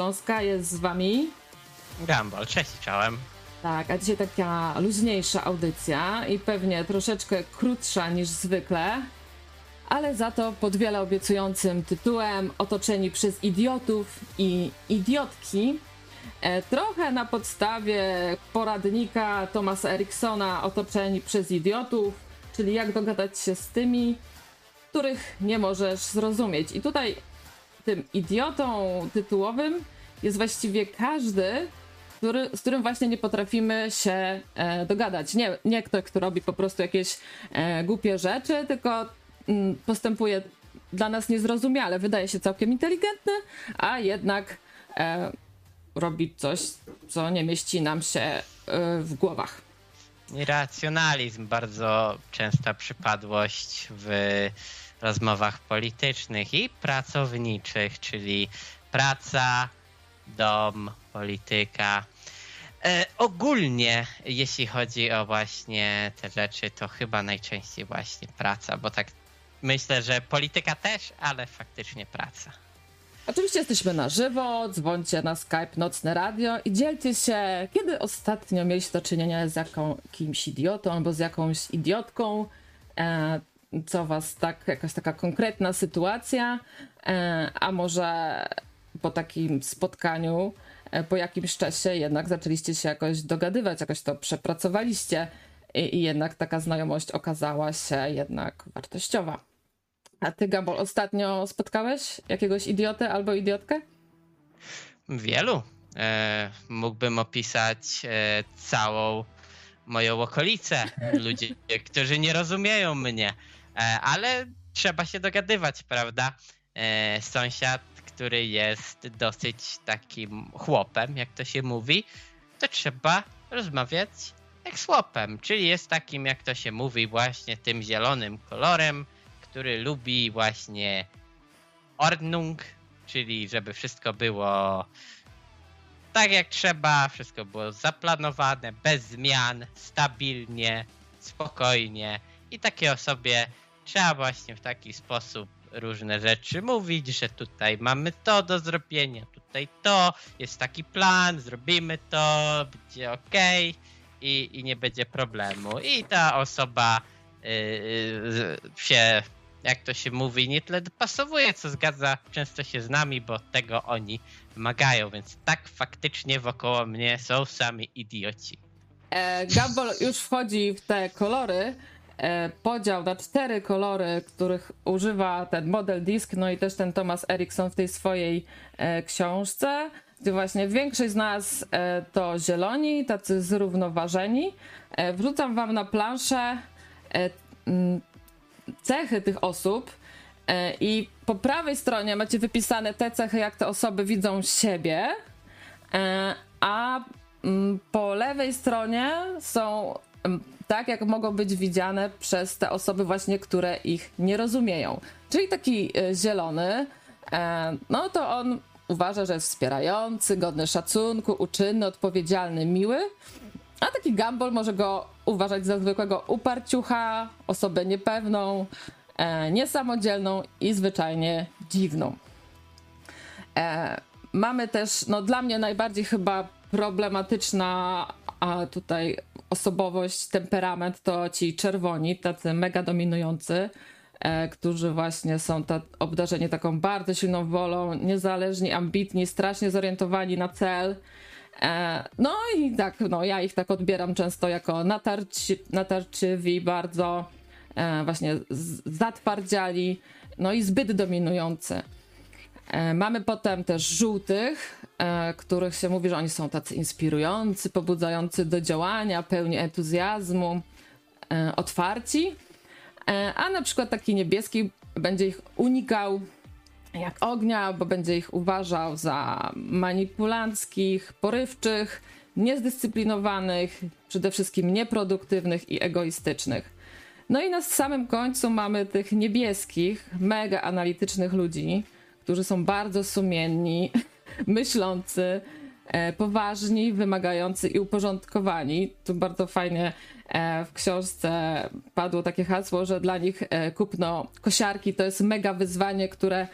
Śląska jest z wami. Gambol, cześć, czołem. Tak, a dzisiaj taka luźniejsza audycja i pewnie troszeczkę krótsza niż zwykle, ale za to pod wiele obiecującym tytułem Otoczeni przez idiotów i idiotki. E, trochę na podstawie poradnika Thomasa Eriksona Otoczeni przez idiotów, czyli jak dogadać się z tymi, których nie możesz zrozumieć. I tutaj tym idiotą tytułowym jest właściwie każdy, który, z którym właśnie nie potrafimy się e, dogadać. Nie, nie ktoś, kto robi po prostu jakieś e, głupie rzeczy, tylko mm, postępuje dla nas niezrozumiale. Wydaje się całkiem inteligentny, a jednak e, robi coś, co nie mieści nam się e, w głowach. Irracjonalizm, bardzo częsta przypadłość w rozmowach politycznych i pracowniczych, czyli praca, dom, polityka. E, ogólnie, jeśli chodzi o właśnie te rzeczy, to chyba najczęściej właśnie praca, bo tak myślę, że polityka też, ale faktycznie praca. Oczywiście jesteśmy na żywo, dzwońcie na Skype Nocne Radio i dzielcie się, kiedy ostatnio mieliście do czynienia z jakimś idiotą albo z jakąś idiotką. E, co was tak, jakaś taka konkretna sytuacja, e, a może po takim spotkaniu, e, po jakimś czasie jednak zaczęliście się jakoś dogadywać, jakoś to przepracowaliście i, i jednak taka znajomość okazała się jednak wartościowa. A ty, Gabol, ostatnio spotkałeś jakiegoś idiotę albo idiotkę? Wielu. E, mógłbym opisać e, całą moją okolicę. Ludzie, którzy nie rozumieją mnie. E, ale trzeba się dogadywać, prawda? E, sąsiad, który jest dosyć takim chłopem, jak to się mówi, to trzeba rozmawiać jak z chłopem, czyli jest takim, jak to się mówi, właśnie tym zielonym kolorem, który lubi właśnie Ordnung, czyli żeby wszystko było tak jak trzeba, wszystko było zaplanowane, bez zmian, stabilnie, spokojnie i takie osobie trzeba właśnie w taki sposób różne rzeczy mówić, że tutaj mamy to do zrobienia, tutaj to, jest taki plan, zrobimy to, będzie ok i, i nie będzie problemu. I ta osoba yy, się, jak to się mówi, nie tyle dopasowuje, co zgadza często się z nami, bo tego oni wymagają, więc tak faktycznie wokoło mnie są sami idioci. E, Gabol już wchodzi w te kolory, podział na cztery kolory, których używa ten model disk, no i też ten Thomas Erickson w tej swojej e, książce, gdzie właśnie większość z nas e, to zieloni, tacy zrównoważeni. Wrzucam wam na planszę cechy tych osób i po prawej stronie macie wypisane te cechy, jak te osoby widzą siebie, a po lewej stronie są tak, jak mogą być widziane przez te osoby właśnie, które ich nie rozumieją. Czyli taki e, zielony, e, no to on uważa, że jest wspierający, godny szacunku, uczynny, odpowiedzialny, miły, a taki gambol może go uważać za zwykłego uparciucha, osobę niepewną, e, niesamodzielną i zwyczajnie dziwną. Mamy też, no dla mnie najbardziej chyba problematyczna a tutaj osobowość, temperament to ci czerwoni, tacy mega dominujący, e, którzy właśnie są ta, obdarzeni taką bardzo silną wolą, niezależni, ambitni, strasznie zorientowani na cel. E, no i tak, no ja ich tak odbieram często jako natarci, natarczywi, bardzo e, właśnie zatwardziali, no i zbyt dominujący. Mamy potem też żółtych, których się mówi, że oni są tacy inspirujący, pobudzający do działania, pełni entuzjazmu, e, otwarci. A na przykład taki niebieski będzie ich unikał jak ognia, bo będzie ich uważał za manipulanckich, porywczych, niezdyscyplinowanych, przede wszystkim nieproduktywnych i egoistycznych. No i na samym końcu mamy tych niebieskich, mega analitycznych ludzi, którzy są bardzo sumienni, myślący, e, poważni, wymagający i uporządkowani. Tu bardzo fajnie e, w książce padło takie hasło, że dla nich e, kupno kosiarki to jest mega wyzwanie, które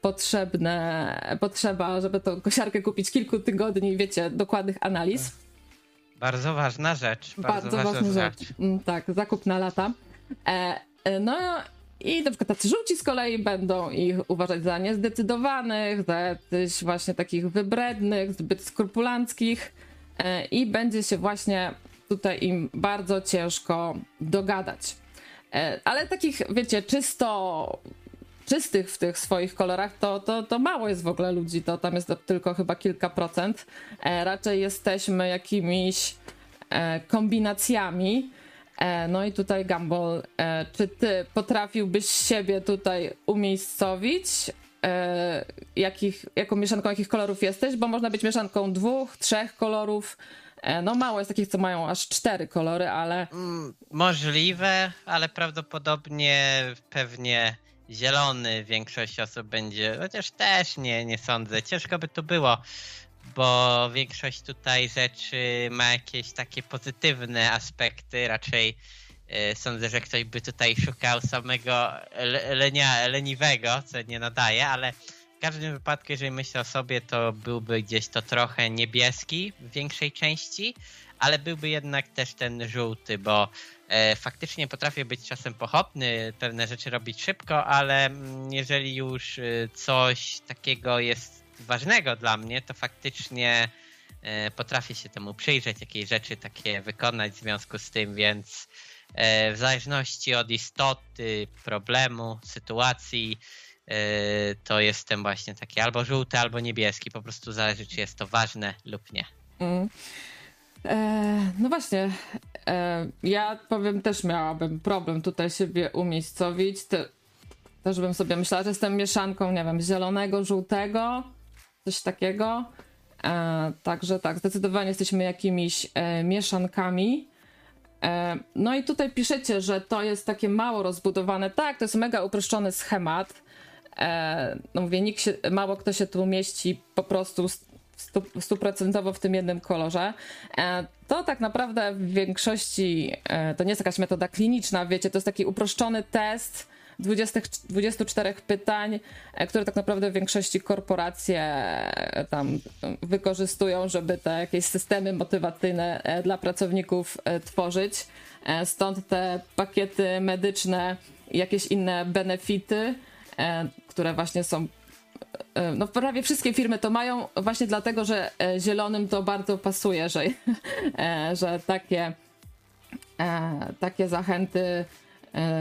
potrzebne, potrzeba, żeby tą kosiarkę kupić kilku tygodni, wiecie, dokładnych analiz. Bardzo ważna rzecz. Bardzo, bardzo ważna, rzecz. rzecz. Mm, tak, zakup na lata. No i na przykład tacy żółci z kolei będą ich uważać za niezdecydowanych, za jakichś właśnie takich wybrednych, zbyt skrupulanckich e, i będzie się właśnie tutaj im bardzo ciężko dogadać. E, ale takich, wiecie, czysto czystych w tych swoich kolorach, to, to, to mało jest w ogóle ludzi, to tam jest tylko chyba kilka procent. E, raczej jesteśmy jakimiś kombinacjami no i tutaj Gumball, e, czy ty potrafiłbyś siebie tutaj umiejscowić? E, jakich, jaką mieszanką jakich kolorów jesteś? Bo można być mieszanką dwóch, trzech kolorów. No mało jest takich, co mają aż cztery kolory, ale... Mm, możliwe, ale prawdopodobnie pewnie zielony większość osób będzie, chociaż też nie, nie sądzę. Ciężko by to było bo większość tutaj rzeczy ma jakieś takie pozytywne aspekty, raczej e, sądzę, że ktoś by tutaj szukał samego lenia, leniwego, co nie nadaje, ale w każdym wypadku, jeżeli myślę o sobie, to byłby gdzieś to trochę niebieski w większej części, ale byłby jednak też ten żółty, bo e, faktycznie potrafię być czasem pochopny, pewne rzeczy robić szybko, ale mm, jeżeli już e, coś takiego jest ważnego dla mnie, to faktycznie e, potrafię się temu przyjrzeć, jakieś rzeczy takie wykonać w związku z tym, więc e, w zależności od istoty problemu, sytuacji, e, to jestem właśnie taki albo żółty, albo niebieski. Po prostu zależy, czy jest to ważne lub nie. Mm. No właśnie, ja powiem, też miałabym problem tutaj siebie umiejscowić. Te, też bym sobie myślała, że jestem mieszanką, nie wiem, zielonego, żółtego, coś takiego. E, także tak, zdecydowanie jesteśmy jakimiś e, mieszankami. E, no i tutaj piszecie, że to jest takie mało rozbudowane. Tak, to jest mega uproszczony schemat. No mówię, nikt się, mało kto się tu mieści po prostu stuprocentowo w tym jednym kolorze. To tak naprawdę w większości to nie jest jakaś metoda kliniczna, wiecie, to jest taki uproszczony test 20, 24 pytań, e, które tak naprawdę w większości korporacje e, tam wykorzystują, żeby te jakieś systemy motywacyjne e, dla pracowników tworzyć. Stąd te pakiety medyczne jakieś inne benefity, które właśnie są no prawie wszystkie firmy to mają właśnie dlatego, że zielonym to bardzo pasuje, że, że takie, takie zachęty E,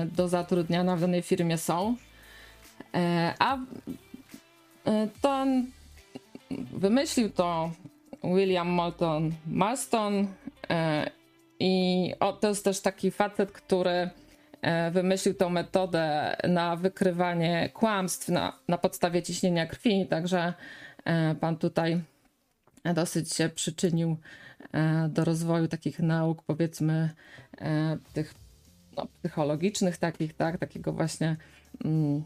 do zatrudniania w danej firmie są. E, a e, to wymyślił to William Moulton Marston i to jest też taki facet, który wymyślił tą metodę na wykrywanie kłamstw na, na podstawie ciśnienia krwi, także pan tutaj dosyć się przyczynił do rozwoju takich nauk, powiedzmy, tych no, psychologicznych takich, tak, takiego właśnie mm,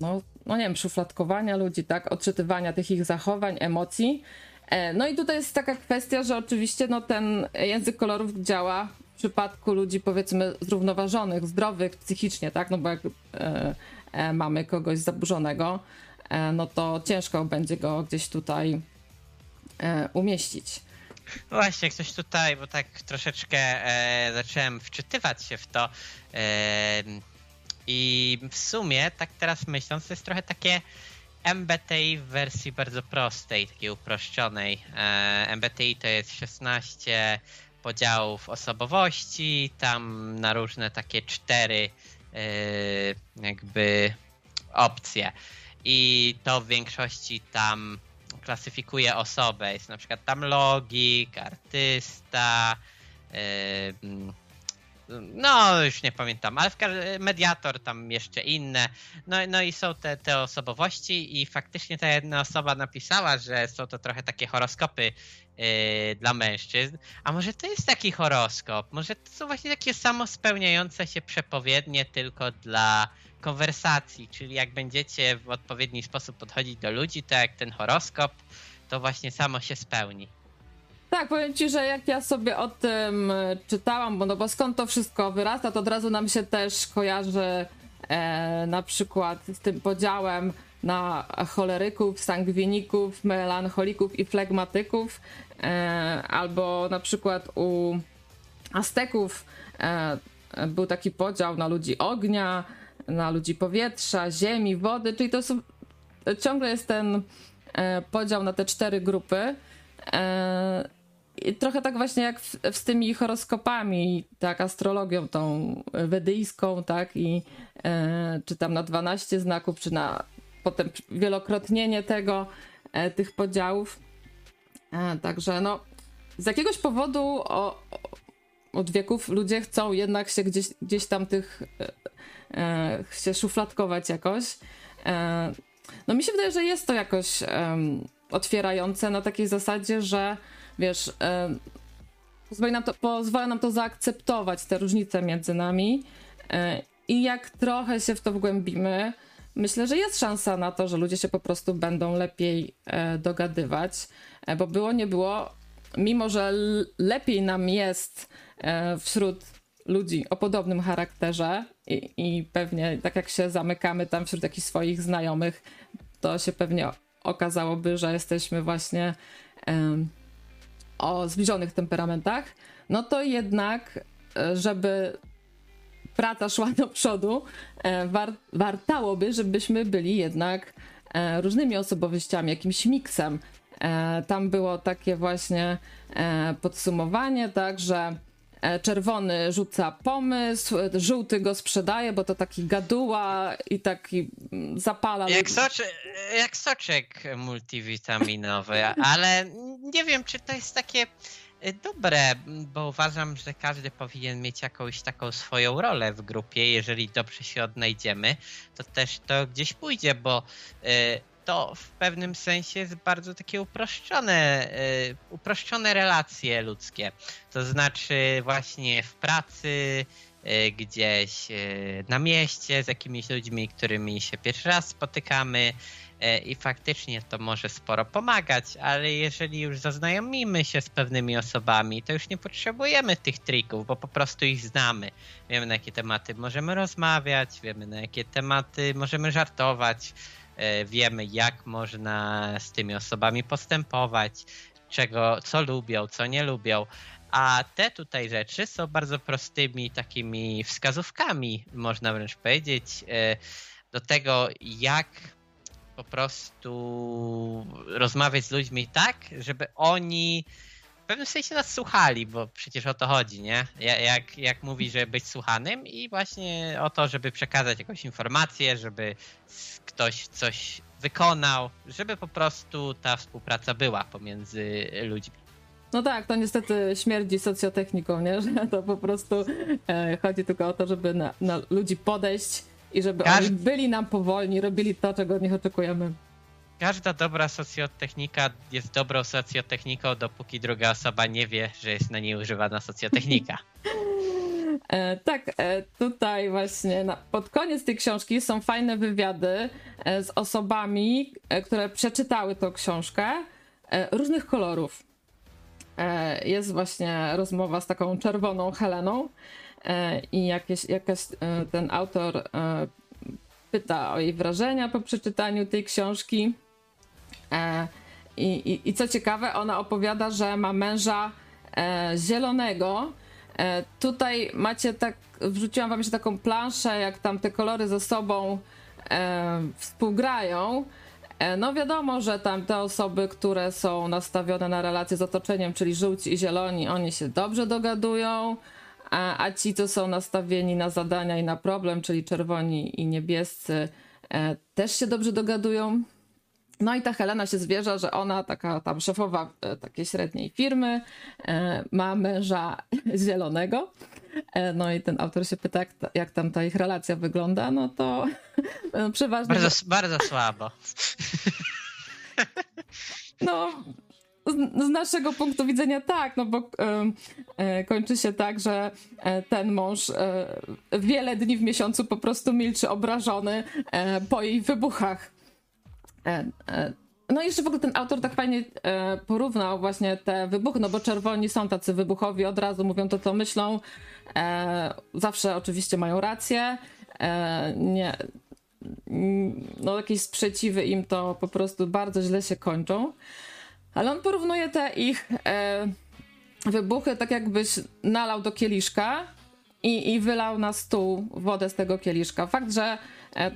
no, no nie wiem, szufladkowania ludzi, tak, odczytywania tych ich zachowań, emocji. E, no i tutaj jest taka kwestia, że oczywiście no, ten język kolorów działa w przypadku ludzi powiedzmy zrównoważonych, zdrowych psychicznie, tak, no bo jak e, e, mamy kogoś zaburzonego, e, no to ciężko będzie go gdzieś tutaj e, umieścić. Właśnie, ktoś tutaj, bo tak troszeczkę e, zacząłem wczytywać się w to e, i w sumie, tak teraz myśląc, to jest trochę takie MBTI w wersji bardzo prostej, takiej uproszczonej. E, MBTI to jest 16 podziałów osobowości, tam na różne takie cztery e, jakby opcje. I to w większości tam klasyfikuje osobę. Jest na przykład tam logik, artysta, no już nie pamiętam, ale w mediator tam jeszcze inne. No, no i są te, te osobowości i faktycznie ta jedna osoba napisała, że są to trochę takie horoskopy yy, dla mężczyzn. A może to jest taki horoskop? Może to są właśnie takie samospełniające się przepowiednie tylko dla konwersacji, czyli jak będziecie w odpowiedni sposób podchodzić do ludzi, to jak ten horoskop, to właśnie samo się spełni. Tak, powiem ci, że jak ja sobie o tym e, czytałam, bo, no bo skąd to wszystko wyrasta, to od razu nam się też kojarzy e, na przykład z tym podziałem na choleryków, sangwiników, melancholików i flegmatyków, e, albo na przykład u Azteków e, był taki podział na ludzi ognia, na ludzi powietrza, ziemi, wody, czyli to są, ciągle jest ten e, podział na te cztery grupy. E, I trochę tak właśnie jak w, z tymi horoskopami, tak, astrologią tą wedyjską, tak, i e, czy tam na 12 znaków, czy na potem wielokrotnienie tego, tych podziałów. Także no, z jakiegoś powodu o, od wieków ludzie chcą jednak się gdzieś, gdzieś tam tych się szufladkować jakoś. E, no mi się wydaje, że jest to jakoś e, otwierające na takiej zasadzie, że wiesz, e, pozwala, nam to, pozwala nam to zaakceptować te różnice między nami e, i jak trochę się w to wgłębimy, myślę, że jest szansa na to, że ludzie się po prostu będą lepiej dogadywać, bo było nie było, mimo że lepiej nam jest E, wśród ludzi o podobnym charakterze i, i pewnie tak jak się zamykamy tam wśród jakichś swoich znajomych, to się pewnie okazałoby, że jesteśmy właśnie um, o zbliżonych temperamentach, no to jednak, e, żeby praca szła do przodu, e, war, wartałoby, żebyśmy byli jednak różnymi osobowościami, jakimś miksem. Tam było takie właśnie podsumowanie, tak, że E, czerwony rzuca pomysł, żółty go sprzedaje, bo to taki gaduła i taki mm, zapala. Jak, socze, jak soczek multivitaminowy, ale nie wiem, czy to jest takie e, dobre, bo uważam, że każdy powinien mieć jakąś taką swoją rolę w grupie. Jeżeli dobrze się odnajdziemy, to też to gdzieś pójdzie, bo e, to w pewnym sensie jest bardzo takie uproszczone, y, uproszczone relacje ludzkie. To znaczy właśnie w pracy, y, gdzieś y, na mieście z jakimiś ludźmi, którymi się pierwszy raz spotykamy i faktycznie to może sporo pomagać, ale jeżeli już zaznajomimy się z pewnymi osobami, to już nie potrzebujemy tych trików, bo po prostu ich znamy. Wiemy na jakie tematy możemy rozmawiać, wiemy na jakie tematy możemy żartować, wiemy jak można z tymi osobami postępować, czego, co lubią, co nie lubią. A te tutaj rzeczy są bardzo prostymi takimi wskazówkami, można wręcz powiedzieć, e, do tego, jak po prostu rozmawiać z ludźmi tak, żeby oni pewnym sensie nas słuchali, bo przecież o to chodzi, nie? Jak, jak mówi, żeby być słuchanym i właśnie o to, żeby przekazać jakąś informację, żeby ktoś coś wykonał, żeby po prostu ta współpraca była pomiędzy ludźmi. No tak, to niestety śmierdzi socjotechniką, nie? Że to po prostu e, chodzi tylko o to, żeby na, na ludzi podejść i żeby Każdy... oni byli nam powolni, robili to, czego od nich oczekujemy każda dobra socjotechnika jest dobrą socjotechniką, dopóki druga osoba nie wie, że jest na niej używana socjotechnika. E, tak, e, tutaj właśnie na, pod koniec tej książki są fajne wywiady e, z osobami, e, które przeczytały tą książkę e, różnych kolorów. E, jest właśnie rozmowa z taką czerwoną Heleną i jakieś, jakaś ten autor pyta o jej wrażenia po przeczytaniu tej książki. E, I, i, I co ciekawe, ona opowiada, że ma męża e, zielonego. E, tutaj macie tak, wrzuciłam wam jeszcze taką planszę, jak tam te kolory ze sobą współgrają. No wiadomo, że tam te osoby, które są nastawione na relacje z otoczeniem, czyli żółci i zieloni, oni się dobrze dogadują, a, a ci, co są nastawieni na zadania i na problem, czyli czerwoni i niebiescy, też się dobrze dogadują. No i ta Helena się zwierza, że ona, taka tam szefowa e, takiej średniej firmy, e, ma męża zielonego. E, no i ten autor się pyta, jak, jak tam ta ich relacja wygląda, no to no, przeważnie... Bardzo, bardzo słabo. No, z, naszego punktu widzenia tak, no bo e, kończy się tak, że ten mąż e, wiele dni w miesiącu po prostu milczy obrażony po jej wybuchach. E, e, no jeszcze w ogóle ten autor tak fajnie e, porównał właśnie te wybuchy, no bo czerwoni są tacy wybuchowi, od razu mówią to, co myślą. Zawsze oczywiście mają rację. Nie, no jakieś sprzeciwy im to po prostu bardzo źle się kończą. Ale on porównuje te ich wybuchy tak jakbyś nalał do kieliszka i, i wylał na stół wodę z tego kieliszka. Fakt, że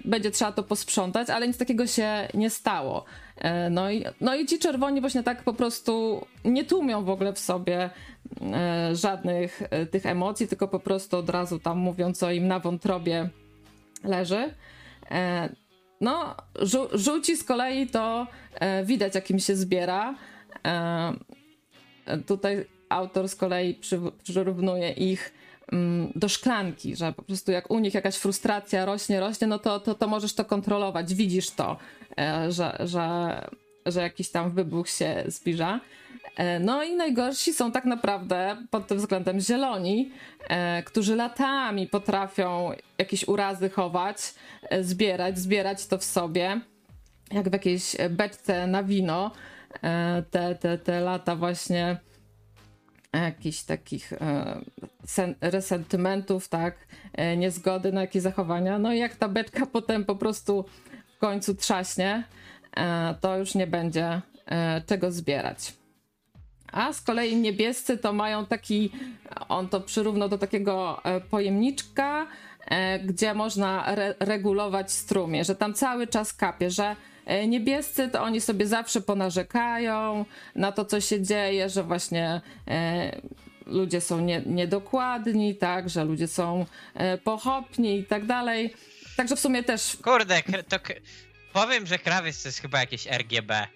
będzie trzeba to posprzątać, ale nic takiego się nie stało. E, no i, no i ci czerwoni właśnie tak po prostu nie tłumią w ogóle w sobie e, żadnych tych emocji, tylko po prostu od razu tam mówią, co im na wątrobie leży. No, żół, żółci z kolei to widać, jakim się zbiera. Tutaj autor z kolei przyrównuje ich do szklanki, że po prostu jak u nich jakaś frustracja rośnie, rośnie, no to, to, to możesz to kontrolować, widzisz to, e, że, że, że jakiś tam wybuch się zbliża. E, no i najgorsi są tak naprawdę pod tym względem zieloni, e, którzy latami potrafią jakieś urazy chować, zbierać, zbierać to w sobie, jak w jakiejś beczce na wino. Te, te, te lata właśnie jakichś takich e, resentymentów, tak, e, niezgody na jakieś zachowania. No i jak ta beczka potem po prostu w końcu trzaśnie, e, to już nie będzie czego zbierać. A z kolei niebiescy to mają taki, on to przyrównał do takiego pojemniczka, gdzie można re regulować strumie, że tam cały czas kapie, że niebiescy to oni sobie zawsze ponarzekają na to, co się dzieje, że właśnie e, ludzie są nie, niedokładni, tak, że ludzie są e, pochopni i tak dalej. Także w sumie też. Kurde, to powiem, że krawiec to jest chyba jakieś RGB.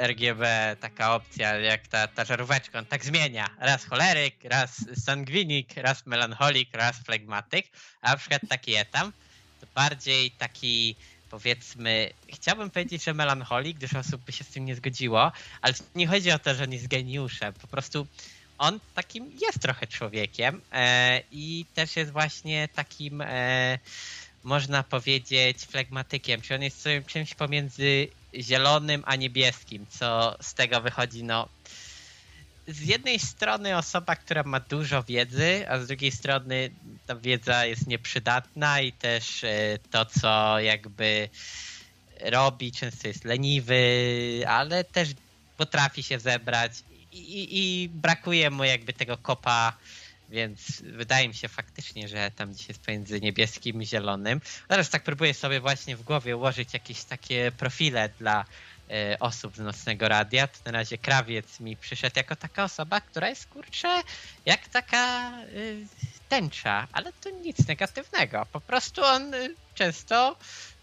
RGB taka opcja, jak ta, ta żaróweczka, on tak zmienia. Raz choleryk, raz sangwinik, raz melancholik, raz flegmatyk, a na przykład taki etam, to bardziej taki powiedzmy, chciałbym powiedzieć, że melancholik, gdyż osób by się z tym nie zgodziło, ale nie chodzi o to, że on jest geniuszem. Po prostu on takim jest trochę człowiekiem e, i też jest właśnie takim, e, można powiedzieć, flegmatykiem. Czy on jest czymś pomiędzy zielonym a niebieskim, co z tego wychodzi, no z jednej strony osoba, która ma dużo wiedzy, a z drugiej strony ta wiedza jest nieprzydatna i też e, to, co jakby robi, często jest leniwy, ale też potrafi się zebrać i, i, brakuje mu jakby tego kopa, więc wydaje mi się faktycznie, że tam gdzieś jest pomiędzy niebieskim i zielonym. Teraz tak próbuję sobie właśnie w głowie ułożyć jakieś takie profile dla osób z Nocnego Radia, to na razie krawiec mi przyszedł jako taka osoba, która jest kurczę jak taka y, tęcza, ale to nic negatywnego. Po prostu on y, często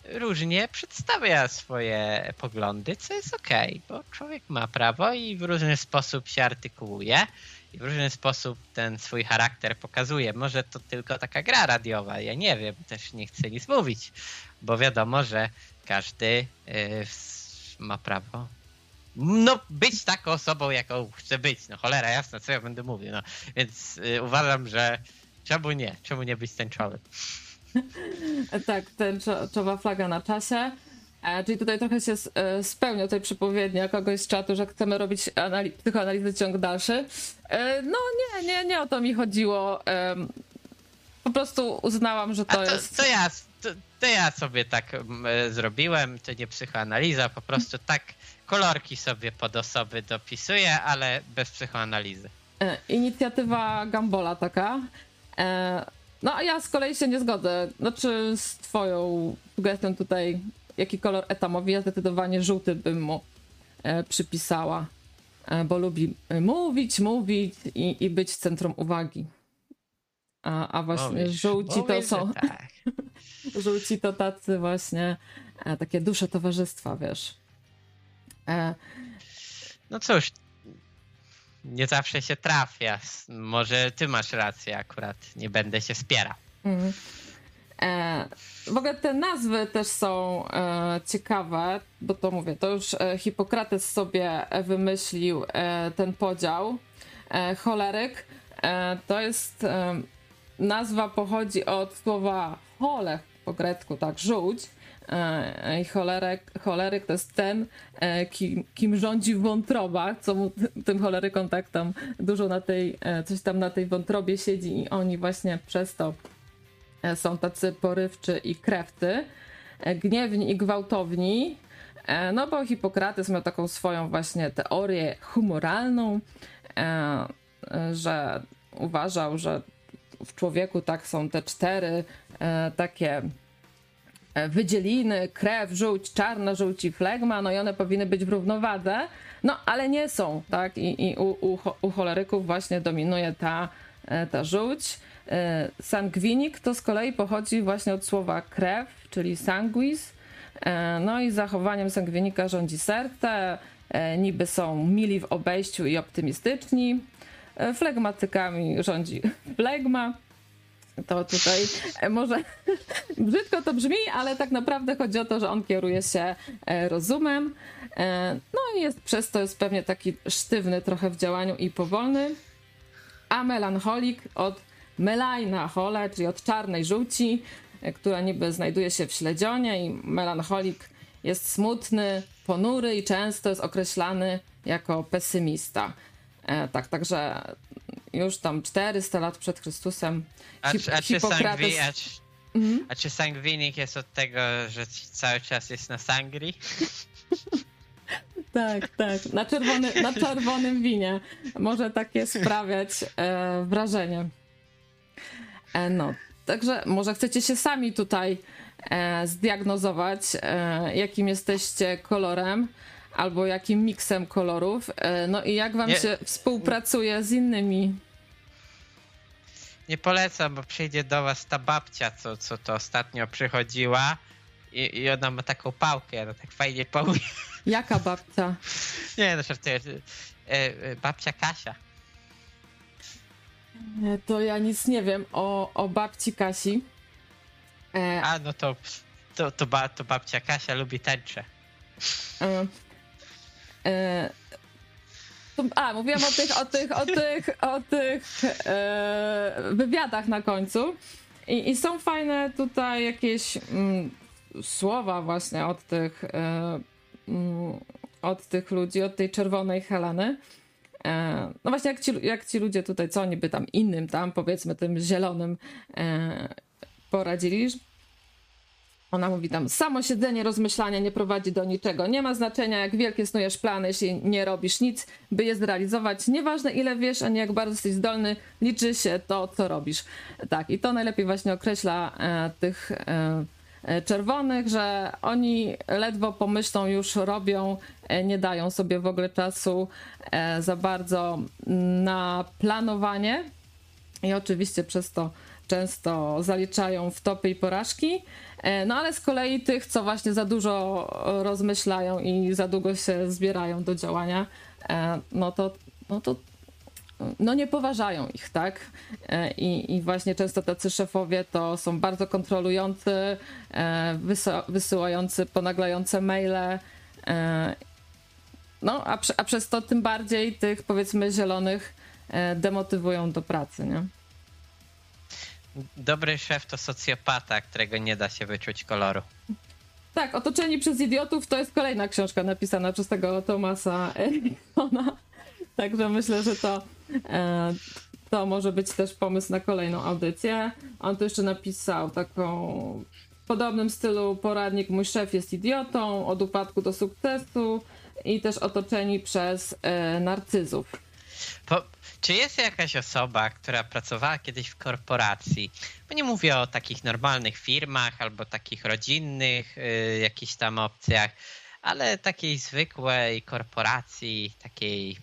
różnie przedstawia swoje poglądy, co jest okej, okay, bo człowiek ma prawo i w różny sposób się artykułuje i w różny sposób ten swój charakter pokazuje. Może to tylko taka gra radiowa, ja nie wiem, też nie chcę nic mówić, bo wiadomo, że każdy y, ma prawo no, być taką osobą, jaką chce być. No cholera jasna, co ja będę mówił. No. Więc y, uważam, że czemu nie? Czemu nie być tęczowym? tak, tęczowa flaga na czasie. E, czyli tutaj trochę się e, spełnia tutaj przepowiednia kogoś z czatu, że chcemy robić anali psychoanalizy ciąg dalszy. E, no nie, nie, nie o to mi chodziło. E, po prostu uznałam, że to, to jest... To ja, to, to ja sobie tak mm, e, zrobiłem, to nie psychoanaliza, po prostu tak kolorki sobie pod osoby dopisuję, ale bez psychoanalizy. E, inicjatywa Gambola taka. E, no a ja z kolei się nie zgodzę. Znaczy z twoją sugestią tutaj, jaki kolor etamowi, ja zdecydowanie żółty bym mu przypisała, bo lubi mówić, mówić i, i być centrum uwagi. A, a właśnie mówisz, żółci mówisz, to są. Tak. żółci to tacy właśnie e, takie dusze towarzystwa, wiesz. E... No cóż, nie zawsze się trafia. Może ty masz rację akurat, nie będę się wspierał. Mm. E, w ogóle te nazwy też są e, ciekawe, bo to mówię, to już e, Hipokrates sobie wymyślił e, ten podział. E, choleryk to jest nazwa pochodzi od słowa chole po grecku, tak, żółć, E, I cholerek, choleryk to jest ten, e, kim, kim rządzi wątroba, co mu tym cholerykom tak tam dużo na tej, e, coś tam na tej wątrobie siedzi i oni właśnie przez to są tacy porywczy i krewty, gniewni i gwałtowni, no bo Hipokrates miał taką swoją właśnie teorię humoralną, że uważał, że w człowieku tak są te cztery takie E, wydzieliny, krew, żółć, czarna żółć i flegma, no i one powinny być w równowadze, no ale nie są, tak? I, i u, u, u choleryków właśnie dominuje ta, e, ta żółć. E, Sangwinik to z kolei pochodzi właśnie od słowa krew, czyli sanguis. No i zachowaniem sangwinika rządzi serce, niby są mili w obejściu i optymistyczni. Flegmatykami rządzi flegma to tutaj e, może brzydko to brzmi, ale tak naprawdę chodzi o to, że on kieruje się e, rozumem. E, no i jest przez to jest pewnie taki sztywny trochę w działaniu i powolny. A melancholik od melajna hole, czyli od czarnej żółci, która niby znajduje się w śledzionie i melancholik jest smutny, ponury i często jest określany jako pesymista. Tak, także już tam 400 lat przed Chrystusem. A, Hip- a, czy, Hipokrates... a, czy, mhm. a czy sangwinik jest od tego, że cały czas jest na sangri? tak, tak. Na, czerwony, na czerwonym winie może takie sprawiać e, wrażenie. E, no, także może chcecie się sami tutaj e, zdiagnozować, e, jakim jesteście kolorem albo jakim miksem kolorów. E, no i jak wam nie, się współpracuje z innymi? Nie polecam, bo przyjdzie do was ta babcia, co, co to ostatnio przychodziła i, i ona ma taką pałkę, ona tak fajnie powie. Jaka babcia? Nie, no żartuję. E, babcia Kasia. To ja nic nie wiem o, o babci Kasi. E... A, no to, to, to, ba, to babcia Kasia lubi tańcze. E, a, mówiłam o tych, o tych, o tych, o tych e, wywiadach na końcu. I, I, są fajne tutaj jakieś mm, słowa właśnie od tych, e, mm, od tych ludzi, od tej czerwonej Heleny. E, no właśnie jak ci, jak ci ludzie tutaj, co oni by tam innym tam, powiedzmy tym zielonym e, poradzili, ona mówi tam, samo siedzenie, rozmyślania nie prowadzi do niczego. Nie ma znaczenia, jak wielkie snujesz plany, jeśli nie robisz nic, by je zrealizować. Nieważne, ile wiesz, ani jak bardzo jesteś zdolny, liczy się to, co robisz. Tak, i to najlepiej właśnie określa e, tych e, e czerwonych, że oni ledwo pomyślą, już robią, e, nie dają sobie w ogóle czasu e, za bardzo na planowanie. I oczywiście przez to często zaliczają wtopy i porażki. E, no ale z kolei tych, co właśnie za dużo rozmyślają i za długo się zbierają do działania, e, no to, no to no nie poważają ich, tak? E, I, I właśnie często tacy szefowie to są bardzo kontrolujący, wysyłający ponaglające maile. No, a, a przez to tym bardziej tych powiedzmy zielonych demotywują do pracy, nie? Dobry szef to socjopata, którego nie da się wyczuć koloru. Tak, Otoczeni przez idiotów to jest kolejna książka napisana przez tego Tomasa Edisona. Także myślę, że to, e, to może być też pomysł na kolejną audycję. On tu jeszcze napisał taką w podobnym stylu poradnik Mój szef jest idiotą, od upadku do sukcesu i też otoczeni przez e, narcyzów. Po, czy jest jakaś osoba, która pracowała kiedyś w korporacji? Bo nie mówię o takich normalnych firmach albo takich rodzinnych y, jakichś tam opcjach, ale takiej zwykłej korporacji, takiej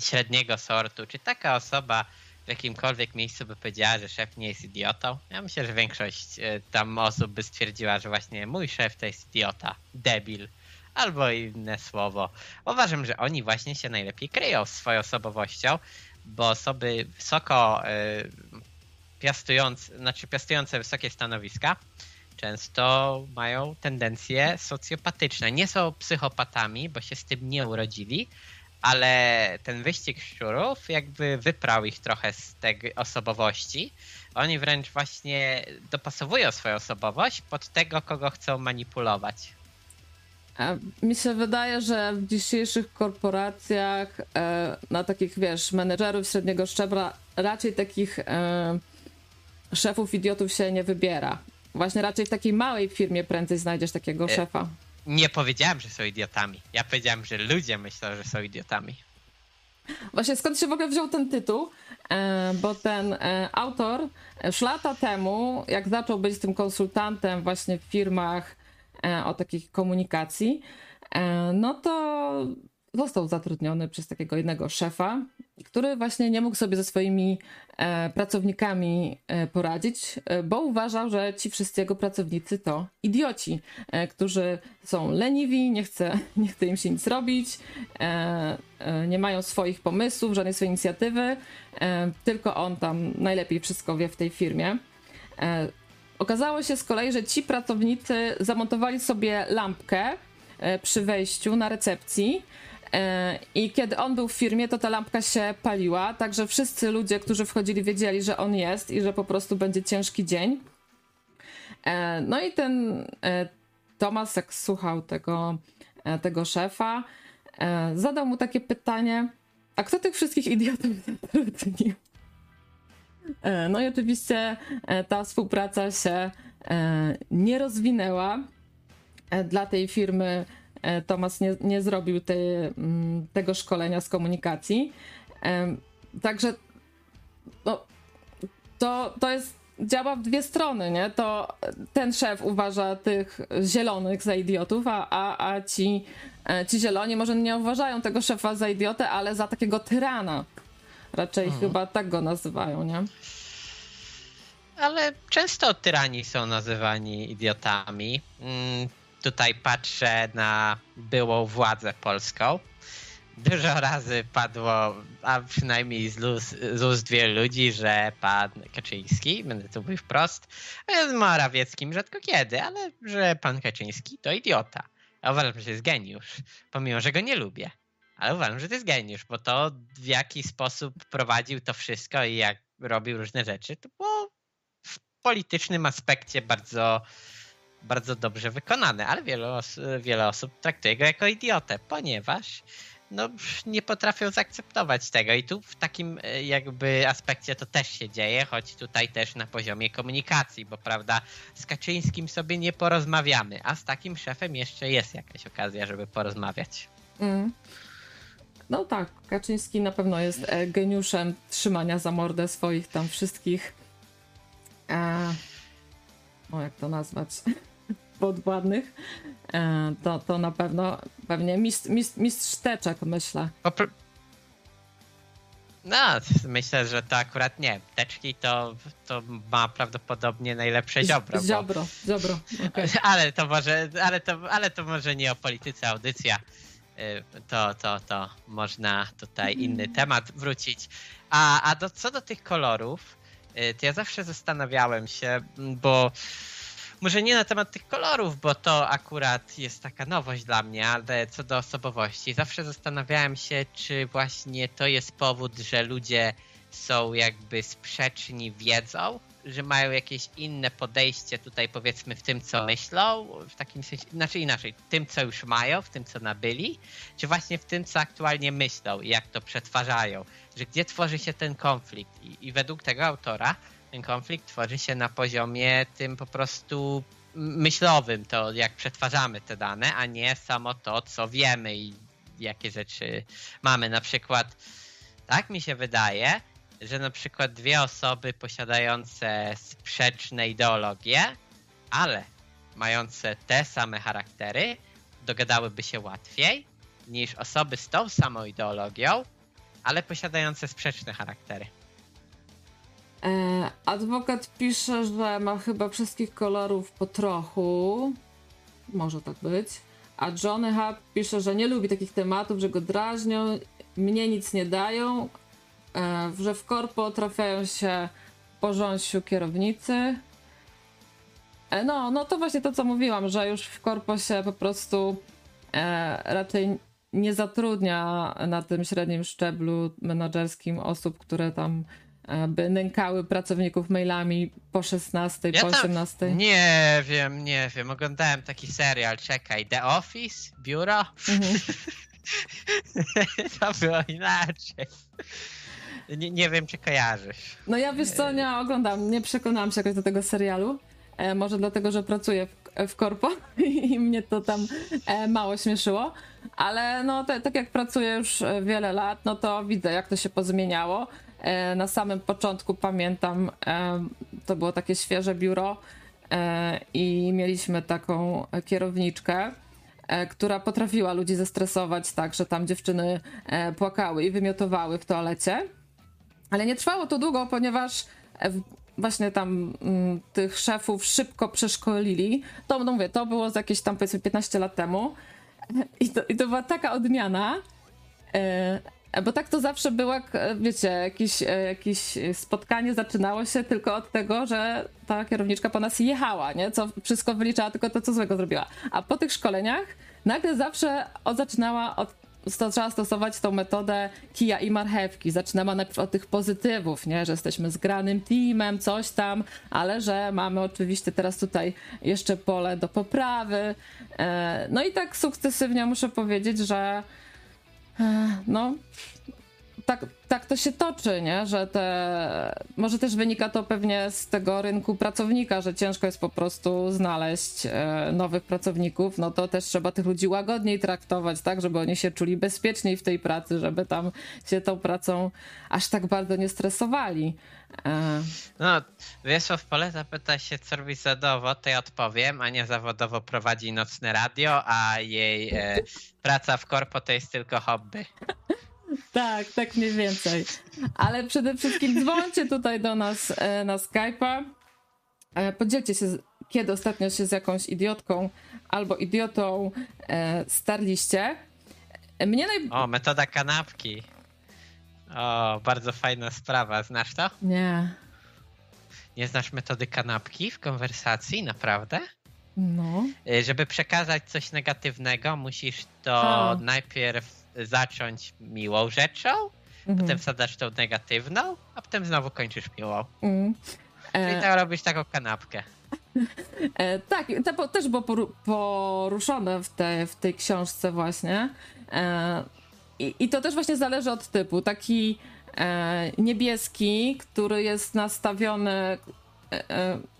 średniego sortu. Czy taka osoba w jakimkolwiek miejscu by powiedziała, że szef nie jest idiotą? Ja myślę, że większość y, tam osób by stwierdziła, że właśnie mój szef to jest idiota, debil albo inne słowo. Uważam, że oni właśnie się najlepiej kryją swoją osobowością, bo osoby wysoko y, piastujące, znaczy piastujące wysokie stanowiska często mają tendencje socjopatyczne. Nie są psychopatami, bo się z tym nie urodzili, ale ten wyścig szczurów jakby wyprał ich trochę z tej osobowości. Oni wręcz właśnie dopasowują swoją osobowość pod tego, kogo chcą manipulować. Mi się wydaje, że w dzisiejszych korporacjach e, na takich, wiesz, menedżerów średniego szczebla raczej takich e, szefów idiotów się nie wybiera. Właśnie raczej w takiej małej firmie prędzej znajdziesz takiego e, szefa. Nie powiedziałem, że są idiotami. Ja powiedziałem, że ludzie myślą, że są idiotami. Właśnie skąd się w ogóle wziął ten tytuł? Bo ten autor już lata temu, jak zaczął być tym konsultantem właśnie w firmach o takich komunikacji, no to został zatrudniony przez takiego jednego szefa, który właśnie nie mógł sobie ze swoimi e, pracownikami e, poradzić, e, bo uważał, że ci wszyscy jego pracownicy to idioci, którzy są leniwi, nie chce, nie chce im się nic robić, nie mają swoich pomysłów, żadnej swojej inicjatywy, tylko on tam najlepiej wszystko wie w tej firmie. Okazało się z kolei, że ci pracownicy zamontowali sobie lampkę przy wejściu na recepcji, E, I kiedy on był w firmie, to ta lampka się paliła, także wszyscy ludzie, którzy wchodzili, wiedzieli, że on jest i że po prostu będzie ciężki dzień. E, no i ten e, Tomas, jak słuchał tego, tego szefa, zadał mu takie pytanie: A kto tych wszystkich idiotów zatrudnił? No i oczywiście ta współpraca się nie rozwinęła. Dla tej firmy E, Tomas nie, nie zrobił te, mm, tego szkolenia z komunikacji. Także no, to, to jest działa w dwie strony, nie? To ten szef uważa tych zielonych za idiotów, a, a, a ci, e, ci zieloni może nie uważają tego szefa za idiotę, ale za takiego tyrana. Raczej mhm. chyba tak go nazywają, nie? Ale często tyrani są nazywani idiotami. Mm, tutaj patrzę na byłą władzę polską. Dużo razy padło, a przynajmniej z, luz, z ust wielu ludzi, że pan Kaczyński, będę tu mówił wprost, z Morawieckim rzadko kiedy, ale że pan Kaczyński to idiota. Ja uważam, że jest geniusz, pomimo, że go nie lubię. Ale uważam, że to jest geniusz, bo to w jaki sposób prowadził to wszystko i jak robił różne rzeczy, to było w politycznym aspekcie bardzo bardzo dobrze wykonane, ale wiele, os wiele osób traktuje go jako idiotę, ponieważ no, nie potrafią zaakceptować tego. I tu w takim e, jakby aspekcie to też się dzieje, choć tutaj też na poziomie komunikacji, bo prawda, z Kaczyńskim sobie nie porozmawiamy, a z takim szefem jeszcze jest jakaś okazja, żeby porozmawiać. Mm. No tak, Kaczyński na pewno jest e, geniuszem trzymania za mordę swoich tam wszystkich. E... O, jak to nazwać? podwładnych, e, to, to na pewno pewnie mistrz, mistrz, mistrz teczek, myślę. No, myślę, że to akurat nie. Teczki to, to ma prawdopodobnie najlepsze ziobro. Ziobro, bo... ziobro. Okay. Ale, to może, ale, to, ale to może nie o polityce audycja. Y, to, to, to. Można tutaj inny temat wrócić. A, a do, co do tych kolorów, y, to ja zawsze zastanawiałem się, bo może nie na temat tych kolorów, bo to akurat jest taka nowość dla mnie, ale co do osobowości, zawsze zastanawiałem się, czy właśnie to jest powód, że ludzie są jakby sprzeczni wiedzą, że mają jakieś inne podejście tutaj powiedzmy w tym, co myślą, w takim sensie, znaczy inaczej, w tym, co już mają, w tym, co nabyli, czy właśnie w tym, co aktualnie myślą i jak to przetwarzają, że gdzie tworzy się ten konflikt. I, i według tego autora ten konflikt tworzy się na poziomie tym po prostu myślowym, to jak przetwarzamy te dane, a nie samo to, co wiemy i jakie rzeczy mamy. Na przykład, tak mi się wydaje, że na przykład dwie osoby posiadające sprzeczne ideologie, ale mające te same charaktery, dogadałyby się łatwiej niż osoby z tą samą ideologią, ale posiadające sprzeczne charaktery. E, adwokat pisze, że ma chyba wszystkich kolorów po trochu. Może tak być. A Johnny Hub pisze, że nie lubi takich tematów, że go drażnią, mnie nic nie dają, że w korpo trafiają się porządsiu kierownicy. E, no, no to właśnie to, co mówiłam, że już w korpo się po prostu raczej nie zatrudnia na tym średnim szczeblu menedżerskim osób, które tam e, by nękały pracowników mailami po 16, ja po 18. nie wiem, nie wiem. Oglądałem taki serial, czekaj, The Office, biuro. Mhm. to było inaczej. Nie, nie wiem, czy kojarzysz. No ja wiesz co, nie oglądam, nie przekonałam się jakoś do tego serialu. E, może dlatego, że pracuję w, w korpo i mnie to tam e, mało śmieszyło. Ale no te, tak jak pracuję już e, wiele lat, no to widzę jak to się pozmieniało. E, na samym początku pamiętam, e, to było takie świeże biuro e, i mieliśmy taką kierowniczkę, która potrafiła ludzi zestresować tak, że tam dziewczyny płakały i wymiotowały w toalecie. Ale nie trwało to długo, ponieważ właśnie tam mm, tych szefów szybko przeszkolili. To no mówię, to było z jakieś tam powiedzmy 15 lat temu. I to, i to była taka odmiana. E, bo tak to zawsze było, jak, wiecie, jakieś, e, jakieś spotkanie zaczynało się tylko od tego, że ta kierowniczka po nas jechała, nie? Co wszystko wyliczała, tylko to, co złego zrobiła. A po tych szkoleniach nagle zawsze od, zaczynała od to trzeba stosować tą metodę kija i marchewki. Zaczynamy najpierw od tych pozytywów, nie? że jesteśmy zgranym teamem, coś tam, ale że mamy oczywiście teraz tutaj jeszcze pole do poprawy. E, no i tak sukcesywnie muszę powiedzieć, że e, no tak, tak to się toczy, nie? że te, może też wynika to pewnie z tego rynku pracownika, że ciężko jest po prostu znaleźć e, nowych pracowników, no to też trzeba tych ludzi łagodniej traktować, tak, żeby oni się czuli bezpieczniej w tej pracy, żeby tam się tą pracą aż tak bardzo nie stresowali. E... No, Wiesław Poleta pyta się, co robi zawodowo, to ja odpowiem. Ania zawodowo prowadzi nocne radio, a jej e, praca w korpo to jest tylko hobby. Tak, tak mniej więcej. Ale przede wszystkim dzwońcie tutaj do nas e, na Skype'a. E, podzielcie się, kiedy ostatnio się z jakąś idiotką albo idiotą e, starliście. Mnie naj... O, metoda kanapki. O, bardzo fajna sprawa. Znasz to? Nie. Nie znasz metody kanapki w konwersacji, naprawdę? No. Żeby przekazać coś negatywnego, musisz to najpierw zacząć miłą rzeczą, mhm. potem wsadzasz tą negatywną, a potem znowu kończysz miłą. Mm. E... Czyli to robisz taką kanapkę. E, tak, to też było poruszone w, te, w tej książce właśnie. E, i, I to też właśnie zależy od typu. Taki e, niebieski, który jest nastawiony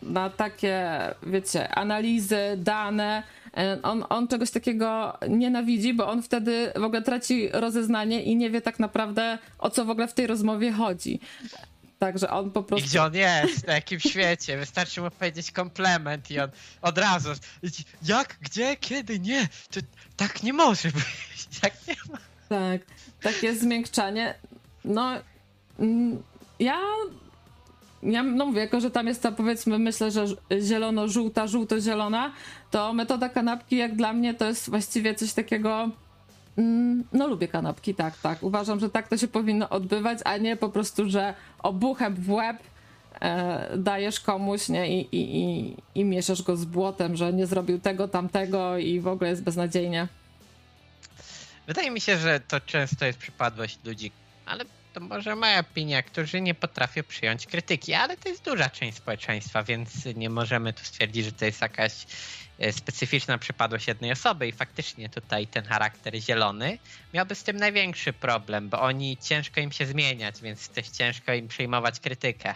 na takie, wiecie, analizy, dane, E, on, on czegoś takiego nienawidzi, bo on wtedy w ogóle traci rozeznanie i nie wie tak naprawdę o co w ogóle w tej rozmowie chodzi. Także on po prostu. I gdzie on jest? Na jakim świecie? Wystarczy mu powiedzieć komplement i on od razu. Jak? Gdzie? Kiedy? Nie! To tak nie może być. Tak nie ma. Tak. Takie zmiękczanie. No. Mm, ja ja no mówię, jako że tam jest ta powiedzmy, myślę, że zielono-żółta, żółto-zielona, to metoda kanapki jak dla mnie to jest właściwie coś takiego. Mm, no lubię kanapki, tak, tak. Uważam, że tak to się powinno odbywać, a nie po prostu, że obuchem w łeb e, dajesz komuś nie, i, i, i, i mieszasz go z błotem, że nie zrobił tego, tamtego i w ogóle jest beznadziejnie. Wydaje mi się, że to często jest przypadłość ludzi, ale to może moja opinia, którzy nie potrafią przyjąć krytyki, ale to jest duża część społeczeństwa, więc nie możemy tu stwierdzić, że to jest jakaś e, specyficzna przypadłość jednej osoby i faktycznie tutaj ten charakter zielony miałby z tym największy problem, bo oni ciężko im się zmieniać, więc też ciężko im przyjmować krytykę.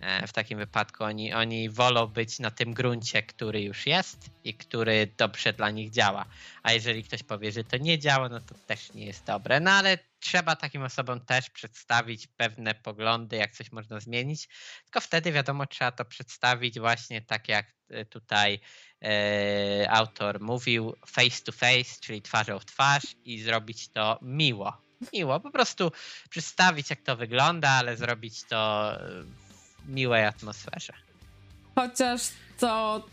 E, w takim wypadku oni, oni wolą być na tym gruncie, który już jest i który dobrze dla nich działa. A jeżeli ktoś powie, że to nie działa, no to też nie jest dobre. No ale trzeba takim osobom też przedstawić pewne poglądy, jak coś można zmienić. Tylko wtedy wiadomo, trzeba to przedstawić właśnie tak jak e, tutaj e, autor mówił, face to face, czyli twarzą w twarz i zrobić to miło. Miło, po prostu przedstawić jak to wygląda, ale zrobić to miłej atmosferze. Chociaż to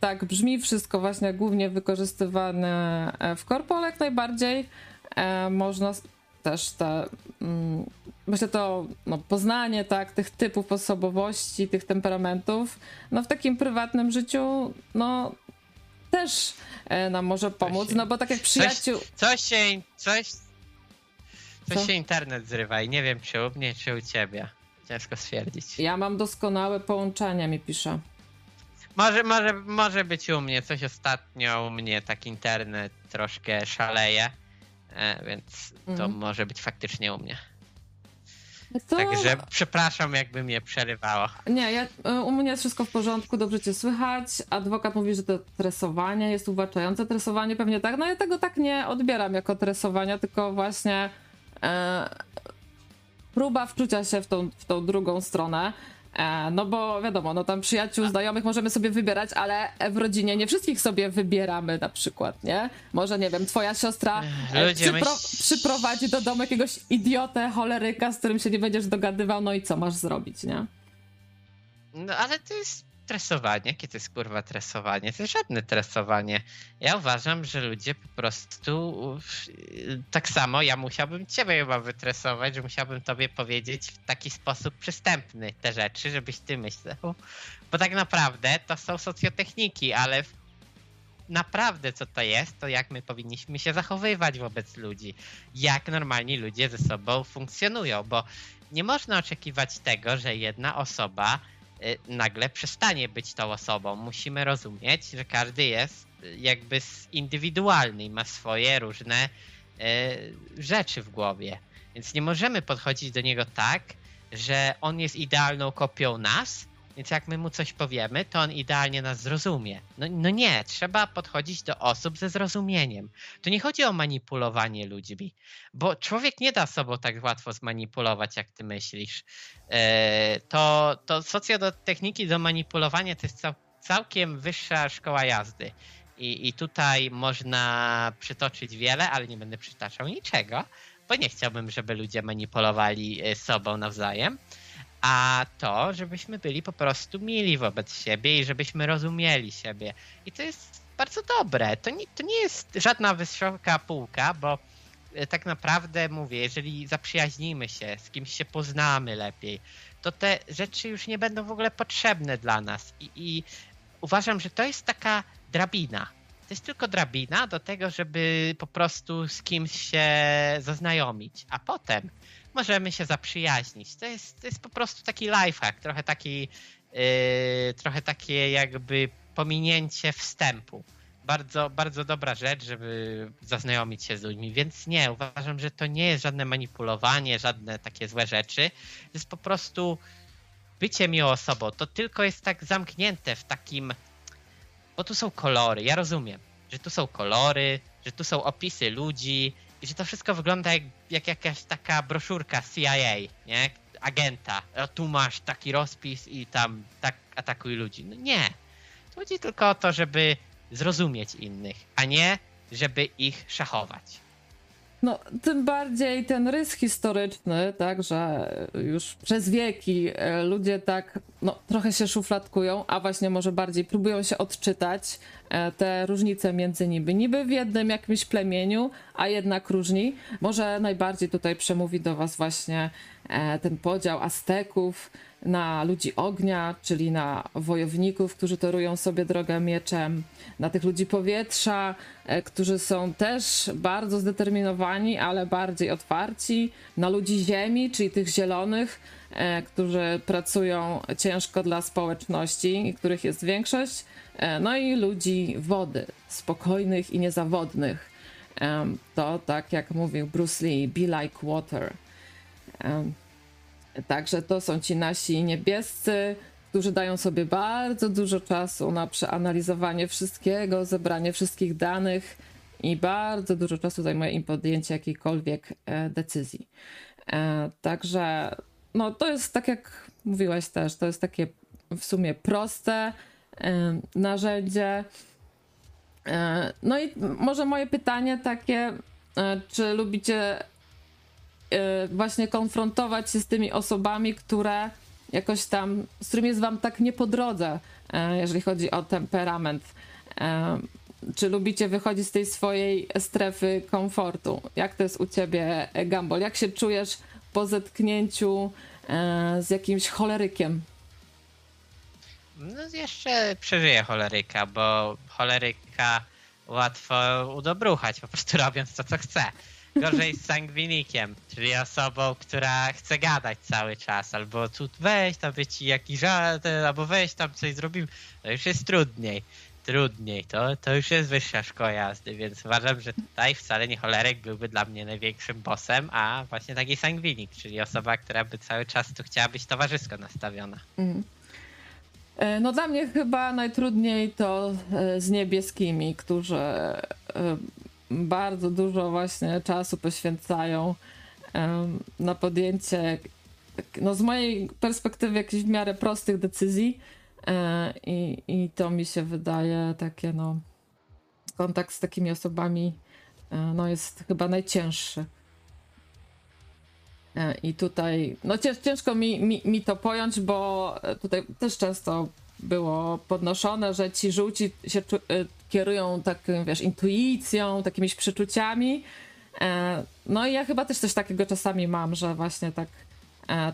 tak brzmi wszystko właśnie głównie wykorzystywane e, w korpo, ale jak najbardziej e, można też te, mm, myślę to no, poznanie tak, tych typów osobowości, tych temperamentów, no w takim prywatnym życiu, no też nam może pomóc, się, no bo tak jak przyjaciół... Coś, coś się, coś, coś Co? się internet zrywa i nie wiem czy u mnie, czy u ciebie. Ciężko stwierdzić. Ja mam doskonałe połączenia, mi pisze. Może, może, może być u mnie, coś ostatnio u mnie tak internet troszkę szaleje, e, więc to mhm. może być faktycznie u mnie. To... Także przepraszam, jakby mnie przerywało. Nie, ja, e, u mnie jest wszystko w porządku, dobrze cię słychać. Adwokat mówi, że to tresowanie jest uwłaczające. Tresowanie pewnie tak. No ja tego tak nie odbieram jako tresowania, tylko właśnie e, próba wczucia się w tą, w tą drugą stronę. E, no bo wiadomo, no tam przyjaciół, znajomych możemy sobie wybierać, ale w rodzinie nie wszystkich sobie wybieramy na przykład, nie? Może, nie wiem, twoja siostra e, przypro przyprowadzi do domu jakiegoś idiotę, choleryka, z którym się nie będziesz dogadywał, no i co masz zrobić, nie? No ale to jest tresowanie. Jakie to jest kurwa tresowanie? To jest żadne tresowanie. Ja uważam, że ludzie po prostu tak samo ja musiałbym ciebie chyba wytresować, że musiałbym tobie powiedzieć w taki sposób przystępny te rzeczy, żebyś ty myślał. Bo tak naprawdę to są socjotechniki, ale naprawdę co to jest, to jak my powinniśmy się zachowywać wobec ludzi. Jak normalni ludzie ze sobą funkcjonują, bo nie można oczekiwać tego, że jedna osoba nagle przestanie być tą osobą. Musimy rozumieć, że każdy jest y, jakby indywidualny i ma swoje różne y, rzeczy w głowie. Więc nie możemy podchodzić do niego tak, że on jest idealną kopią nas, więc jak my mu coś powiemy, to on idealnie nas zrozumie. No, no nie, trzeba podchodzić do osób ze zrozumieniem. To nie chodzi o manipulowanie ludźmi, bo człowiek nie da sobą tak łatwo zmanipulować, jak ty myślisz. E, to, to socjotechniki do manipulowania to jest cał, całkiem wyższa szkoła jazdy. I, I tutaj można przytoczyć wiele, ale nie będę przytaczał niczego, bo nie chciałbym, żeby ludzie manipulowali e, sobą nawzajem a to, żebyśmy byli po prostu mili wobec siebie i żebyśmy rozumieli siebie. I to jest bardzo dobre. To nie, to nie jest żadna wysoka półka, bo e, tak naprawdę mówię, jeżeli zaprzyjaźnimy się, z kimś się poznamy lepiej, to te rzeczy już nie będą w ogóle potrzebne dla nas. I, i uważam, że to jest taka drabina. To jest tylko drabina do tego, żeby po prostu z kimś się zaznajomić, a potem możemy się zaprzyjaźnić. To jest, to jest po prostu taki lifehack, trochę taki, yy, trochę takie jakby pominięcie wstępu. Bardzo, bardzo dobra rzecz, żeby zaznajomić się z ludźmi, więc nie, uważam, że to nie jest żadne manipulowanie, żadne takie złe rzeczy. To jest po prostu bycie miłą osobą. To tylko jest tak zamknięte w takim, bo tu są kolory, ja rozumiem, że tu są kolory, że tu są opisy ludzi, że to wszystko wygląda jak, jak jakaś taka broszurka CIA, nie? Agenta. O, tu masz taki rozpis i tam tak atakuj ludzi. No nie. Chodzi tylko o to, żeby zrozumieć innych, a nie żeby ich szachować. No, tym bardziej ten rys historyczny, tak, że już przez wieki e, ludzie tak no, trochę się szufladkują, a właśnie może bardziej próbują się odczytać e, te różnice między niby. Niby w jednym jakimś plemieniu, a jednak różni. Może najbardziej tutaj przemówi do Was właśnie ten podział Azteków na ludzi ognia, czyli na wojowników, którzy torują sobie drogę mieczem, na tych ludzi powietrza, e, którzy są też bardzo zdeterminowani, ale bardziej otwarci, na ludzi ziemi, czyli tych zielonych, e, którzy pracują ciężko dla społeczności, których jest większość, e, no i ludzi wody, spokojnych i niezawodnych. To tak jak mówił Bruce Lee, be like water. Także to są ci nasi niebiescy, którzy dają sobie bardzo dużo czasu na przeanalizowanie wszystkiego, zebranie wszystkich danych i bardzo dużo czasu zajmuje im podjęcie jakiejkolwiek e, decyzji. E, także no, to jest tak jak mówiłaś też, to jest takie w sumie proste e, narzędzie. No i może moje pytanie takie, czy lubicie właśnie konfrontować się z tymi osobami, które jakoś tam, z którymi jest wam tak nie po drodze, y, jeżeli chodzi o temperament. Y, czy lubicie wychodzić z tej swojej strefy komfortu? Jak to jest u ciebie, Gambol? Jak się czujesz po zetknięciu z jakimś cholerykiem? No jeszcze przeżyję choleryka, bo choleryka łatwo udobruchać, po prostu robiąc to, co chce. Gorzej z sangwinikiem, czyli osobą, która chce gadać cały czas, albo tu weź tam ci jakiś żart, albo weź tam coś zrobimy. To już jest trudniej. Trudniej, to, to już jest wyższa szkoła jazdy, więc uważam, że tutaj wcale nie cholerek byłby dla mnie największym bossem, a właśnie taki sangwinik, czyli osoba, która by cały czas tu chciała być towarzysko nastawiona. Mm. No dla mnie chyba najtrudniej to e, z niebieskimi, którzy e, bardzo dużo właśnie czasu poświęcają na podjęcie, no z mojej perspektywy, jakichś w miarę prostych decyzji i, i to mi się wydaje takie no kontakt z takimi osobami no jest chyba najcięższy. E, I tutaj, no ciężko mi, mi, mi to pojąć, bo tutaj też często było podnoszone, że ci żółci się e, kierują taką, wiesz, intuicją, takimiś przeczuciami. E, no i ja chyba też coś takiego czasami mam, że właśnie tak,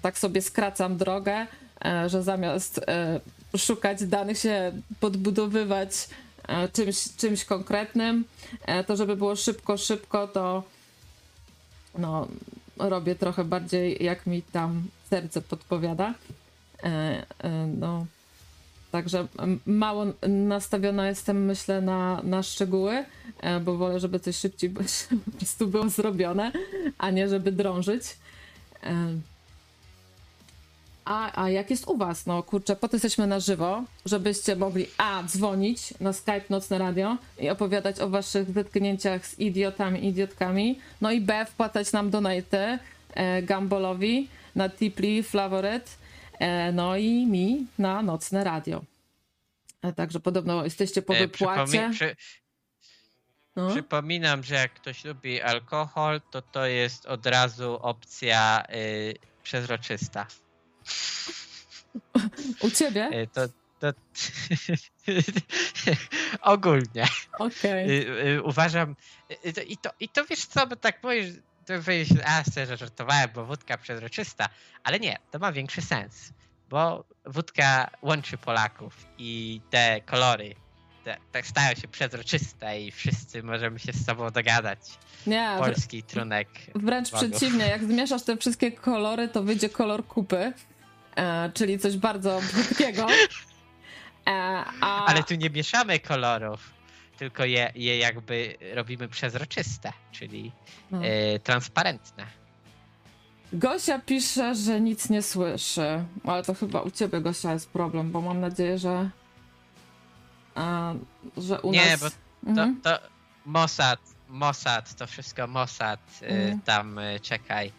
tak sobie skracam drogę, że zamiast szukać danych, się podbudowywać czymś, czymś konkretnym, to żeby było szybko, szybko, to no, robię trochę bardziej jak mi tam serce podpowiada. E, e, no, także mało nastawiona jestem, myślę, na, na szczegóły, e, bo wolę, żeby coś szybciej po prostu było zrobione, a nie żeby drążyć. A, a jak jest u was? No kurczę, po to jesteśmy na żywo, żebyście mogli A. dzwonić na Skype Nocne Radio i opowiadać o waszych zetknięciach z idiotami, idiotkami. No i B. wpłacać nam donaty e, Gambolowi na Tipli, Flavoret, no i mi na Nocne Radio. E, także podobno jesteście po e, wypłacie. No. Przypominam, że jak ktoś lubi alkohol, to to jest od razu opcja y, przezroczysta. U ciebie? E, to, to ogólnie. Okay. Uważam. I to, I to wiesz co, bo tak mówisz, to wyjść, a szczerze żartowałem, bo wódka przezroczysta, ale nie, to ma większy sens, bo wódka łączy Polaków i te kolory tak stają się przezroczyste i wszyscy możemy się z sobą dogadać. Nie, Polski trunek. Wręcz przeciwnie, jak zmieszasz te wszystkie kolory, to wyjdzie kolor kupy, e, czyli coś bardzo brzydkiego. E, a... Ale tu nie mieszamy kolorów, tylko je, je jakby robimy przezroczyste, czyli no. e, transparentne. Gosia pisze, że nic nie słyszy, ale to chyba u ciebie, Gosia, jest problem, bo mam nadzieję, że a, że u nie, nas... bo to, mhm. to Mossad, Mossad, to wszystko Mossad, y, mhm. tam y, czekaj.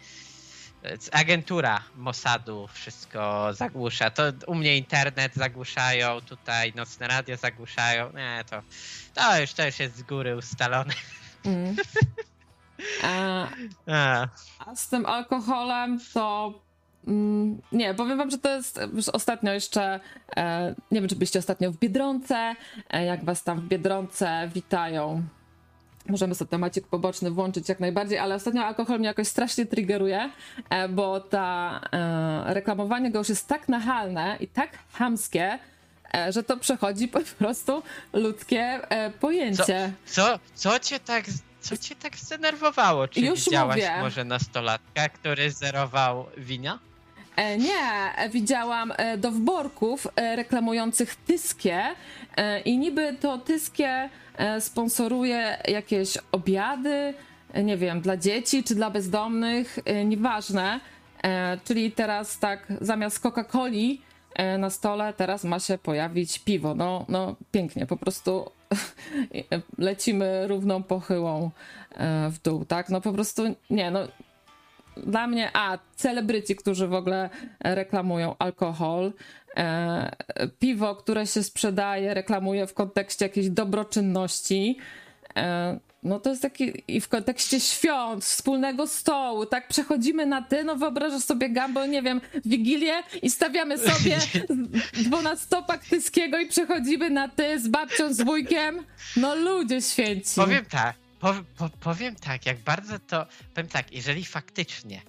Agentura Mossadu wszystko zagłusza. To u mnie internet zagłuszają, tutaj nocne radio zagłuszają. Nie, to, to, już, to już jest z góry ustalone. Mm. A, a. a z tym alkoholem to Mm, nie, powiem wam, że to jest już ostatnio jeszcze, e, nie wiem, czy byliście ostatnio w Biedronce, e, jak was tam w Biedronce witają. Możemy sobie tematik poboczny włączyć jak najbardziej, ale ostatnio alkohol mnie jakoś strasznie triggeruje, e, bo ta reklamowanie go już jest tak nachalne i tak hamskie, że to przechodzi po prostu ludzkie pojęcie. Co, co, co cię tak co cię tak zdenerwowało? Czy Już widziałaś mówię. może nastolatka, który zerował wina? E, nie, widziałam e, dowborków e, reklamujących Tyskie i niby to Tyskie sponsoruje jakieś obiady, nie wiem, dla dzieci czy dla bezdomnych, nieważne. Czyli teraz tak zamiast Coca-Coli na stole teraz ma się pojawić piwo. No, no pięknie, po prostu lecimy równą pochyłą w dół, tak? No po prostu nie, no dla mnie, a celebryci, którzy w ogóle reklamują alkohol, e, piwo, które się sprzedaje, reklamuje w kontekście jakiejś dobroczynności. E, no to jest taki i w kontekście świąt, wspólnego stołu, tak przechodzimy na ty, no wyobrażasz sobie Gambo, nie wiem, Wigilię i stawiamy sobie dwunastopak tyskiego i przechodzimy na ty z babcią, z wujkiem. No ludzie święci. Powiem tak, po, po, powiem tak, jak bardzo to. Powiem tak, jeżeli faktycznie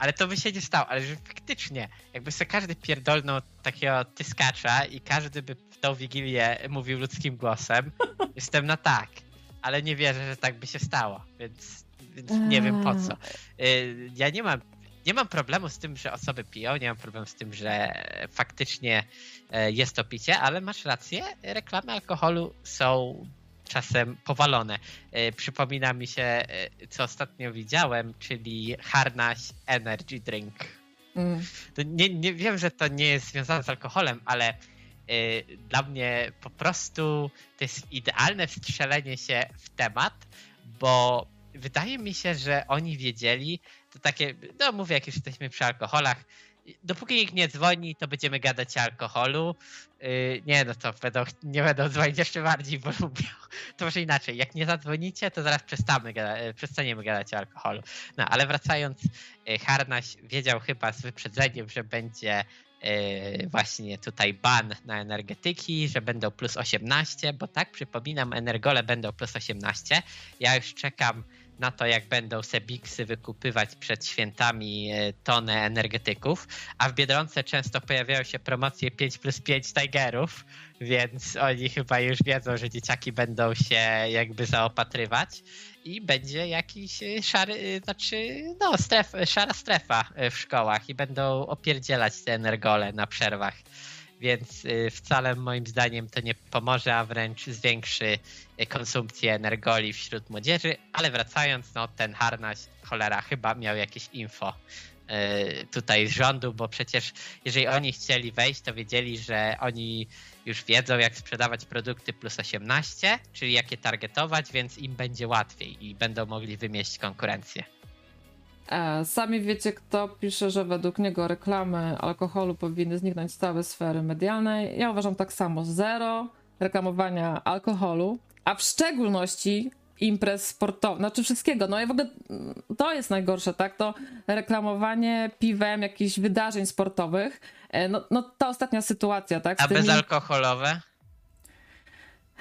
ale to by się nie stało, ale że faktycznie, jakby sobie każdy pierdolnął takiego tyskacza i każdy by w tą Wigilię mówił ludzkim głosem, jestem na tak, ale nie wierzę, że tak by się stało, więc, więc nie wiem po co. Y, ja nie mam nie mam problemu z tym, że osoby piją, nie mam problemu z tym, że faktycznie e, jest to picie, ale masz rację, reklamy alkoholu są czasem powalone. E, przypomina mi się, e, co ostatnio widziałem, czyli Harnaś Energy Drink. Mm. Nie, nie wiem, że to nie jest związane z alkoholem, ale dla mnie po prostu to jest idealne wstrzelenie się w temat, bo wydaje mi się, że oni wiedzieli, to takie, no mówię, jak już jesteśmy przy alkoholach, dopóki nikt nie dzwoni, to będziemy gadać o alkoholu. Yy, nie, no to będą, nie będą dzwonić jeszcze bardziej, bo lubią. To może inaczej, jak nie zadzwonicie, to zaraz przestamy gada, yy, przestaniemy gadać o alkoholu. No, ale wracając, yy, Harnaś wiedział chyba z wyprzedzeniem, że będzie yy, właśnie tutaj ban na energetyki, że będą plus 18, bo tak, przypominam, energole będą plus 18. Ja już czekam na to, jak będą Sebiksy wykupywać przed świętami e, tonę energetyków, a w Biedronce często pojawiają się promocje 5 plus 5 Tigerów, więc oni chyba już wiedzą, że dzieciaki będą się jakby zaopatrywać i będzie jakiś e, szary, e, znaczy no stref, szara strefa w szkołach i będą opierdzielać te energole na przerwach więc y, wcale moim zdaniem to nie pomoże, a wręcz zwiększy y, konsumpcję energoli wśród młodzieży. Ale wracając, no ten harnaś, cholera, chyba miał jakieś info y, tutaj z rządu, bo przecież jeżeli oni chcieli wejść, to wiedzieli, że oni już wiedzą, jak sprzedawać produkty plus 18, czyli jak je targetować, więc im będzie łatwiej i będą mogli wymieść konkurencję. E, sami wiecie, kto pisze, że według niego reklamy alkoholu powinny zniknąć z całej sfery medialnej. Ja uważam tak samo. Zero reklamowania alkoholu, a w szczególności imprez sportowych, znaczy wszystkiego. No i w ogóle mm, to jest najgorsze, tak? To reklamowanie piwem jakichś wydarzeń sportowych. E, no, no ta ostatnia sytuacja, tak? A tymi... bezalkoholowe?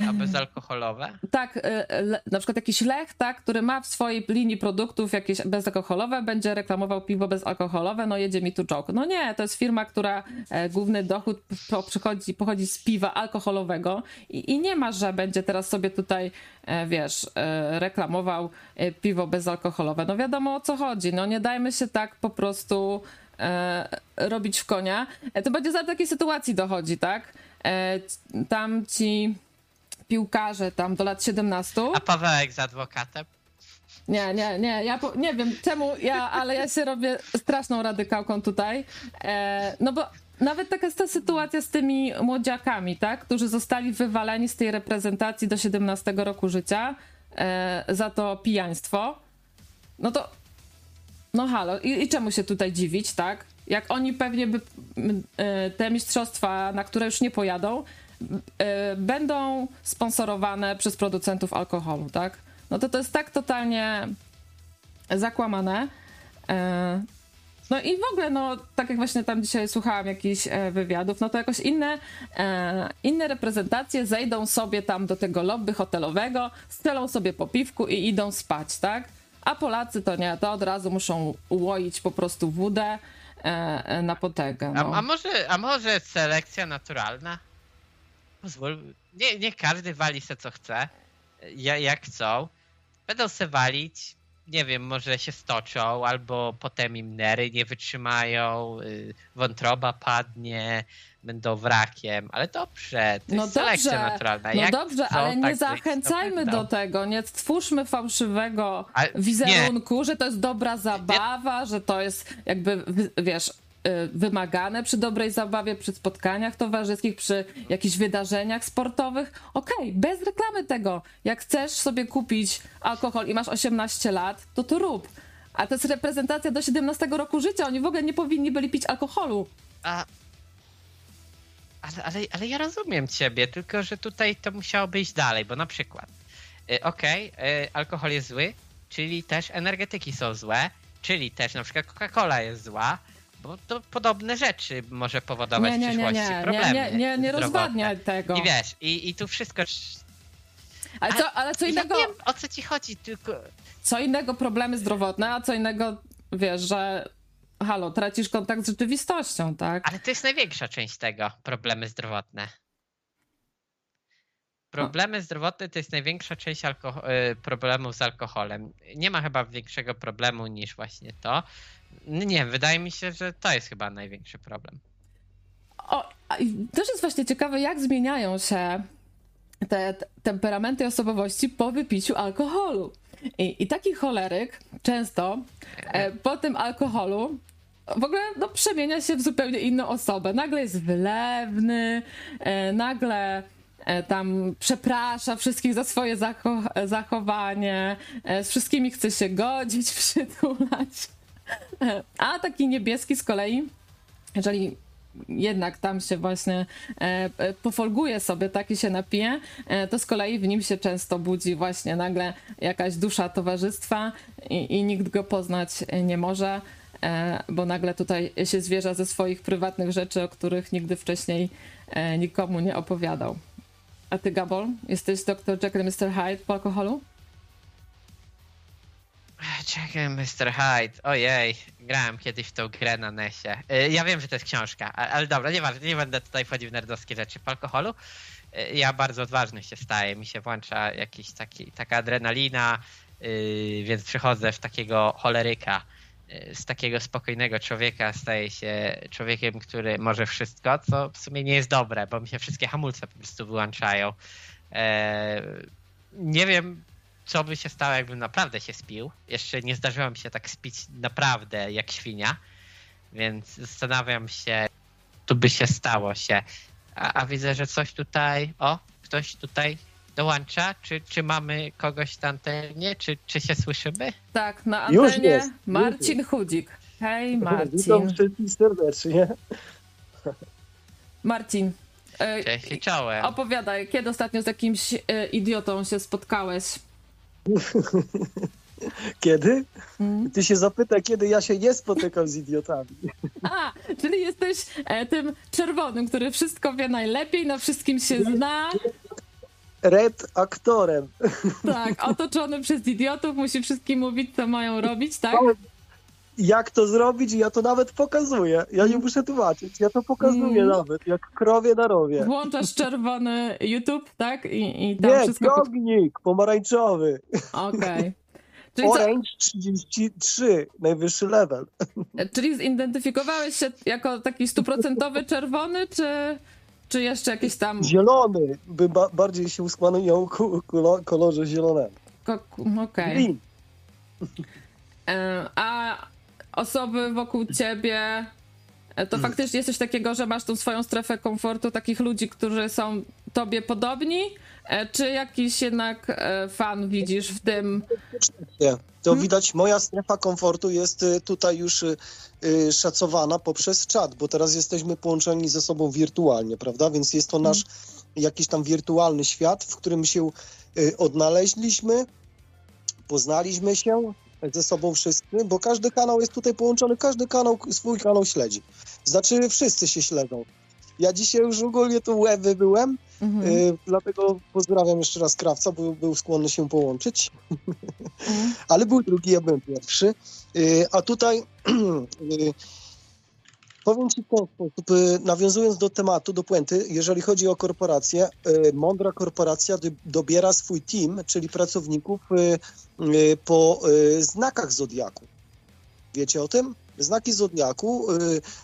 A bezalkoholowe? Tak, y, le, na przykład jakiś Lech, tak, który ma w swojej linii produktów jakieś bezalkoholowe, będzie reklamował piwo bezalkoholowe, no jedzie mi tu czok. No nie, to jest firma, która e, główny dochód przychodzi, pochodzi z piwa alkoholowego i, i, nie ma, że będzie teraz sobie tutaj, e, wiesz, e, reklamował piwo bezalkoholowe. No wiadomo o co chodzi, no nie dajmy się tak po prostu robić w konia. To będzie za takiej sytuacji dochodzi, tak? tam ci piłkarze tam do lat 17. A Pawełek z adwokatem? Nie, nie, nie, ja po, nie wiem czemu, ja, ale ja się robię straszną radykałką tutaj. E, no bo nawet taka jest ta sytuacja z tymi młodziakami, tak, którzy zostali wywaleni z tej reprezentacji do 17 roku życia e, za to pijaństwo. No to, no halo, i, i czemu się tutaj dziwić, tak? Jak oni pewnie by e, te mistrzostwa, na które już nie pojadą, będą sponsorowane przez producentów alkoholu, tak? No to to jest tak totalnie zakłamane. E, no i w ogóle, no, tak jak właśnie tam dzisiaj słuchałam jakichś e, wywiadów, no to jakoś inne, inne reprezentacje zejdą sobie tam do tego lobby hotelowego, strzelą sobie po piwku i idą spać, tak? A Polacy to nie, to od razu muszą ułoić po prostu wódę na potęgę. No. A, a, może, a może selekcja naturalna? Pozwól, nie, niech każdy wali se co chce, jak chcą. Będą se walić, nie wiem, może się stoczą, albo potem im nery nie wytrzymają, y, wątroba padnie, będą wrakiem, ale dobrze, to no jest dobrze, naturalna. No Jak dobrze, chcą, ale nie tak zachęcajmy do tego, nie stwórzmy fałszywego ale, wizerunku, nie. że to jest dobra zabawa, nie. że to jest jakby, wiesz, wymagane przy dobrej zabawie, przy spotkaniach towarzyskich, przy jakichś wydarzeniach sportowych. Okej, okay, bez reklamy tego. Jak chcesz sobie kupić alkohol i masz 18 lat, to to rób. A to jest reprezentacja do 17 roku życia. Oni w ogóle nie powinni byli pić alkoholu. A... Ale, ale, ale ja rozumiem ciebie, tylko że tutaj to musiałoby iść dalej, bo na przykład, yy, okej, okay, alkohol jest zły, czyli też energetyki są złe, czyli też na przykład Coca-Cola jest zła, bo to podobne rzeczy może powodować nie, nie, w przyszłości nie, nie, problemy. Nie, nie, nie, nie rozwadniaj tego. I wiesz, i, i tu wszystko. Ale co, ale co innego. Ja wiem, o co ci chodzi, tylko. Co innego problemy zdrowotne, a co innego wiesz, że halo, tracisz kontakt z rzeczywistością, tak? Ale to jest największa część tego, problemy zdrowotne. Problemy zdrowotne to jest największa część y, problemów z alkoholem. Nie ma chyba większego problemu niż właśnie to. Nie, wydaje mi się, że to jest chyba największy problem. O, też jest właśnie ciekawe, jak zmieniają się te temperamenty osobowości po wypiciu alkoholu. I, i taki choleryk często e, po tym alkoholu w ogóle no, przemienia się w zupełnie inną osobę. Nagle jest wylewny, e, nagle e, tam przeprasza wszystkich za swoje zacho- zachowanie, e, z wszystkimi chce się godzić, przytulać. A taki niebieski z kolei, jeżeli jednak tam się właśnie e, e, pofolguje sobie, taki się napije, e, to z kolei w nim się często budzi właśnie nagle jakaś dusza towarzystwa i, i nikt go poznać nie może, e, bo nagle tutaj się zwierza ze swoich prywatnych rzeczy, o których nigdy wcześniej e, nikomu nie opowiadał. A ty, Gabol, jesteś dr Jekyll Mr. Hyde po alkoholu? Czekaj, Mr. Hyde. Ojej, grałem kiedyś w tą grę na NESie. Y, Ja wiem, że to jest książka, ale dobra, nieważne, nie będę tutaj wchodził w nerdowskie rzeczy po alkoholu. Y, Ja bardzo odważny się staję, mi się włącza jakiś taka adrenalina, y, więc przychodzę w takiego choleryka. Z takiego spokojnego człowieka staję się człowiekiem, który może wszystko, co w sumie nie jest dobre, bo mi się wszystkie hamulce po prostu wyłączają. E, Nie wiem, co by się stało, jakbym naprawdę się spił. Jeszcze nie zdarzyło mi się tak spić naprawdę jak świnia, więc zastanawiam się, co by się stało się. A, a widzę, że coś tutaj, o, ktoś tutaj dołącza. Czy, czy mamy kogoś na antenie? Czy, czy się słyszymy? Tak, na Już antenie jest, już Marcin Chudzik. Hej, Witam Marcin. wszystkich serdecznie. Marcin, e, Cześć czołem. Opowiadaj, kiedy ostatnio z jakimś e, idiotą się spotkałeś? Kiedy? Mm. Ty się zapyta, kiedy ja się nie spotykam z idiotami. A, czyli jesteś e, tym czerwonym, który wszystko wie najlepiej, na wszystkim się zna. Red aktorem. Tak, otoczony przez idiotów, musi wszystkim mówić, co mają robić, tak? Jak to zrobić? Ja to nawet pokazuję. Ja nie muszę tłumaczyć. Ja to pokazuję Mm. nawet, jak krowie na rowie. Włączasz czerwony YouTube, tak? I, i tam Nie, wszystko. pomarańczowy. Okej. Czyli, co, Orange 33, najwyższy level. czyli zidentyfikowałeś się jako taki stuprocentowy czerwony, czy, czy jeszcze jakieś tam. Zielony, by ba bardziej się uskłaniał ku kulo- kolorze zielonym. ko- Okej. Green. E, A osoby wokół ciebie, e, to faktycznie jest coś takiego, że masz tą swoją strefę komfortu takich ludzi, którzy są tobie podobni, E, czy jakiś jednak e, fan widzisz w tym? Nie. To Hmm? widać, moja strefa komfortu jest tutaj już szacowana poprzez czat, bo teraz jesteśmy połączeni ze sobą wirtualnie, prawda? Więc jest to nasz jakiś tam wirtualny świat, w którym się odnaleźliśmy, poznaliśmy się ze sobą wszyscy, bo każdy kanał jest tutaj połączony, każdy kanał swój kanał śledzi. Znaczy wszyscy się śledzą. Ja dzisiaj już ogólnie tu łewy byłem, Mhm. y, dlatego pozdrawiam jeszcze raz Krawca, bo był skłonny się połączyć Mhm. ale był drugi, ja byłem pierwszy. Yy, A tutaj yy, powiem Ci w ten sposób, yy, nawiązując do tematu, do puenty, jeżeli chodzi o korporację, yy, mądra korporacja dobiera swój team, czyli pracowników yy, po znakach Zodiaku. Wiecie o tym? Znaki Zodiaku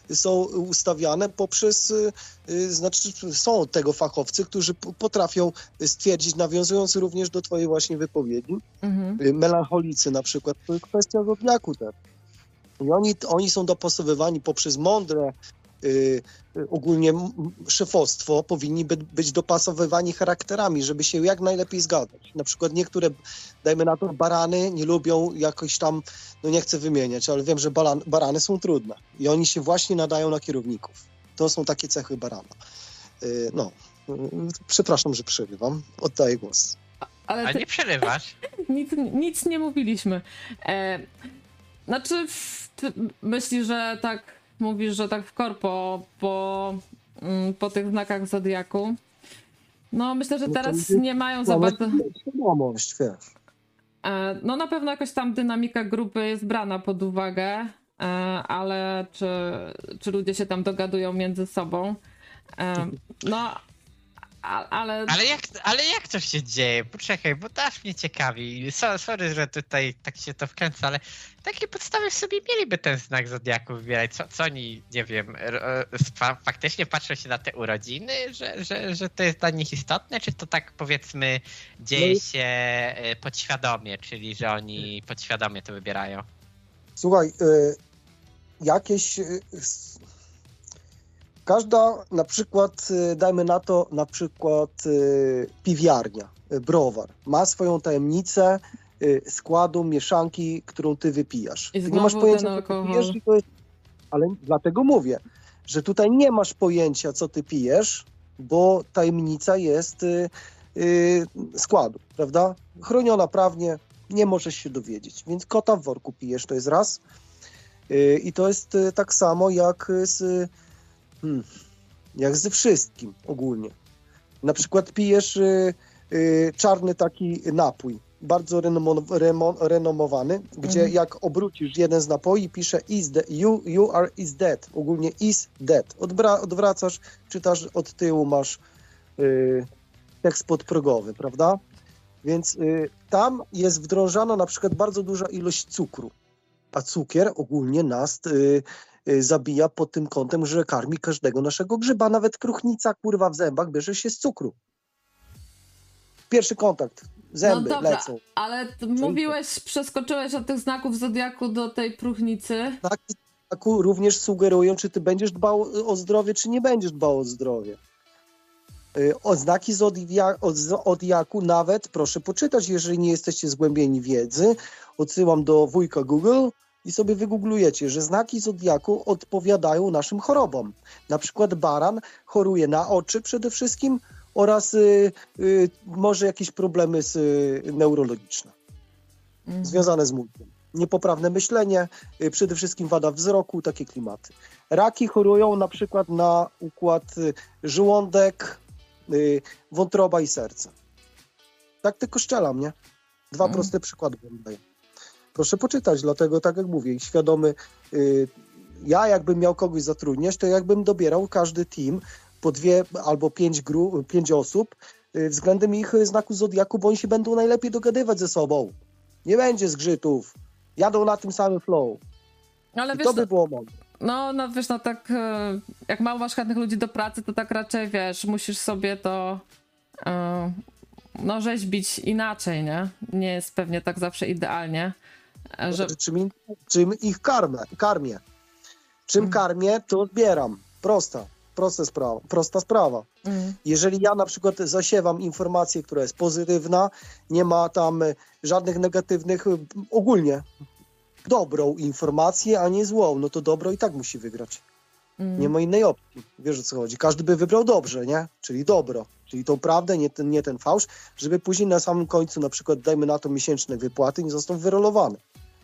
y, są ustawiane poprzez, y, y, znaczy są tego fachowcy, którzy potrafią stwierdzić, nawiązując również do Twojej właśnie wypowiedzi, Mhm. Y, melancholicy na przykład, to jest kwestia zodiaku też. I oni, oni są dopasowywani poprzez mądre y, y, ogólnie szefostwo, powinni by, być dopasowywani charakterami, żeby się jak najlepiej zgadzać. Na przykład niektóre, dajmy na to, barany nie lubią jakoś tam, no nie chcę wymieniać, ale wiem, że baran, barany są trudne i oni się właśnie nadają na kierowników. To są takie cechy barana. Y, no, przepraszam, że przerywam. Oddaję głos. Ale A ty, nie przerywasz. nic, nic nie mówiliśmy. E, znaczy, ty myślisz, że tak mówisz, że tak w korpo po, mm, po tych znakach Zodiaku? No, myślę, że No teraz nie mają za bardzo. świadomość, wiesz. E, No na pewno jakoś tam dynamika grupy jest brana pod uwagę, e, ale czy, czy ludzie się tam dogadują między sobą? E, no, ale... Ale jak, ale jak to się dzieje? Poczekaj, bo to aż mnie ciekawi. So, sorry, że tutaj tak się to wkręca, ale takie podstawy w sobie mieliby ten znak Zodiaku wybierać. Co, co oni, nie wiem, faktycznie patrzą się na te urodziny, że, że, że to jest dla nich istotne, czy to tak powiedzmy dzieje no się e, podświadomie, czyli że oni podświadomie to wybierają? Słuchaj, y, jakieś y, Każda na przykład, y, dajmy na to, na przykład y, piwiarnia, y, browar, ma swoją tajemnicę składu, mieszanki, którą ty wypijasz. I ty nie masz pojęcia, co pijesz, jest... ale dlatego mówię, że tutaj nie masz pojęcia, co ty pijesz, bo tajemnica jest składu, prawda? Chroniona prawnie, nie możesz się dowiedzieć. Więc kota w worku pijesz, to jest raz. I to jest tak samo jak z Hmm. Jak ze wszystkim ogólnie. Na przykład pijesz y, y, czarny taki napój, bardzo renomowany, gdzie mm. jak obrócisz jeden z napoi, pisze is de, you, you are is dead. Ogólnie is dead. Odbra, odwracasz, czytasz od tyłu, masz y, tekst podprogowy, prawda? Więc y, tam jest wdrążana na przykład bardzo duża ilość cukru. A cukier ogólnie nas Y, zabija pod tym kątem, że karmi każdego naszego grzyba. Nawet kruchnica, kurwa, w zębach bierze się z cukru. Pierwszy kontakt. Zęby no dobra, lecą. ale mówiłeś, przeskoczyłeś od tych znaków Zodiaku do tej próchnicy. Tak, Zodiaku również sugerują, czy ty będziesz dbał o zdrowie, czy nie będziesz dbał o zdrowie. Y, Oznaki Zodiaku nawet proszę poczytać, jeżeli nie jesteście zgłębieni wiedzy. Odsyłam do wujka Google i sobie wygooglujecie, że znaki zodiaku odpowiadają naszym chorobom. Na przykład baran choruje na oczy przede wszystkim oraz y, y, może jakieś problemy z, y, neurologiczne mhm. związane z mózgiem. Niepoprawne myślenie, y, przede wszystkim wada wzroku, takie klimaty. Raki chorują na przykład na układ y, żołądek, y, wątroba i serce. Tak tylko szczelam, nie? Dwa mhm. proste przykłady daję proszę poczytać. Dlatego, tak jak mówię, świadomy, y, ja jakbym miał kogoś zatrudniać, to jakbym dobierał każdy team po dwie albo pięć, gru, pięć osób y, względem ich znaku zodiaku, bo oni się będą najlepiej dogadywać ze sobą. Nie będzie zgrzytów. Jadą na tym samym flow. Ale wiesz, to by było mądre. No, no wiesz, no tak e, jak mało masz chętnych ludzi do pracy, to tak raczej, wiesz, musisz sobie to no rzeźbić inaczej, nie? Nie jest pewnie tak zawsze idealnie. Że... Znaczy, czym, czym ich karmę, karmię. Czym mm. karmię, to odbieram. Prosta. Prosta sprawa. Prosta sprawa. Mm. Jeżeli ja na przykład zasiewam informację, która jest pozytywna, nie ma tam żadnych negatywnych, ogólnie dobrą informację, a nie złą, no to dobro i tak musi wygrać. Mm. Nie ma innej opcji. Wiesz o co chodzi. Każdy by wybrał dobrze, nie? Czyli dobro. Czyli tą prawdę, nie ten, nie ten fałsz, żeby później na samym końcu na przykład, dajmy na to miesięczne wypłaty, nie został wyrolowany.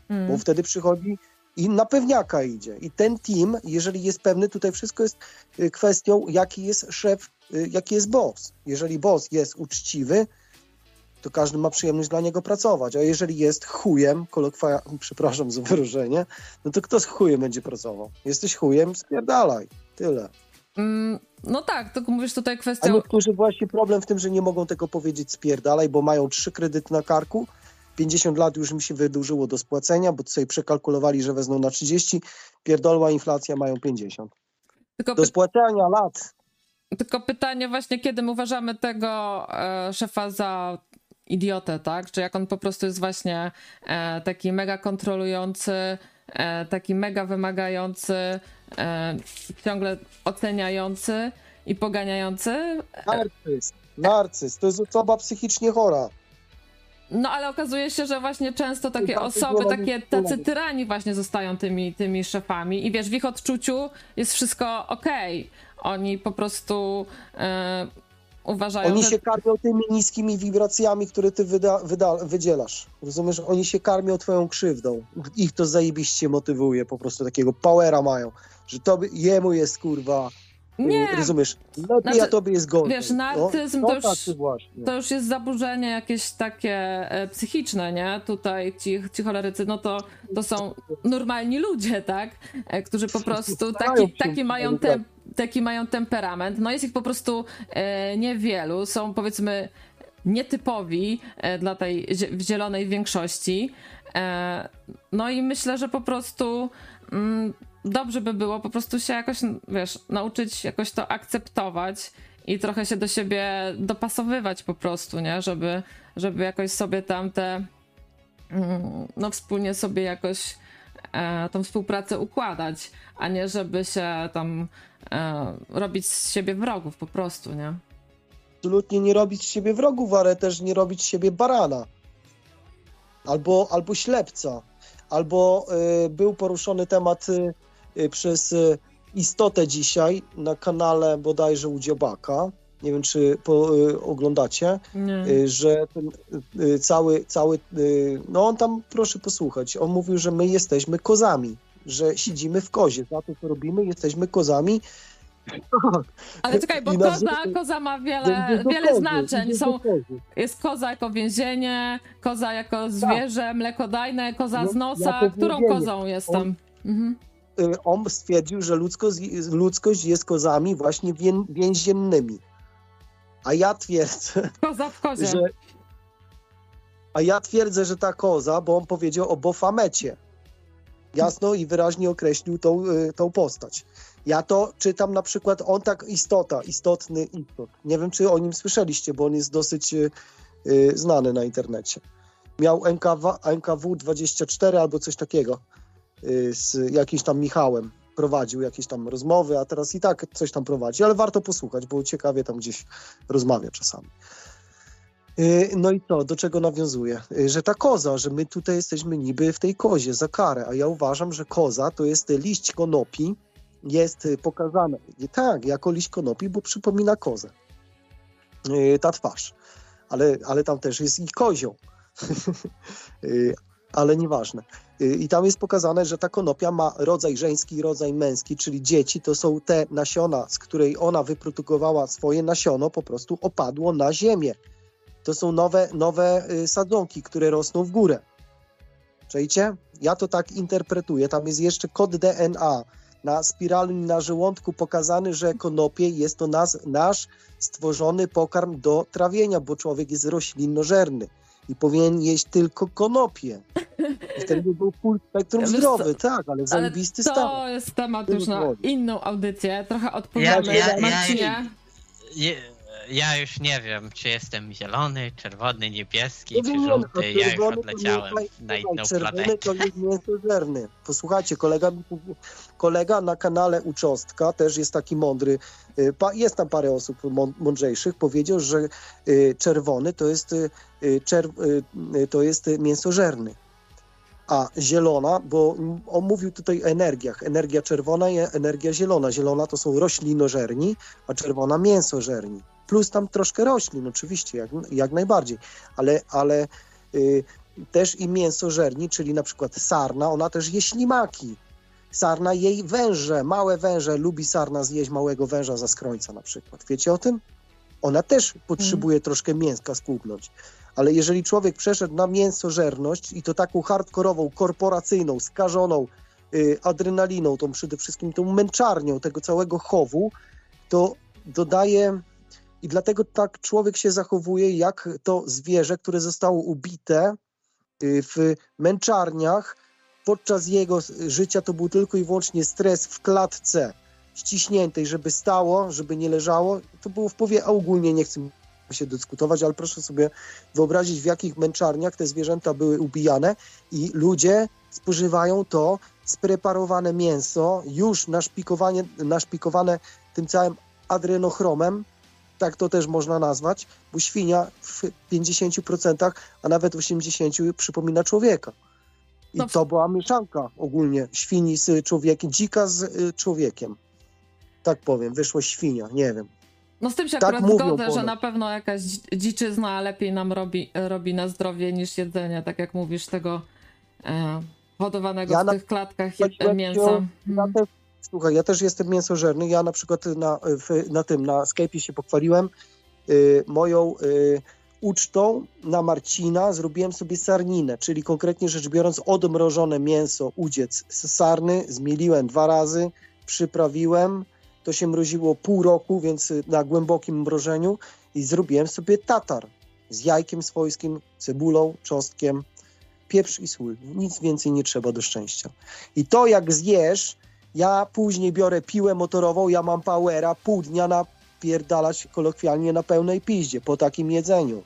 Mm. Bo wtedy przychodzi i na pewniaka idzie. I ten team, jeżeli jest pewny, tutaj wszystko jest y, kwestią, jaki jest szef, y, jaki jest boss. Jeżeli boss jest uczciwy, to każdy ma przyjemność dla niego pracować. A jeżeli jest chujem, kolokwa, przepraszam za wyrażenie, no to kto z chujem będzie pracował? Jesteś chujem, spierdalaj. Tyle. Mm, no tak, tylko mówisz tutaj kwestią... A niektórzy właśnie problem w tym, że nie mogą tego powiedzieć spierdalaj, bo mają trzy kredyty na karku, 50 lat już mi się wydłużyło do spłacenia, bo sobie przekalkulowali, że wezmą na 30, pierdolła inflacja mają 50. Tylko do spłacania lat. Tylko pytanie właśnie, kiedy my uważamy tego e, szefa za idiotę, tak? Czy jak on po prostu jest właśnie e, taki mega kontrolujący, e, taki mega wymagający, e, ciągle oceniający i poganiający. Narcyz, narcyz, to jest osoba psychicznie chora. No ale okazuje się, że właśnie często takie osoby, takie tacy tyrani właśnie zostają tymi, tymi szefami i wiesz, w ich odczuciu jest wszystko okej. Okay. Oni po prostu uważają, Oni że... się karmią tymi niskimi wibracjami, które ty wyda, wyda, wydzielasz. Rozumiesz? Oni się karmią twoją krzywdą. Ich to zajebiście motywuje, po prostu takiego powera mają, że to jemu jest kurwa Nie. Y, rozumiesz? Lepiej, Znaczy, a tobie jest gorzej. wiesz, narcyzm no, to no już-. To już jest zaburzenie jakieś takie e, psychiczne, nie? Tutaj ci, ci cholerycy, no to, to są normalni ludzie, tak? E, którzy po prostu taki, taki, mają tak. Taki mają temperament. No jest ich po prostu e, niewielu. Są powiedzmy nietypowi e, dla tej zie- zielonej większości. E, no i myślę, że po prostu mm, dobrze by było po prostu się jakoś, wiesz, nauczyć jakoś to akceptować i trochę się do siebie dopasowywać po prostu, nie? Żeby, żeby jakoś sobie tam te, mm, no wspólnie sobie jakoś e, tą współpracę układać, a nie żeby się tam e, robić z siebie wrogów po prostu, nie? absolutnie nie robić z siebie wrogów, ale też nie robić z siebie barana. Albo, albo ślepca. Albo y, był poruszony temat y, przez y, istotę dzisiaj na kanale bodajże u Dziobaka. Nie wiem, czy po, y, oglądacie, Nie. y, że ten y, cały, cały, no on tam, proszę posłuchać, on mówił, że my jesteśmy kozami, że siedzimy w kozie, za to co robimy, jesteśmy kozami. Ale czekaj, bo koza, koza ma wiele, wiele znaczeń. Są, jest koza jako więzienie, koza jako zwierzę mlekodajne, koza Tak. No, z nosa. Którą kozą jestem? Mhm. on stwierdził, że ludzkość, ludzkość jest kozami właśnie wię, więziennymi. A ja twierdzę, Koza w kozie. że a ja twierdzę, że ta koza, bo on powiedział o Bofamecie. Jasno i wyraźnie określił tą, y, tą postać. Ja to czytam na przykład, on tak istota, istotny istot. Nie wiem, czy o nim słyszeliście, bo on jest dosyć y, y, znany na internecie. Miał NKW, NKW 24 albo coś takiego y, z jakimś tam Michałem. Prowadził jakieś tam rozmowy, a teraz i tak coś tam prowadzi, ale warto posłuchać, bo ciekawie tam gdzieś rozmawia czasami. Y, No i to, do czego nawiązuje? Y, Że ta koza, że my tutaj jesteśmy niby w tej kozie za karę, a ja uważam, że koza to jest liść konopi, jest pokazane, tak, jako liść konopi, bo przypomina kozę. Y, Ta twarz. Ale, ale tam też jest i kozioł. Ale nieważne. Y, I tam jest pokazane, że ta konopia ma rodzaj żeński i rodzaj męski, czyli dzieci to są te nasiona, z której ona wyprodukowała swoje nasiono, po prostu opadło na ziemię. To są nowe, nowe y, sadzonki, które rosną w górę. Czajcie? Ja to tak interpretuję. Tam jest jeszcze kod DNA na spirali na żołądku pokazany, że konopie jest to nas, nasz stworzony pokarm do trawienia, bo człowiek jest roślinnożerny i powinien jeść tylko konopie. I wtedy by był full spektrum zdrowy, tak, ale zajebisty stan. to jest temat już na inną audycję. Trochę Ja, odpowiemy ja, ja, Marcinie. ja, ja już nie wiem, czy jestem zielony, czerwony, niebieski, Nie czy wiem, żółty. a Ja już odleciałem nie- na nie- inną czerwony planetę. to jest mięsożerny. Posłuchajcie, kolega, kolega na kanale Uczostka też jest taki mądry, y, jest tam parę osób mą- mądrzejszych, powiedział, że y, czerwony to jest, y, czer- y, to jest mięsożerny. A zielona, bo on mówił tutaj o energiach. Energia czerwona i energia zielona. Zielona to są roślinożerni, a czerwona mięsożerni. Plus tam troszkę roślin, oczywiście, jak, jak najbardziej. Ale, ale y, też i mięsożerni, czyli na przykład sarna, ona też je ślimaki. Sarna jej węże, małe węże, lubi sarna zjeść małego węża za skrońca na przykład. Wiecie o tym? Ona też potrzebuje troszkę mięska skłubnąć. Ale jeżeli człowiek przeszedł na mięsożerność i to taką hardkorową, korporacyjną, skażoną y, adrenaliną, tą przede wszystkim tą męczarnią tego całego chowu, to dodaje i dlatego tak człowiek się zachowuje jak to zwierzę, które zostało ubite y, w męczarniach. Podczas jego życia to był tylko i wyłącznie stres w klatce ściśniętej, żeby stało, żeby nie leżało. To było w powie, a ogólnie nie chcę się dyskutować, ale proszę sobie wyobrazić, w jakich męczarniach te zwierzęta były ubijane i ludzie spożywają to spreparowane mięso, już naszpikowanie, naszpikowane tym całym adrenochromem, tak to też można nazwać, bo świnia w 50%, a nawet 80% przypomina człowieka. I No to była mieszanka ogólnie świni z człowiekiem, dzika z y, człowiekiem. Tak powiem, wyszło świnia, nie wiem. No z tym się Tak akurat zgodzę, że na pewno jakaś dzi- dziczyzna lepiej nam robi, robi na zdrowie niż jedzenie, tak jak mówisz, tego e, hodowanego Ja w tych klatkach mięsa. Ja Mm. też, słuchaj, ja też jestem mięsożerny. Ja na przykład na, na tym, na Skype'ie się pochwaliłem y, moją y, ucztą na Marcina zrobiłem sobie sarninę, czyli konkretnie rzecz biorąc odmrożone mięso, udziec sarny, zmieliłem dwa razy, przyprawiłem, to się mroziło pół roku, więc na głębokim mrożeniu i zrobiłem sobie tatar z jajkiem swojskim, cebulą, czosnkiem, pieprz i sól. Nic więcej nie trzeba do szczęścia. I to jak zjesz, ja później biorę piłę motorową, ja mam powera, pół dnia napierdalać kolokwialnie na pełnej piździe po takim jedzeniu.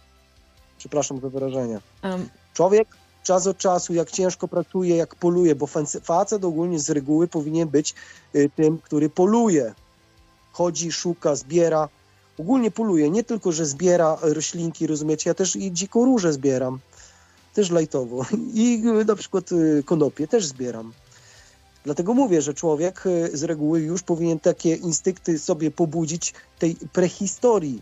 Przepraszam za wyrażenie. Um, Człowiek czas od czasu, jak ciężko pracuje, jak poluje, bo facet ogólnie z reguły powinien być y, tym, który poluje. Chodzi, szuka, zbiera. Ogólnie poluje, nie tylko, że zbiera roślinki, rozumiecie, ja też i dziką różę zbieram. Też lajtowo. I y, na przykład y, konopie też zbieram. Dlatego mówię, że człowiek y, z reguły już powinien takie instynkty sobie pobudzić tej prehistorii.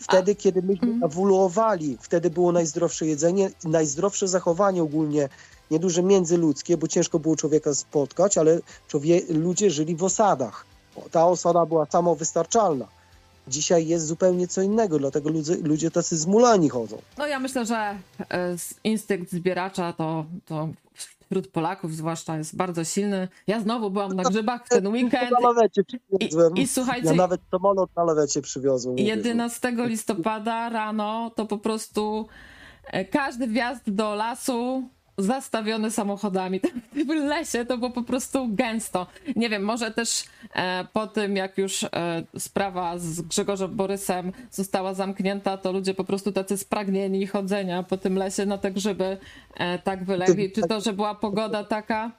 Wtedy, kiedy myśmy mm. ewoluowali, wtedy było najzdrowsze jedzenie, najzdrowsze zachowanie ogólnie, nieduże międzyludzkie, bo ciężko było człowieka spotkać, ale człowie, ludzie żyli w osadach. Ta osada była samowystarczalna. Dzisiaj jest zupełnie co innego, dlatego ludzie, ludzie tacy zmulani chodzą. no ja myślę, że e, instynkt zbieracza to, to wśród Polaków zwłaszcza jest bardzo silny. Ja znowu byłam na grzybach w ten weekend Na lawecie przywiozłem. i, i słuchajcie, ja nawet samolot na lawecie przywiozłem. mówię, że- 11 listopada rano to po prostu e, każdy wjazd do lasu zastawiony samochodami. W tym lesie to było po prostu gęsto. Nie wiem, może też e, po tym, jak już e, sprawa z Grzegorzem Borysem została zamknięta, to ludzie po prostu tacy spragnieni chodzenia po tym lesie na te grzyby e, tak wylegli. Czy to, że była pogoda taka?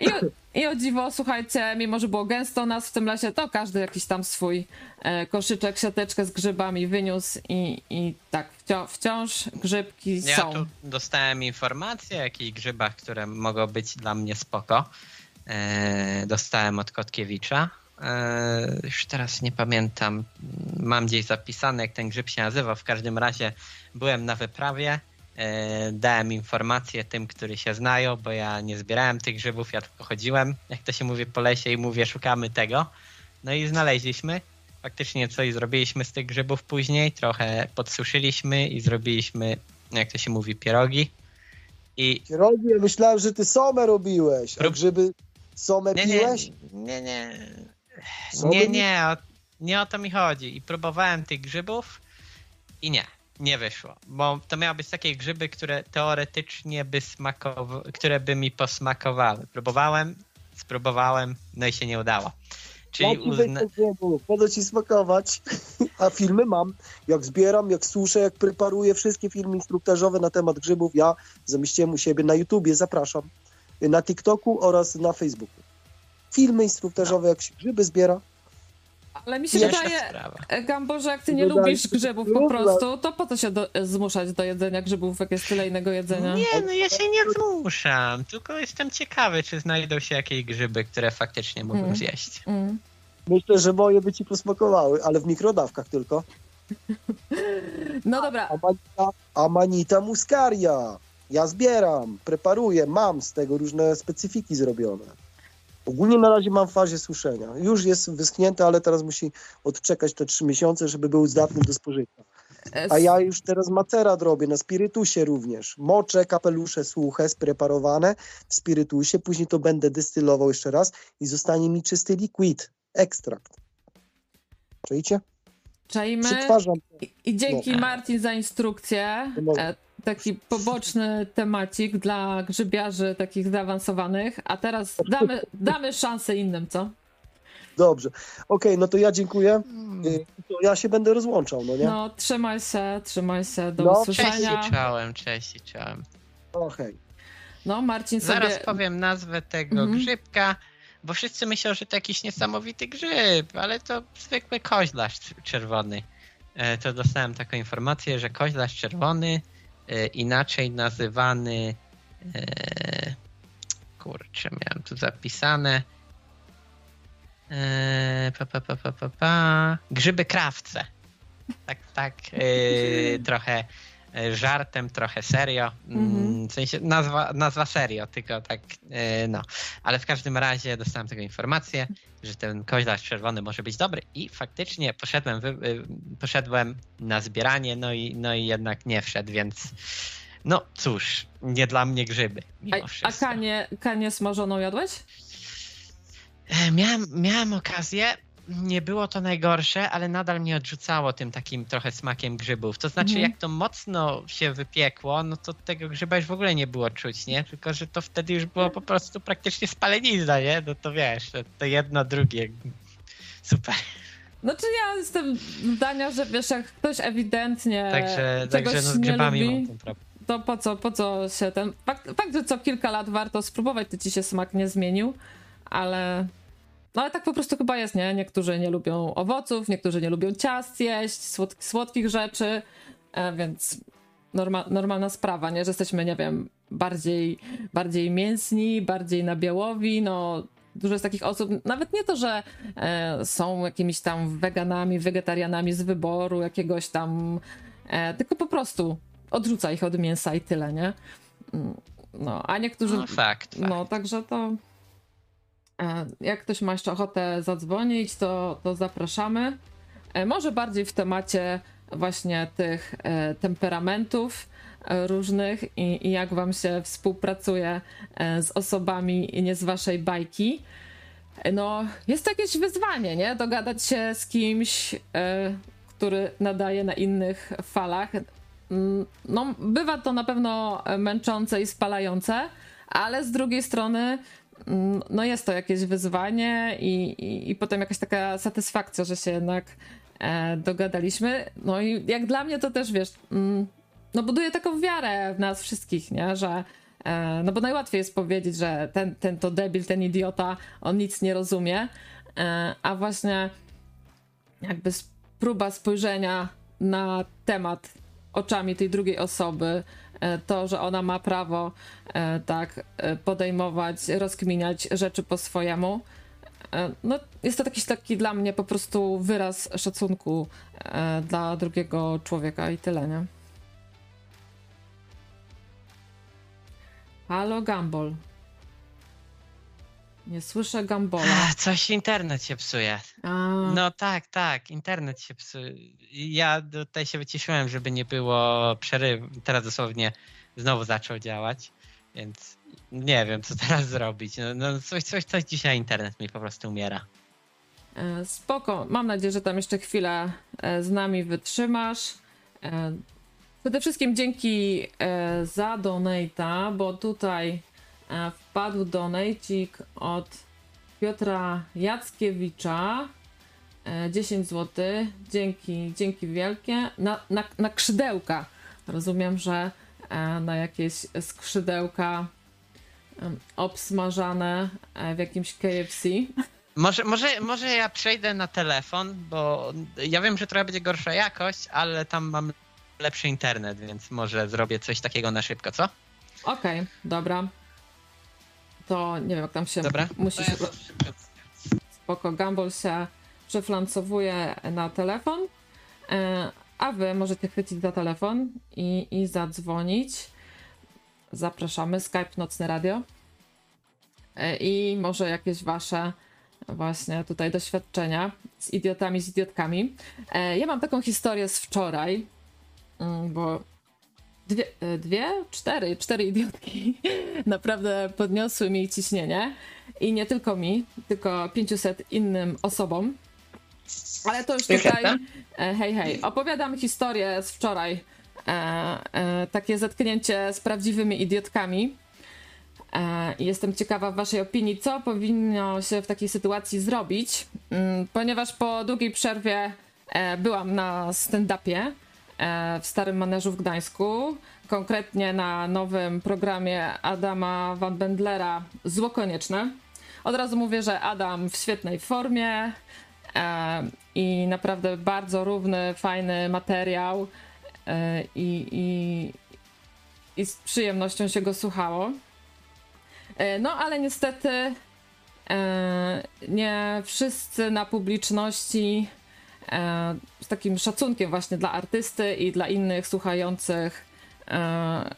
I, I o dziwo, słuchajcie, mimo że było gęsto nas w tym lesie, to każdy jakiś tam swój e, koszyczek, siateczkę z grzybami wyniósł i, i tak wciąż, wciąż grzybki Ja są. tu dostałem informacje o jakichś grzybach, które mogą być dla mnie spoko. E, dostałem od Kotkiewicza. E, już teraz nie pamiętam. Mam gdzieś zapisane, jak ten grzyb się nazywa. W każdym razie byłem na wyprawie. E, dałem informacje tym, którzy się znają, bo ja nie zbierałem tych grzybów, ja tylko chodziłem, jak to się mówi po lesie i mówię, szukamy tego. No i znaleźliśmy. Faktycznie coś zrobiliśmy z tych grzybów później, trochę podsuszyliśmy i zrobiliśmy, jak to się mówi, pierogi. I Pierogi, ja myślałem, że ty somę robiłeś. A grzyby somę nie, nie, piłeś? nie, nie, Somy nie, nie, o, nie o to mi chodzi. I próbowałem tych grzybów i nie, nie wyszło. Bo to miały być takie grzyby, które teoretycznie by smakowały, które by mi posmakowały. Próbowałem, spróbowałem, no i się nie udało. Czyli uzna... będę ci smakować. A filmy mam. Jak zbieram, jak suszę, jak preparuję wszystkie filmy instruktażowe na temat grzybów, ja zamieściłem u siebie na YouTubie, zapraszam. Na TikToku oraz na Facebooku. Filmy instruktażowe, jak się grzyby zbiera. Ale mi się Jeszcze wydaje, sprawa. e, Gambo, że jak ty nie Wydaje lubisz się, że grzybów po prostu, to po co się do, zmuszać do jedzenia grzybów, jak jest tyle innego jedzenia? Nie, no ja się nie zmuszam, tylko jestem ciekawy, czy znajdą się jakieś grzyby, które faktycznie mógłbym Mm. zjeść. Mm. Myślę, że moje by ci posmakowały, ale w mikrodawkach tylko. No dobra, Amanita, amanita muscaria. Ja zbieram, preparuję, mam z tego różne specyfiki zrobione. Ogólnie na razie mam w fazie suszenia. Już jest wyschnięte, ale teraz musi odczekać te trzy miesiące, żeby był zdatny do spożycia. A ja już teraz macerat robię na spirytusie również. Moczę, kapelusze suche, spreparowane w spirytusie. Później to będę destylował jeszcze raz i zostanie mi czysty liquid, ekstrakt. Czujecie? czajmy. I, I dzięki No. Marcin za instrukcję. No. Taki poboczny temacik dla grzybiarzy takich zaawansowanych. A teraz damy, damy szansę innym, co? Dobrze. Okej, no to ja dziękuję. Y, To ja się będę rozłączał, no nie? No, trzymaj się, trzymaj się, do No, Cześć usłyszenia. i czołem, cześć i czołem. Okej. No, Marcin sobie... Zaraz powiem nazwę tego Mhm. grzybka, bo wszyscy myślą, że to jakiś niesamowity grzyb, ale to zwykły koźlarz czerwony. E, To dostałem taką informację, że koźlarz czerwony, inaczej nazywany, e, kurczę, miałem tu zapisane, e, pa, pa, pa, pa, pa, pa, grzyby krawce. Tak, tak, e, trochę e, żartem, trochę serio. Mm, Mhm. W sensie nazwa, nazwa serio, tylko tak, e, no. Ale w każdym razie dostałem tego informację, że ten koźlarz czerwony może być dobry i faktycznie poszedłem, wy, y, poszedłem na zbieranie, no i, no i jednak nie wszedł, więc no cóż, nie dla mnie grzyby, mimo A, a kanie, kanie smażoną jadłeś? E, Miałem, miałem okazję, nie było to najgorsze, ale nadal mnie odrzucało tym takim trochę smakiem grzybów. To znaczy, Mhm. jak to mocno się wypiekło, no to tego grzyba już w ogóle nie było czuć, nie? Tylko, że to wtedy już było po prostu praktycznie spalenizna, nie? No to wiesz, to, jedno, drugie. Super. Znaczy ja jestem zdania, że wiesz, jak ktoś ewidentnie Także, czegoś także no z nie grzybami lubi, mam ten to po co, po co się ten... Fakt, fakt, że co kilka lat warto spróbować, to ci się smak nie zmienił, ale... No ale tak po prostu chyba jest, nie? Niektórzy nie lubią owoców, niektórzy nie lubią ciast jeść, słod, słodkich rzeczy, e, więc norma, normalna sprawa, nie? Że jesteśmy, nie wiem, bardziej, bardziej mięsni, bardziej nabiałowi, no... Dużo jest takich osób, nawet nie to, że e, są jakimiś tam weganami, wegetarianami z wyboru jakiegoś tam, e, tylko po prostu odrzuca ich od mięsa i tyle, nie? Mm, No, a niektórzy... No, fakt, fakt. No, także to. E, Jak ktoś ma jeszcze ochotę zadzwonić, to, to zapraszamy. E, Może bardziej w temacie właśnie tych e, temperamentów różnych i, i jak wam się współpracuje z osobami nie z waszej bajki. No, jest to jakieś wyzwanie, nie? Dogadać się z kimś, który nadaje na innych falach. Mm, No, bywa to na pewno męczące i spalające, ale z drugiej strony, no jest to jakieś wyzwanie i, i, i potem jakaś taka satysfakcja, że się jednak e, dogadaliśmy. No i jak dla mnie to też, wiesz, mm, no buduje taką wiarę w nas wszystkich, nie, że e, no bo najłatwiej jest powiedzieć, że ten, ten to debil, ten idiota, on nic nie rozumie, e, a właśnie jakby próba spojrzenia na temat oczami tej drugiej osoby, e, to, że ona ma prawo e, tak e, podejmować, rozkminiać rzeczy po swojemu. No, jest to jakiś taki dla mnie po prostu wyraz szacunku dla drugiego człowieka i tyle, nie? Halo, Gumball. Nie słyszę Gumbola. Ach, Coś internet się psuje. A, No tak, tak, internet się psuje. Ja tutaj się wyciszyłem, żeby nie było przerywu. Teraz dosłownie znowu zaczął działać, więc nie wiem, co teraz zrobić. No, no coś, coś, coś dzisiaj internet mi po prostu umiera. E, Spoko. Mam nadzieję, że tam jeszcze chwilę e, z nami wytrzymasz. E, Przede wszystkim dzięki za donata, bo tutaj wpadł donajcik od Piotra Jackiewicza. E, 10 zł. Dzięki, dzięki wielkie. Na, na, na krzydełka. Rozumiem, że e, na jakieś skrzydełka obsmażane e, w jakimś KFC. Może, może, może ja przejdę na telefon, bo ja wiem, że trochę będzie gorsza jakość, ale tam mam lepszy internet, więc może zrobię coś takiego na szybko, co? Okej, dobra. To nie wiem, jak tam się Dobra? musi się. Spoko, Gumball się przeflancowuje na telefon, e, a wy możecie chwycić za telefon i, i zadzwonić. Zapraszamy, Skype Nocne Radio. E, I może jakieś wasze właśnie tutaj doświadczenia z idiotami, z idiotkami. E, Ja mam taką historię z wczoraj, mm, bo dwie, e, dwie, cztery, cztery idiotki naprawdę podniosły mi ciśnienie. I nie tylko mi, tylko 500 innym osobom. Ale to już tutaj. E, hej, hej. Opowiadam historię z wczoraj. E, takie zetknięcie z prawdziwymi idiotkami. Jestem ciekawa Waszej opinii, co powinno się w takiej sytuacji zrobić, mm, ponieważ po długiej przerwie byłam na stand-upie w Starym Maneżu w Gdańsku, konkretnie na nowym programie Adama Van Bendlera Zło Konieczne. Od razu mówię, że Adam w świetnej formie e, i naprawdę bardzo równy, fajny materiał e, i, i, i z przyjemnością się go słuchało. E, No, ale niestety e, nie wszyscy na publiczności e, z takim szacunkiem właśnie dla artysty i dla innych słuchających e,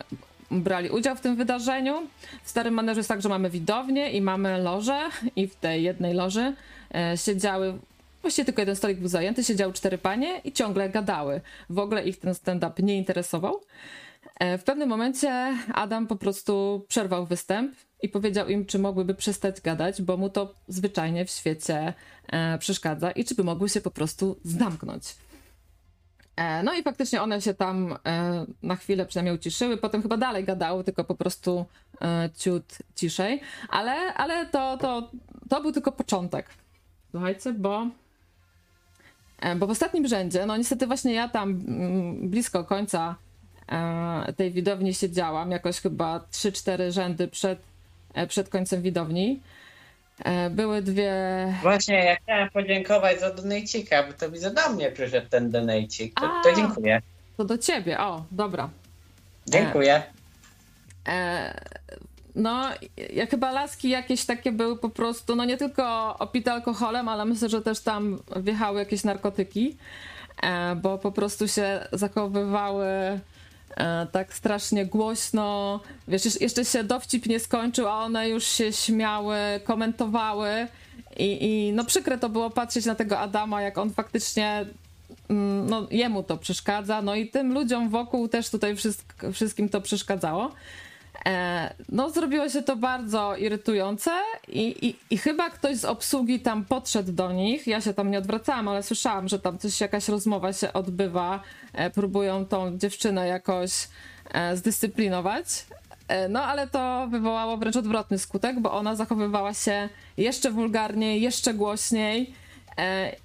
brali udział w tym wydarzeniu. W Starym Manerze jest tak, że mamy widownię i mamy lożę i w tej jednej loży e, siedziały Właściwie tylko jeden stolik był zajęty, siedziały cztery panie i ciągle gadały. W ogóle ich ten stand-up nie interesował. E, w pewnym momencie Adam po prostu przerwał występ i powiedział im, czy mogłyby przestać gadać, bo mu to zwyczajnie w świecie e, przeszkadza i czy by mogły się po prostu zamknąć. E, no i faktycznie one się tam na chwilę przynajmniej uciszyły, potem chyba dalej gadały, tylko po prostu ciut ciszej, ale, ale to, to, to był tylko początek. Słuchajcie, bo bo w ostatnim rzędzie, no niestety właśnie ja tam mm, blisko końca E, tej widowni siedziałam, jakoś chyba 3-4 rzędy przed, e, przed końcem widowni. E, były dwie. Właśnie, ja chciałem podziękować za donajcika, bo to widzę do mnie przyszedł ten donajcik. To, to dziękuję. To do ciebie, o, dobra. Dziękuję. E, no, ja chyba laski jakieś takie były po prostu, no nie tylko opite alkoholem, ale myślę, że też tam wjechały jakieś narkotyki, e, bo po prostu się zachowywały E, tak strasznie głośno. Wiesz, jeszcze się dowcip nie skończył, a one już się śmiały, komentowały. I, I no przykre to było patrzeć na tego Adama, jak on faktycznie mm, no, jemu to przeszkadza, no i tym ludziom wokół też tutaj wszystk- wszystkim to przeszkadzało. E, no, zrobiło się to bardzo irytujące i, i, i, chyba ktoś z obsługi tam podszedł do nich. Ja się tam nie odwracałam, ale słyszałam, że tam coś, jakaś rozmowa się odbywa. E, próbują tą dziewczynę jakoś e, zdyscyplinować. No, ale to wywołało wręcz odwrotny skutek, bo ona zachowywała się jeszcze wulgarniej, jeszcze głośniej.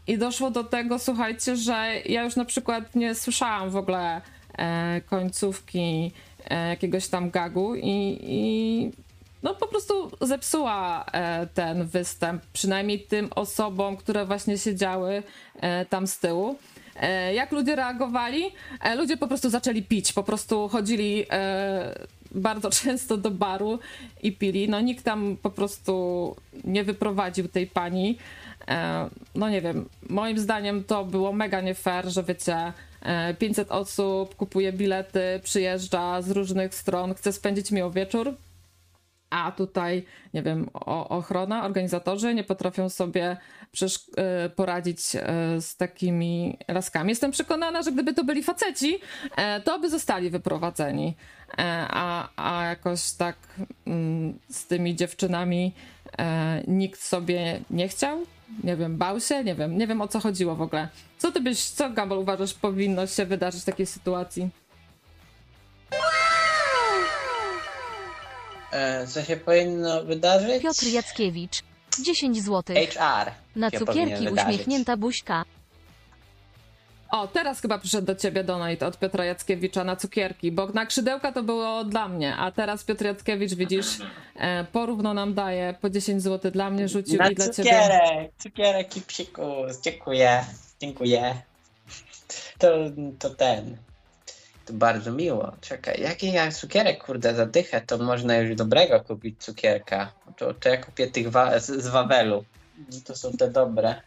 I doszło do tego, słuchajcie, że ja już na przykład nie słyszałam w ogóle końcówki jakiegoś tam gagu i, i no po prostu zepsuła e, ten występ, przynajmniej tym osobom, które właśnie siedziały e, tam z tyłu. Jak ludzie reagowali? Ludzie po prostu zaczęli pić, po prostu chodzili bardzo często do baru i pili. No nikt tam po prostu nie wyprowadził tej pani. No nie wiem, moim zdaniem to było mega nie fair, że wiecie, 500 osób kupuje bilety, przyjeżdża z różnych stron, chce spędzić miło wieczór, a tutaj, nie wiem, ochrona, organizatorzy nie potrafią sobie e, poradzić e, z takimi laskami. Jestem przekonana, że gdyby to byli faceci, e, to by zostali wyprowadzeni. A, a jakoś tak mm, z tymi dziewczynami nikt sobie nie chciał nie wiem, bał się? Nie wiem, nie wiem o co chodziło w ogóle. Co ty byś, co Gabol uważasz powinno się wydarzyć w takiej sytuacji? E, co się powinno wydarzyć? Piotr Jackiewicz. 10 zł. HR. Na cukierki uśmiechnięta buźka. O, teraz chyba przyszedł do ciebie donate od Piotra Jackiewicza na cukierki, bo na krzydełka to było dla mnie, a teraz Piotr Jackiewicz, widzisz, e, porówno nam daje, po 10 zł dla mnie rzucił na i dla ciebie. Cukierek, cukierek i psikus, dziękuję, dziękuję. To, to ten, to bardzo miło. Czekaj, jaki ja cukierek, kurde, zadychę, to można już dobrego kupić cukierka. To, to ja kupię tych wa z, z Wawelu. To są te dobre.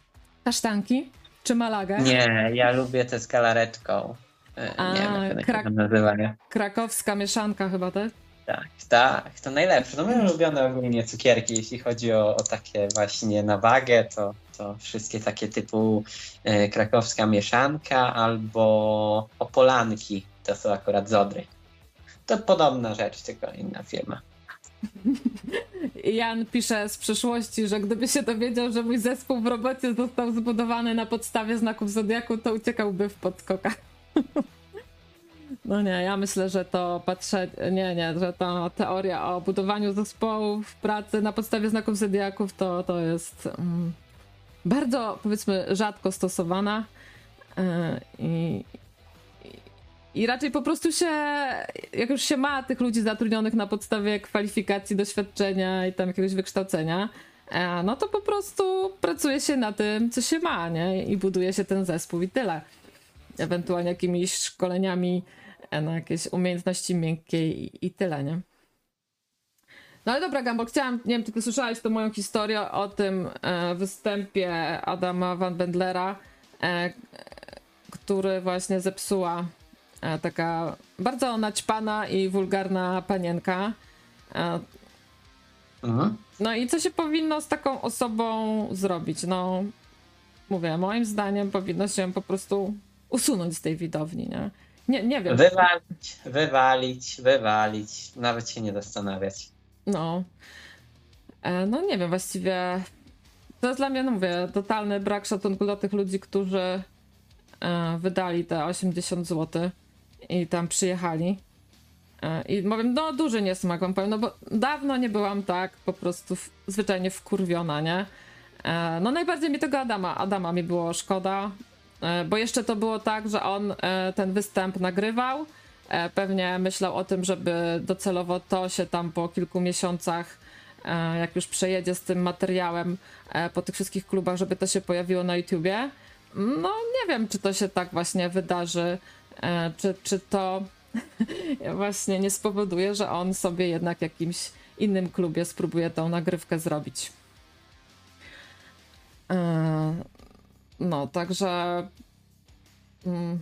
Kasztanki? Czy Malagę? Nie, ja lubię te z galaretką. E, A, nie wiem, jak krak- nazywa, nie? Krakowska mieszanka chyba, tak? Tak, tak, to najlepsze. No moje ulubione ogólnie cukierki, jeśli chodzi o, o takie właśnie na wagę, to, to wszystkie takie typu e, krakowska mieszanka albo opolanki, to są akurat zodry. To podobna rzecz, tylko inna firma. Jan pisze z przyszłości, że gdyby się dowiedział, że mój zespół w robocie został zbudowany na podstawie znaków Zodiaku, to uciekałby w podskokach. No nie, ja myślę, że to patrzę, nie, nie, że ta teoria o budowaniu zespołów pracy na podstawie znaków zodiaków to, to jest um, bardzo, powiedzmy, rzadko stosowana yy, i, i raczej po prostu się, jak już się ma tych ludzi zatrudnionych na podstawie kwalifikacji, doświadczenia i tam jakiegoś wykształcenia, e, no to po prostu pracuje się na tym, co się ma, nie? I buduje się ten zespół i tyle. Ewentualnie jakimiś szkoleniami e, na jakieś umiejętności miękkie i, tyle, nie? No ale dobra, Gambo, chciałam, nie wiem, czy ty słyszałeś tą moją historię o tym e, występie Adama Van Bendlera e, który właśnie zepsuła taka bardzo naćpana i wulgarna panienka. E, no i co się powinno z taką osobą zrobić? No, mówię, moim zdaniem powinno się po prostu usunąć z tej widowni, nie? Nie, nie wiem. Wywalić, wywalić, wywalić. Nawet się nie zastanawiać. No. E, No nie wiem, właściwie to jest dla mnie, no mówię, totalny brak szacunku dla tych ludzi, którzy e, wydali te 80 zł i tam przyjechali. E, I powiem, no duży niesmak wam powiem, no bo dawno nie byłam tak po prostu w, zwyczajnie wkurwiona, nie? E, No najbardziej mi tego Adama, Adama mi było szkoda, e, bo jeszcze to było tak, że on ten występ nagrywał, pewnie myślał o tym, żeby docelowo to się tam po kilku miesiącach, jak już przejedzie z tym materiałem po tych wszystkich klubach, żeby to się pojawiło na YouTubie. No nie wiem, czy to się tak właśnie wydarzy, czy, czy to właśnie nie spowoduje, że on sobie jednak w jakimś innym klubie spróbuje tą nagrywkę zrobić. E, No, także. mm,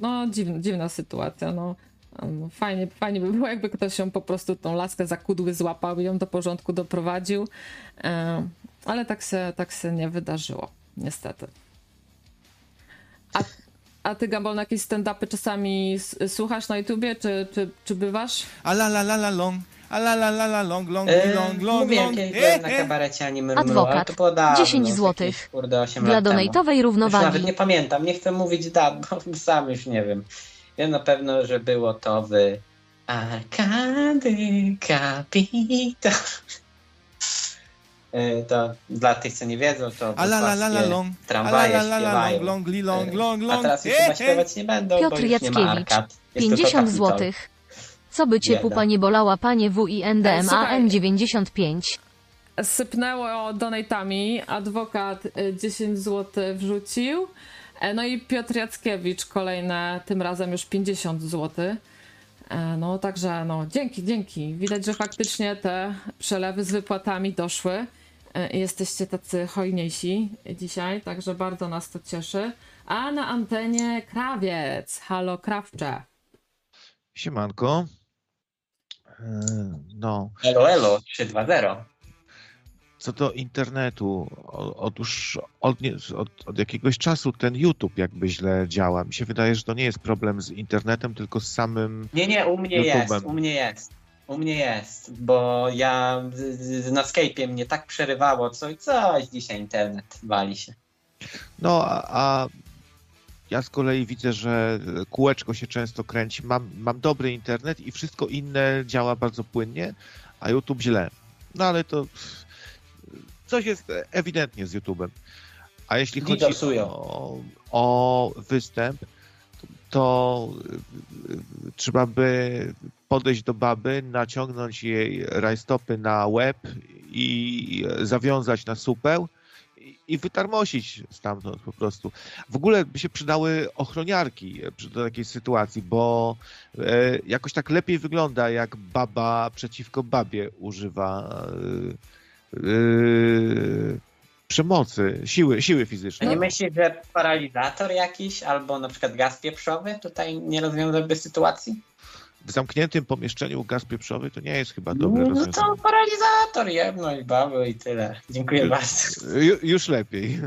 No, dziwna, dziwna sytuacja. No, fajnie, fajnie by było, jakby ktoś się po prostu tą laskę za kudły złapał i ją do porządku doprowadził. E, Ale tak się, tak się nie wydarzyło, niestety. A, a ty, Gambol, na jakieś stand-upy czasami s- słuchasz na YouTubie, czy, czy, czy bywasz? A la la la la long, a la la la la long, long, Eee, long, long, mówiłem long. E, na e. kabarecie Anime Adwokat. to dawno, 10 jakieś, złotych. Kurde, 8 Dla temu. donate'owej Już równowagi. nawet nie pamiętam, nie chcę mówić dat, bo sam już nie wiem. Wiem na pewno, że było to w Arkady Capita. E, To dla tych, co nie wiedzą, to A la la la la wrocławskie a tramwaje la la la long, śpiewają. long, li long, long, A long. teraz już E, chyba e. śpiewać nie będą, Piotr bo już nie ma Jackiewicz, arkad. Jest tylko 50 kapitał. złotych. Co by cię pupa nie bolała, panie WINDM Słuchaj. AM95? sypnęło donatami, adwokat y, 10 zł wrzucił, e, no i Piotr Jackiewicz kolejne, tym razem już 50 zł. E, No także no dzięki, dzięki. Widać, że faktycznie te przelewy z wypłatami doszły e, jesteście tacy hojniejsi dzisiaj, także bardzo nas to cieszy. A na antenie krawiec, halo krawcze. Siemanko. E, No, Elo, elo, 320. co do internetu, otóż od, od, od jakiegoś czasu ten YouTube jakby źle działa. Mi się wydaje, że to nie jest problem z internetem, tylko z samym Nie, nie, u mnie YouTube'em. jest, u mnie jest. U mnie jest, bo ja na Skype'ie mnie tak przerywało, co, coś dzisiaj internet wali się. No, a, a ja z kolei widzę, że kółeczko się często kręci. Mam, mam dobry internet i wszystko inne działa bardzo płynnie, a YouTube źle. No ale to coś jest ewidentnie z YouTube'em. A jeśli chodzi o, o występ, to, trzeba by podejść do baby, naciągnąć jej rajstopy na łeb i zawiązać na supeł i- wytarmosić stamtąd po prostu. W ogóle by się przydały ochroniarki do takiej sytuacji, bo e, jakoś tak lepiej wygląda, jak baba przeciwko babie używa e, e, przemocy, siły, siły fizycznej. nie myślisz, że paralizator jakiś albo na przykład gaz pieprzowy tutaj nie rozwiązałby sytuacji? W zamkniętym pomieszczeniu gaz pieprzowy to nie jest chyba dobre No rozwiązanie. to paralizator jedno i baby i tyle. Dziękuję bardzo. Ju, już lepiej.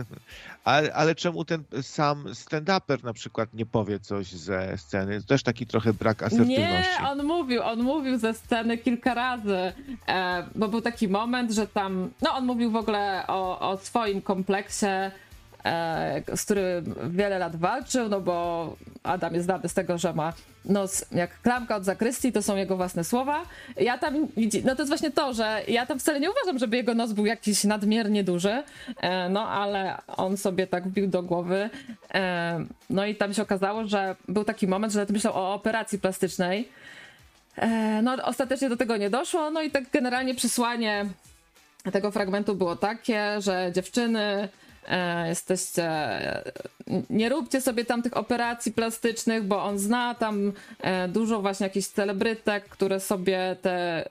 Ale, ale czemu ten sam stand-uper na przykład nie powie coś ze sceny? To też taki trochę brak asertywności. Nie, on mówił, on mówił ze sceny kilka razy, e, bo był taki moment, że tam, no on mówił w ogóle o, o swoim kompleksie, z którym wiele lat walczył, no bo Adam jest znany z tego, że ma nos jak klamka od zakrystii, to są jego własne słowa. Ja tam, no to jest właśnie to, że ja tam wcale nie uważam, żeby jego nos był jakiś nadmiernie duży, e, no ale on sobie tak wbił do głowy. E, no i tam się okazało, że był taki moment, że nawet myślał o operacji plastycznej. E, No, ostatecznie do tego nie doszło. No i tak generalnie przesłanie tego fragmentu było takie, że dziewczyny e, jesteście. e, Nie róbcie sobie tam tych operacji plastycznych, bo on zna tam e, dużo właśnie jakichś celebrytek, które sobie tę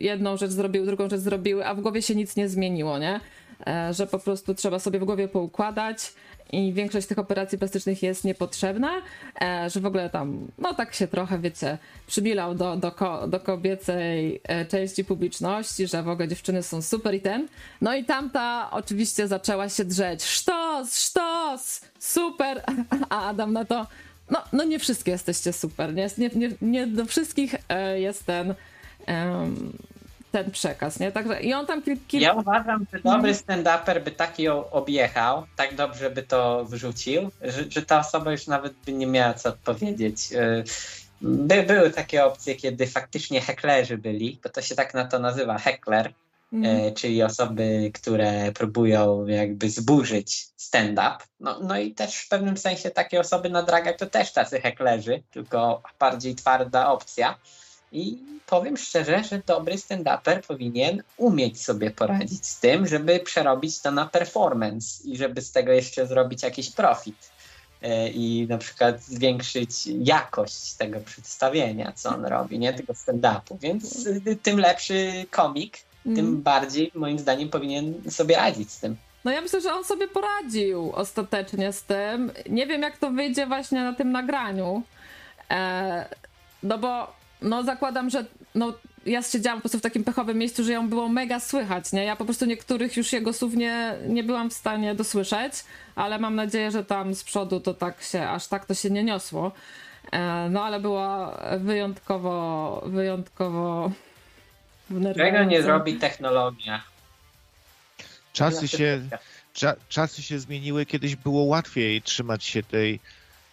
jedną rzecz zrobiły, drugą rzecz zrobiły, a w głowie się nic nie zmieniło, nie? e, że po prostu trzeba sobie w głowie poukładać i większość tych operacji plastycznych jest niepotrzebna, e, że w ogóle tam, no tak się trochę, wiecie, przybilał do, do, ko, do kobiecej e, części publiczności, że w ogóle dziewczyny są super i ten. No i tamta oczywiście zaczęła się drzeć. Sztos, sztos, super, a Adam na to, no, no nie wszystkie jesteście super, nie, nie, nie, do wszystkich e, jest ten... em, ten przekaz, nie? Także i on tam kil, kil... Ja uważam, że dobry stand-uper by tak ją objechał, tak dobrze by to wrzucił, że, że ta osoba już nawet by nie miała co odpowiedzieć. Y, By, były takie opcje, kiedy faktycznie heklerzy byli, bo to się tak na to nazywa, heckler, Mhm. e, czyli osoby, które próbują jakby zburzyć stand-up. No, no i też w pewnym sensie takie osoby na dragach to też tacy heklerzy, tylko bardziej twarda opcja. I powiem szczerze, że dobry stand-uper powinien umieć sobie poradzić z tym, żeby przerobić to na performance i żeby z tego jeszcze zrobić jakiś profit e, i na przykład zwiększyć jakość tego przedstawienia, co on robi, nie tego stand-upu. Więc y, tym lepszy komik, tym Mhm. bardziej moim zdaniem powinien sobie radzić z tym. No ja myślę, że on sobie poradził ostatecznie z tym. Nie wiem, jak to wyjdzie właśnie na tym nagraniu. E, no bo no zakładam, że no, ja siedziałam po prostu w takim pechowym miejscu, że ją było mega słychać, nie? Ja po prostu niektórych już jego słów nie, nie byłam w stanie dosłyszeć, ale mam nadzieję, że tam z przodu to tak się, aż tak to się nie niosło. E, no ale była wyjątkowo, wyjątkowo Czego nie zrobi technologia? Czasy się, cza, czasy się zmieniły, kiedyś było łatwiej trzymać się tej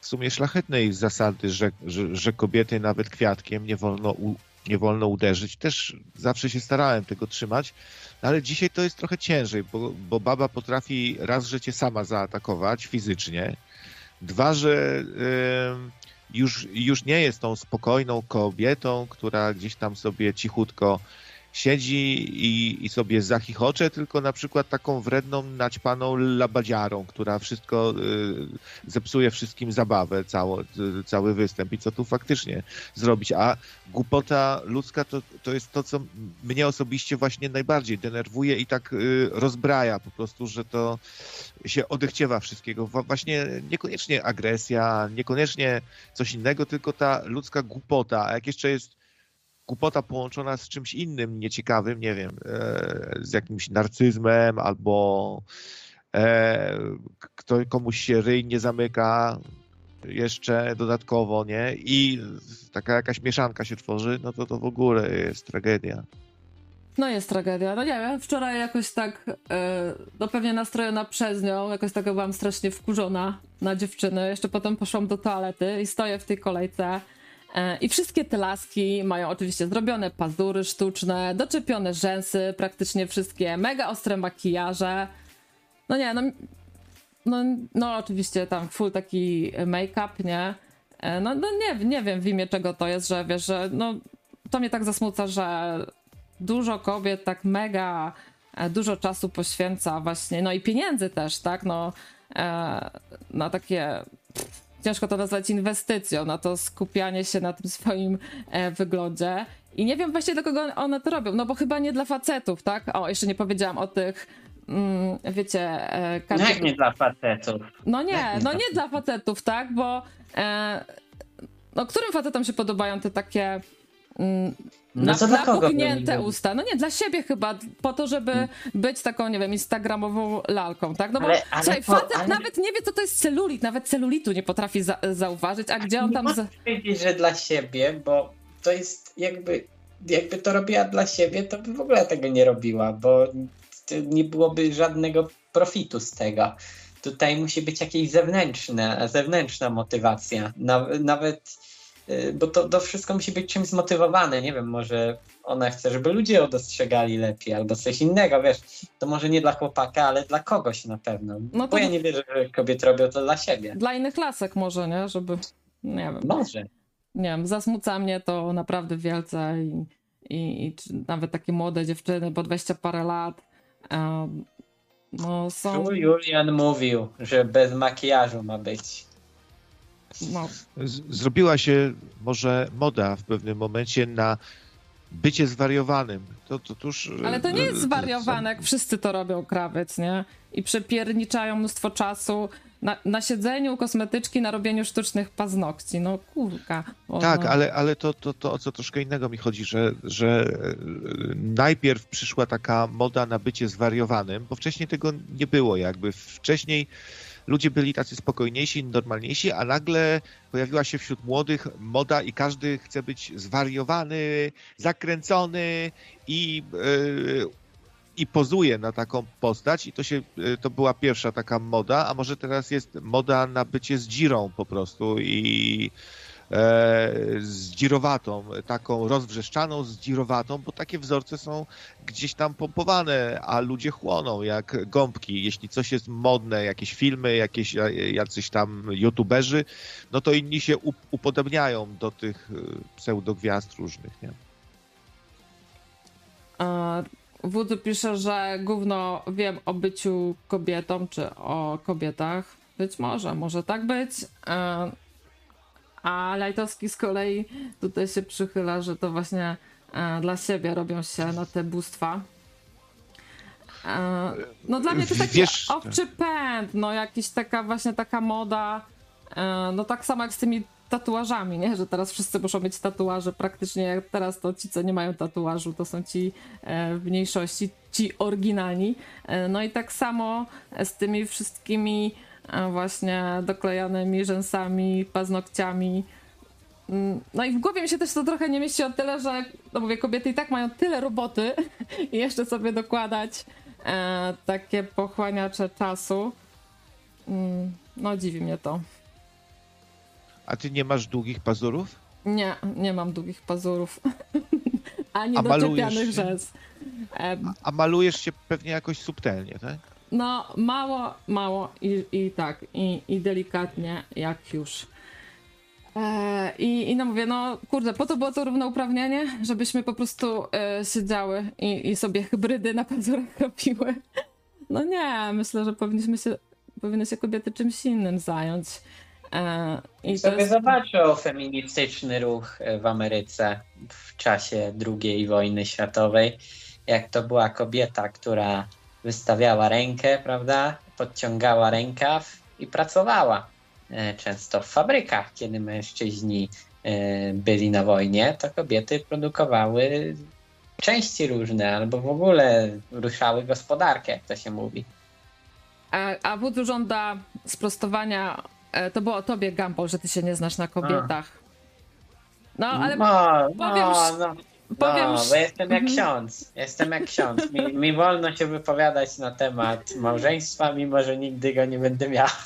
w sumie szlachetnej zasady, że, że, że kobiety nawet kwiatkiem nie wolno, u, nie wolno uderzyć. Też zawsze się starałem tego trzymać, no ale dzisiaj to jest trochę ciężej, bo, bo baba potrafi raz, że cię sama zaatakować fizycznie, dwa, że ym, już, już nie jest tą spokojną kobietą, która gdzieś tam sobie cichutko siedzi i, i sobie zachichocze, tylko na przykład taką wredną, naćpaną labadziarą, która wszystko y, zepsuje wszystkim zabawę, cało, y, cały występ i co tu faktycznie zrobić. A głupota ludzka to, to jest to, co mnie osobiście właśnie najbardziej denerwuje i tak y, rozbraja po prostu, że to się odechciewa wszystkiego. Właśnie niekoniecznie agresja, niekoniecznie coś innego, tylko ta ludzka głupota. A jak jeszcze jest głupota połączona z czymś innym nieciekawym, nie wiem, e, z jakimś narcyzmem albo e, kto, komuś się ryj nie zamyka jeszcze dodatkowo, nie? I taka jakaś mieszanka się tworzy, no to to w ogóle jest tragedia. No jest tragedia. No nie wiem, wczoraj jakoś tak, e, no pewnie nastrojona przez nią, jakoś tak byłam strasznie wkurzona na dziewczyny. Jeszcze potem poszłam do toalety i stoję w tej kolejce. E, I wszystkie te laski mają oczywiście zrobione pazury sztuczne, doczepione rzęsy, praktycznie wszystkie, mega ostre makijaże. No nie, no, no, no oczywiście tam full taki make-up, nie? E, No, no nie, nie wiem w imię czego to jest, że wiesz, że no to mnie tak zasmuca, że dużo kobiet tak mega e, dużo czasu poświęca właśnie, no i pieniędzy też, tak, no na takie ciężko to nazwać inwestycją, na to skupianie się na tym swoim e, wyglądzie i nie wiem właśnie dla kogo one to robią, no bo chyba nie dla facetów, tak? O, jeszcze nie powiedziałam o tych mm, wiecie, e, No każdy- jak nie dla facetów? no nie, no nie dla facetów, tak? Bo e, no którym facetom się podobają te takie No na, to dla kogo nie usta? No nie, dla siebie chyba, po to, żeby być taką, nie wiem, instagramową lalką, tak? No bo Ale- ale słuchaj, to- facet ale- nawet nie wie, co to jest celulit, nawet celulitu nie potrafi za, zauważyć, a gdzie on nie tam... Z... powiedzieć, że dla siebie, bo to jest jakby, jakby to robiła dla siebie, to by w ogóle tego nie robiła, bo nie byłoby żadnego profitu z tego. Tutaj musi być jakaś zewnętrzna, zewnętrzna motywacja. Na, nawet, bo to, to wszystko musi być czymś zmotywowane. Nie wiem, może ona chce, żeby ludzie ją dostrzegali lepiej, albo coś innego, wiesz. To może nie dla chłopaka, ale dla kogoś na pewno. No Bo ja nie wierzę, że kobiety robią to dla siebie. Dla innych lasek może, nie? Żeby, nie wiem, Może. nie wiem, zasmuca mnie to naprawdę wielce i, i, i nawet takie młode dziewczyny po 20 parę lat em, no są... Julian mówił, że bez makijażu ma być. No, Zrobiła się może moda w pewnym momencie na bycie zwariowanym. To, to tuż, Ale to nie jest e, zwariowane, jak wszyscy to robią krawiec, nie? I przepierniczają mnóstwo czasu na, na siedzeniu kosmetyczki, na robieniu sztucznych paznokci. No kurka. O, Tak, no. ale, ale to, to, to o co troszkę innego mi chodzi, że, że e, najpierw przyszła taka moda na bycie zwariowanym, bo wcześniej tego nie było jakby. Wcześniej ludzie byli tacy spokojniejsi, normalniejsi, a nagle pojawiła się wśród młodych moda i każdy chce być zwariowany, zakręcony i, yy, i pozuje na taką postać. I to się, yy, to była pierwsza taka moda, a może teraz jest moda na bycie z dzirą po prostu i e, z dzirowatą, taką rozwrzeszczaną, z dzirowatą, bo takie wzorce są gdzieś tam pompowane, a ludzie chłoną jak gąbki. Jeśli coś jest modne, jakieś filmy, jakieś e, jacyś tam youtuberzy, no to inni się up- upodobniają do tych e, pseudogwiazd różnych, nie? E, Wód pisze, że gówno wiem o byciu kobietą, czy o kobietach. Być może, może tak być. A Lajtowski z kolei tutaj się przychyla, że to właśnie e, dla siebie robią się na te bóstwa. E, No dla mnie to taki Wiesz- owczy pęd, no jakiś taka właśnie taka moda, e, no tak samo jak z tymi tatuażami, nie? Że teraz wszyscy muszą mieć tatuaże, praktycznie jak teraz to ci, co nie mają tatuażu, to są ci w mniejszości, ci oryginalni. No i tak samo z tymi wszystkimi właśnie doklejanymi rzęsami, paznokciami. Mm, No i w głowie mi się też to trochę nie mieści o tyle, że no mówię, kobiety i tak mają tyle roboty i jeszcze sobie dokładać e, takie pochłaniacze czasu. Mm, No dziwi mnie to. A ty nie masz długich pazurów? Nie, nie mam długich pazurów. Ani doczepianych rzęs. A malujesz się pewnie jakoś subtelnie, tak? No, mało, mało i, i tak, i, i delikatnie, jak już. E, i, I no mówię, no kurde, po to było to równouprawnienie, żebyśmy po prostu e, siedziały i, i sobie hybrydy na pazurach robiły. No nie, myślę, że powinniśmy się, powinny się kobiety czymś innym zająć. E, I to sobie jest... zobaczą feministyczny ruch e, w Ameryce w czasie II wojny światowej, jak to była kobieta, która wystawiała rękę, prawda, podciągała rękaw i pracowała. E, Często w fabrykach, kiedy mężczyźni e, byli na wojnie, to kobiety produkowały części różne, albo w ogóle ruszały gospodarkę, jak to się mówi. A, a Wódz żąda sprostowania. E, to było o tobie, Gumball, że ty się nie znasz na kobietach. No, ale no, powiem no, no. Powiem no, bo jestem jak Mhm. ksiądz. Jestem jak ksiądz. Mi, mi wolno się wypowiadać na temat małżeństwa, mimo że nigdy go nie będę miał.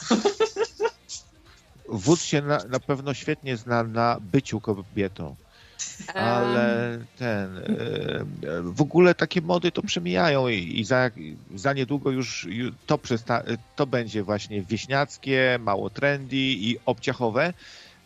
Wódz się na, na pewno świetnie zna na byciu kobietą. Ale ten. W ogóle takie mody to przemijają i, i za, za niedługo już ju- to, przesta, to będzie właśnie wieśniackie, mało trendy i obciachowe.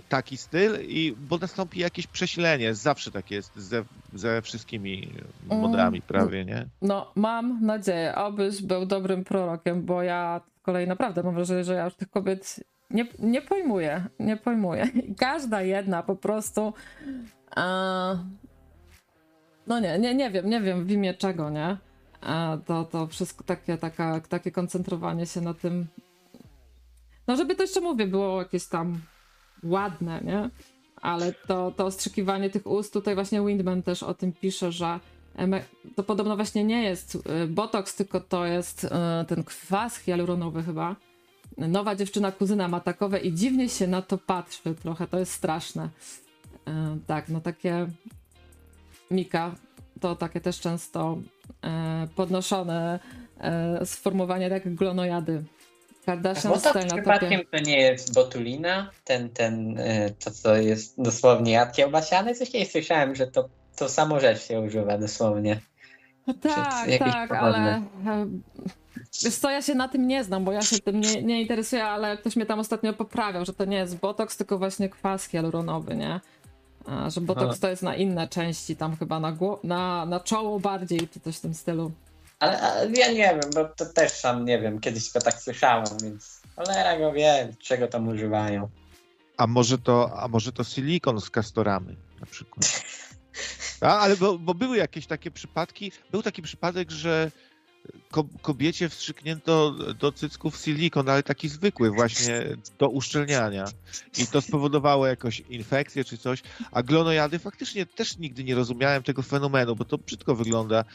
Taki styl, i bo nastąpi jakieś przesilenie. Zawsze tak jest ze, ze wszystkimi modami, prawie, nie? no, mam nadzieję, abyś był dobrym prorokiem, bo ja kolei naprawdę mam wrażenie, że ja już tych kobiet nie, nie pojmuję. Nie pojmuję. Każda jedna po prostu. E, no nie, nie, nie wiem, nie wiem w imię czego, nie? E, to, to wszystko takie, taka, takie koncentrowanie się na tym. No, żeby to jeszcze mówię, było jakieś tam ładne, nie? Ale to, to ostrzykiwanie tych ust, tutaj właśnie Windman też o tym pisze, że to podobno właśnie nie jest y, botoks, tylko to jest y, ten kwas hialuronowy chyba. Nowa dziewczyna, kuzyna ma takowe i dziwnie się na to patrzy trochę, to jest straszne. Y, Tak, no takie Mika, to takie też często podnoszone e, sformułowanie jak glonojady. Kardashian Bo to style na topie. przypadkiem to nie jest botulina, ten, ten, y, to co jest dosłownie jad kiełbasiany. Coś kiedyś słyszałem, że to, to samo rzecz się używa dosłownie. No Tak, tak, podobne. ale e, wiesz co, ja się na tym nie znam, bo ja się tym nie, nie interesuję, ale ktoś mnie tam ostatnio poprawiał, że to nie jest botoks, tylko właśnie kwas hialuronowy, nie? A, że botoks Aha. to jest na inne części, tam chyba na, na, na czoło bardziej, czy coś w tym stylu. Ale, ja nie wiem, bo to też sam nie wiem, kiedyś tylko tak słyszałem, więc cholera go wie, czego tam używają. A może to, a może to silikon z kastorami na przykład. A, ale bo, bo były jakieś takie przypadki, był taki przypadek, że ko kobiecie wstrzyknięto do cycków silikon, ale taki zwykły właśnie do uszczelniania. I to spowodowało jakąś infekcję czy coś. A glonojady faktycznie też nigdy nie rozumiałem tego fenomenu, bo to brzydko wygląda.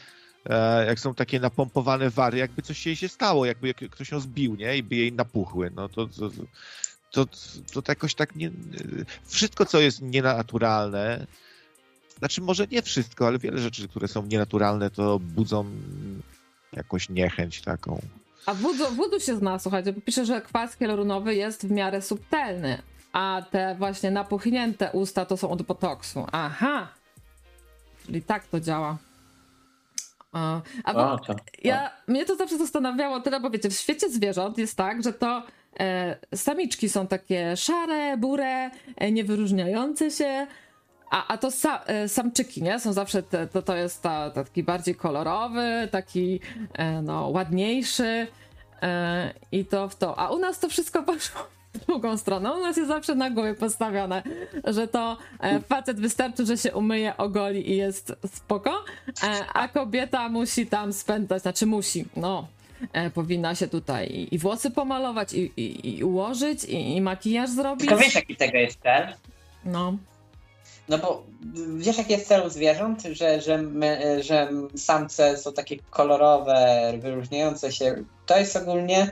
E, jak są takie napompowane wary, jakby coś jej się stało, jakby jak ktoś ją zbił, nie? I by jej napuchły. No to, to, to, to, to jakoś tak nie... Wszystko, co jest nienaturalne, znaczy może nie wszystko, ale wiele rzeczy, które są nienaturalne, to budzą jakąś niechęć taką. A wudu, wudu się zna, słuchajcie, bo pisze, że kwas hialuronowy jest w miarę subtelny, a te właśnie napuchnięte usta to są od botoksu. Aha! Czyli tak to działa. A, a bo, O, to, ja, mnie to zawsze zastanawiało tyle, bo wiecie, w świecie zwierząt jest tak, że to e, samiczki są takie szare, burę, e, niewyróżniające się, a, a to sa, e, samczyki, nie? Są zawsze, te, to, to jest ta, taki bardziej kolorowy, taki e, no, ładniejszy e, i to w to. A u nas to wszystko poszło drugą stronę. U nas jest zawsze na głowie postawione, że to e, facet wystarczy, że się umyje, ogoli i jest spoko, e, a kobieta musi tam spędzać, znaczy musi, no. E, powinna się tutaj i, włosy pomalować, i, i, i ułożyć, i, i makijaż zrobić. Tylko wiesz, jaki tego jest cel? No. No bo wiesz, jaki jest cel u zwierząt? Że, że, my, że samce są takie kolorowe, wyróżniające się. To jest ogólnie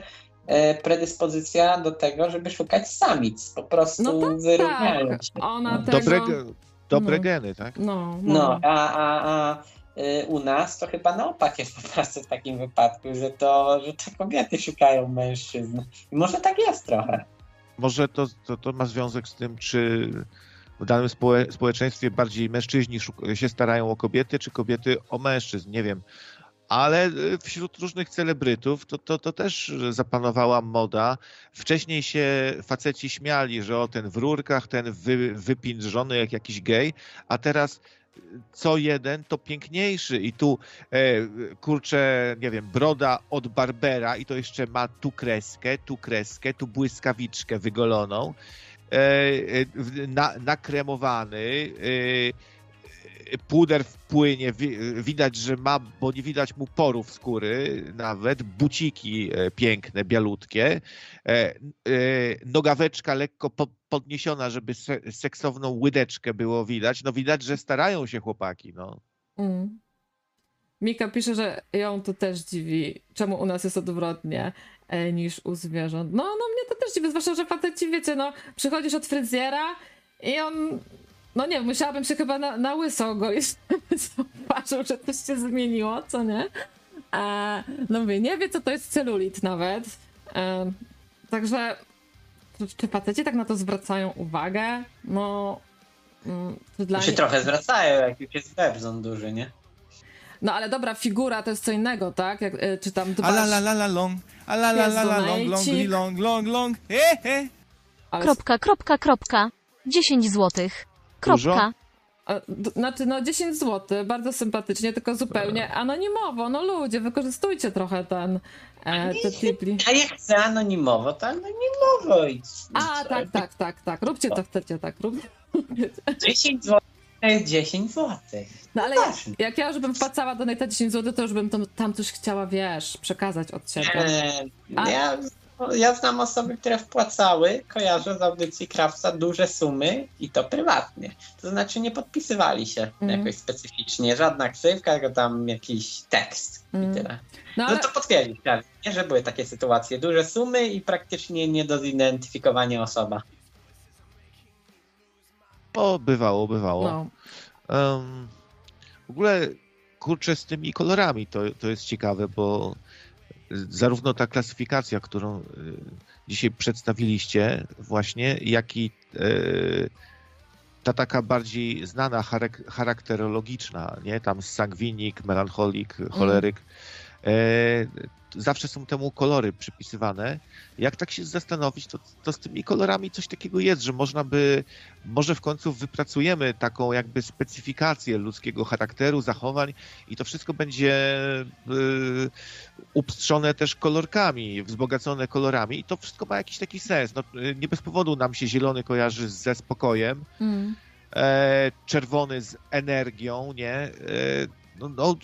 predyspozycja do tego, żeby szukać samic. Po prostu No tak, wyróżniają tak. się. Ona Dobre, tego... ge- dobre no. geny, tak? No, No, no. a, a, a y, u nas to chyba na opak jest po prostu w takim wypadku, że to, że to kobiety szukają mężczyzn. I może tak jest trochę. Może to, to, to ma związek z tym, czy w danym społe, społeczeństwie bardziej mężczyźni się starają o kobiety, czy kobiety o mężczyzn, nie wiem. Ale y, wśród różnych celebrytów to, to, to też zapanowała moda. Wcześniej się faceci śmiali, że o ten w rurkach, ten wy, wypindrzony jak jakiś gej, a teraz y, co jeden to piękniejszy i tu e, kurczę, nie wiem, broda od Barbera i to jeszcze ma tu kreskę, tu kreskę, tu błyskawiczkę wygoloną, e, e, na, nakremowany, e, puder w płynie, wi, widać, że ma, bo nie widać mu porów skóry nawet, buciki e, piękne, bialutkie, e, e, nogaweczka lekko po, podniesiona, żeby se, seksowną łydeczkę było widać. No widać, że starają się chłopaki, no. Mm. Mika pisze, że ją to też dziwi, czemu u nas jest odwrotnie niż u zwierząt. No, no mnie to też dziwi, zwłaszcza, że faceci, wiecie, no, przychodzisz od fryzjera i on, no nie musiałabym się chyba na, na łyso ogolić, żeby zauważył, że coś się zmieniło, co nie? E, no mówię, nie wie, co to jest celulit nawet. E, także, czy, czy faceci tak na to zwracają uwagę? No, mm, czy dla się nich- trochę zwracają, jak już jest Bebzon duży, nie? No ale dobra, figura to jest co innego, tak? Jak, y, czy tam dbasz, la la la la long, a la la la la long, long, long, long, long, he he. ale, Kropka, kropka, kropka. 10 złotych. Kropka. Znaczy, no 10 zł, bardzo sympatycznie, tylko zupełnie anonimowo. No ludzie, wykorzystujcie trochę ten, e, te tipli. A jak chcę anonimowo, to anonimowo. I, A, tak, tak, tak, tak. Róbcie co chcecie, tak. Rób. 10 zł to jest 10 zł. No ale jak, jak ja już bym wpłacała do Nejta 10 zł, to już bym tam, tam coś chciała, wiesz, przekazać od siebie. Eee, A- ja, ja znam osoby, które wpłacały, kojarzę z audycji Krawca duże sumy i to prywatnie. To znaczy nie podpisywali się Mhm. jakoś specyficznie. Żadna ksywka, tylko tam jakiś tekst Mm. i tyle. No No ale, to potwierdzić, tak, nie, że były takie sytuacje. Duże sumy i praktycznie nie do zidentyfikowania osoba. O, bywało, bywało. no. Em, w ogóle, kurczę, z tymi kolorami to, to jest ciekawe, bo zarówno ta klasyfikacja, którą y, dzisiaj przedstawiliście właśnie, jak i y, ta taka bardziej znana charak- charakterologiczna, nie? Tam sangwinik, melancholik, choleryk. E, zawsze są temu kolory przypisywane. Jak tak się zastanowić, to, to z tymi kolorami coś takiego jest, że można by, może w końcu wypracujemy taką jakby specyfikację ludzkiego charakteru, zachowań i to wszystko będzie y, upstrzone też kolorkami, wzbogacone kolorami i to wszystko ma jakiś taki sens. No, y, nie bez powodu nam się zielony kojarzy ze spokojem, Mm. e, czerwony z energią, nie? E, no, no,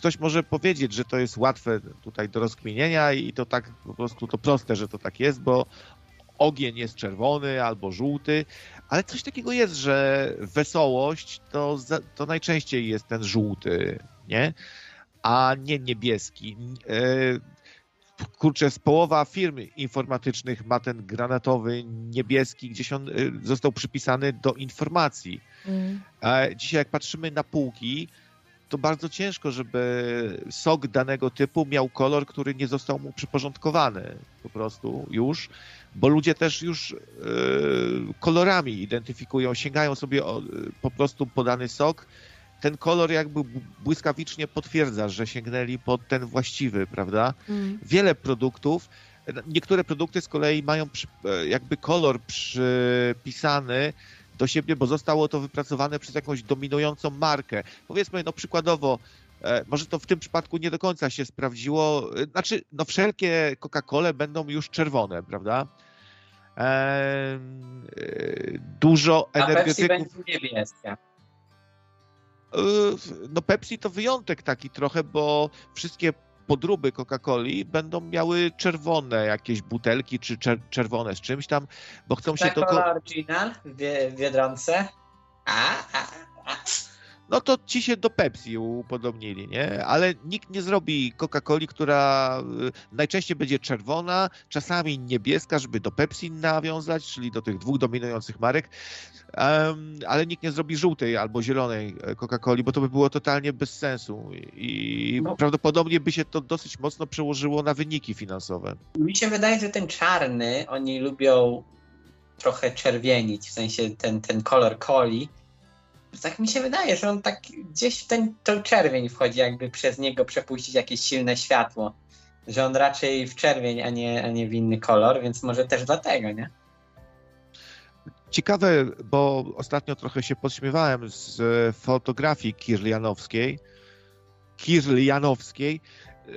ktoś może powiedzieć, że to jest łatwe tutaj do rozkminienia i to tak po prostu to proste, że to tak jest, bo ogień jest czerwony albo żółty, ale coś takiego jest, że wesołość to, to najczęściej jest ten żółty, nie? A nie niebieski. E, kurczę, z połowa firm informatycznych ma ten granatowy, niebieski, gdzieś on e, został przypisany do informacji. Mm. Dzisiaj jak patrzymy na półki, to bardzo ciężko, żeby sok danego typu miał kolor, który nie został mu przyporządkowany po prostu już, bo ludzie też już yy, kolorami identyfikują, sięgają sobie o, po prostu podany sok. Ten kolor jakby błyskawicznie potwierdza, że sięgnęli pod ten właściwy, prawda? Mm. Wiele produktów, niektóre produkty z kolei mają e, jakby kolor przypisany do siebie, bo zostało to wypracowane przez jakąś dominującą markę. Powiedzmy, no przykładowo, e, może to w tym przypadku nie do końca się sprawdziło. E, znaczy, no wszelkie Coca-Cole będą już czerwone, prawda? E, dużo energetyków. A Pepsi będzie niebieskie. No Pepsi to wyjątek taki trochę, bo wszystkie podróby Coca-Coli będą miały czerwone jakieś butelki, czy czer czerwone z czymś tam, bo chcą się to... Coca-Cola w Biedronce. A, a, a no to ci się do Pepsi upodobnili, nie? Ale nikt nie zrobi Coca-Coli, która y, najczęściej będzie czerwona, czasami niebieska, żeby do Pepsi nawiązać, czyli do tych dwóch dominujących marek, um, ale nikt nie zrobi żółtej albo zielonej e, Coca-Coli, bo to by było totalnie bez sensu i no. prawdopodobnie by się to dosyć mocno przełożyło na wyniki finansowe. Mi się wydaje, że ten czarny, oni lubią trochę czerwienić, w sensie ten, ten kolor coli, tak mi się wydaje, że on tak gdzieś w ten to czerwień wchodzi, jakby przez niego przepuścić jakieś silne światło. Że on raczej w czerwień, a nie, a nie w inny kolor, więc może też dlatego, nie? Ciekawe, bo ostatnio trochę się podśmiewałem z fotografii kirlianowskiej. Kirlianowskiej, yy,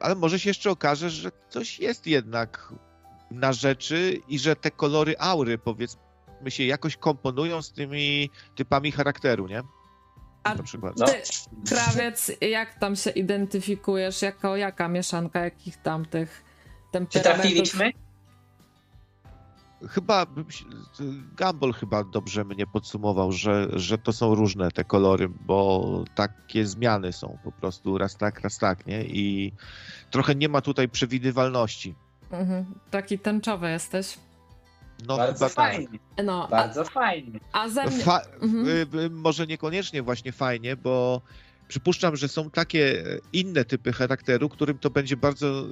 ale może się jeszcze okaże, że coś jest jednak na rzeczy i że te kolory aury, powiedzmy, się jakoś komponują z tymi typami charakteru, nie? A na przykład. Ty, krawiec, jak tam się identyfikujesz? Jako jaka mieszanka jakich tam tych temperamentów? Czy trafiliśmy? Chyba Gumball chyba dobrze mnie podsumował, że, że to są różne te kolory, bo takie zmiany są po prostu raz tak, raz tak, nie? I trochę nie ma tutaj przewidywalności. Mhm. Taki tęczowy jesteś. No, Bardzo tak. fajnie. Tak. No, Bardzo a, fajnie. A ze mnie... Fa mhm. Y, y, może niekoniecznie właśnie fajnie, bo przypuszczam, że są takie inne typy charakteru, którym to będzie bardzo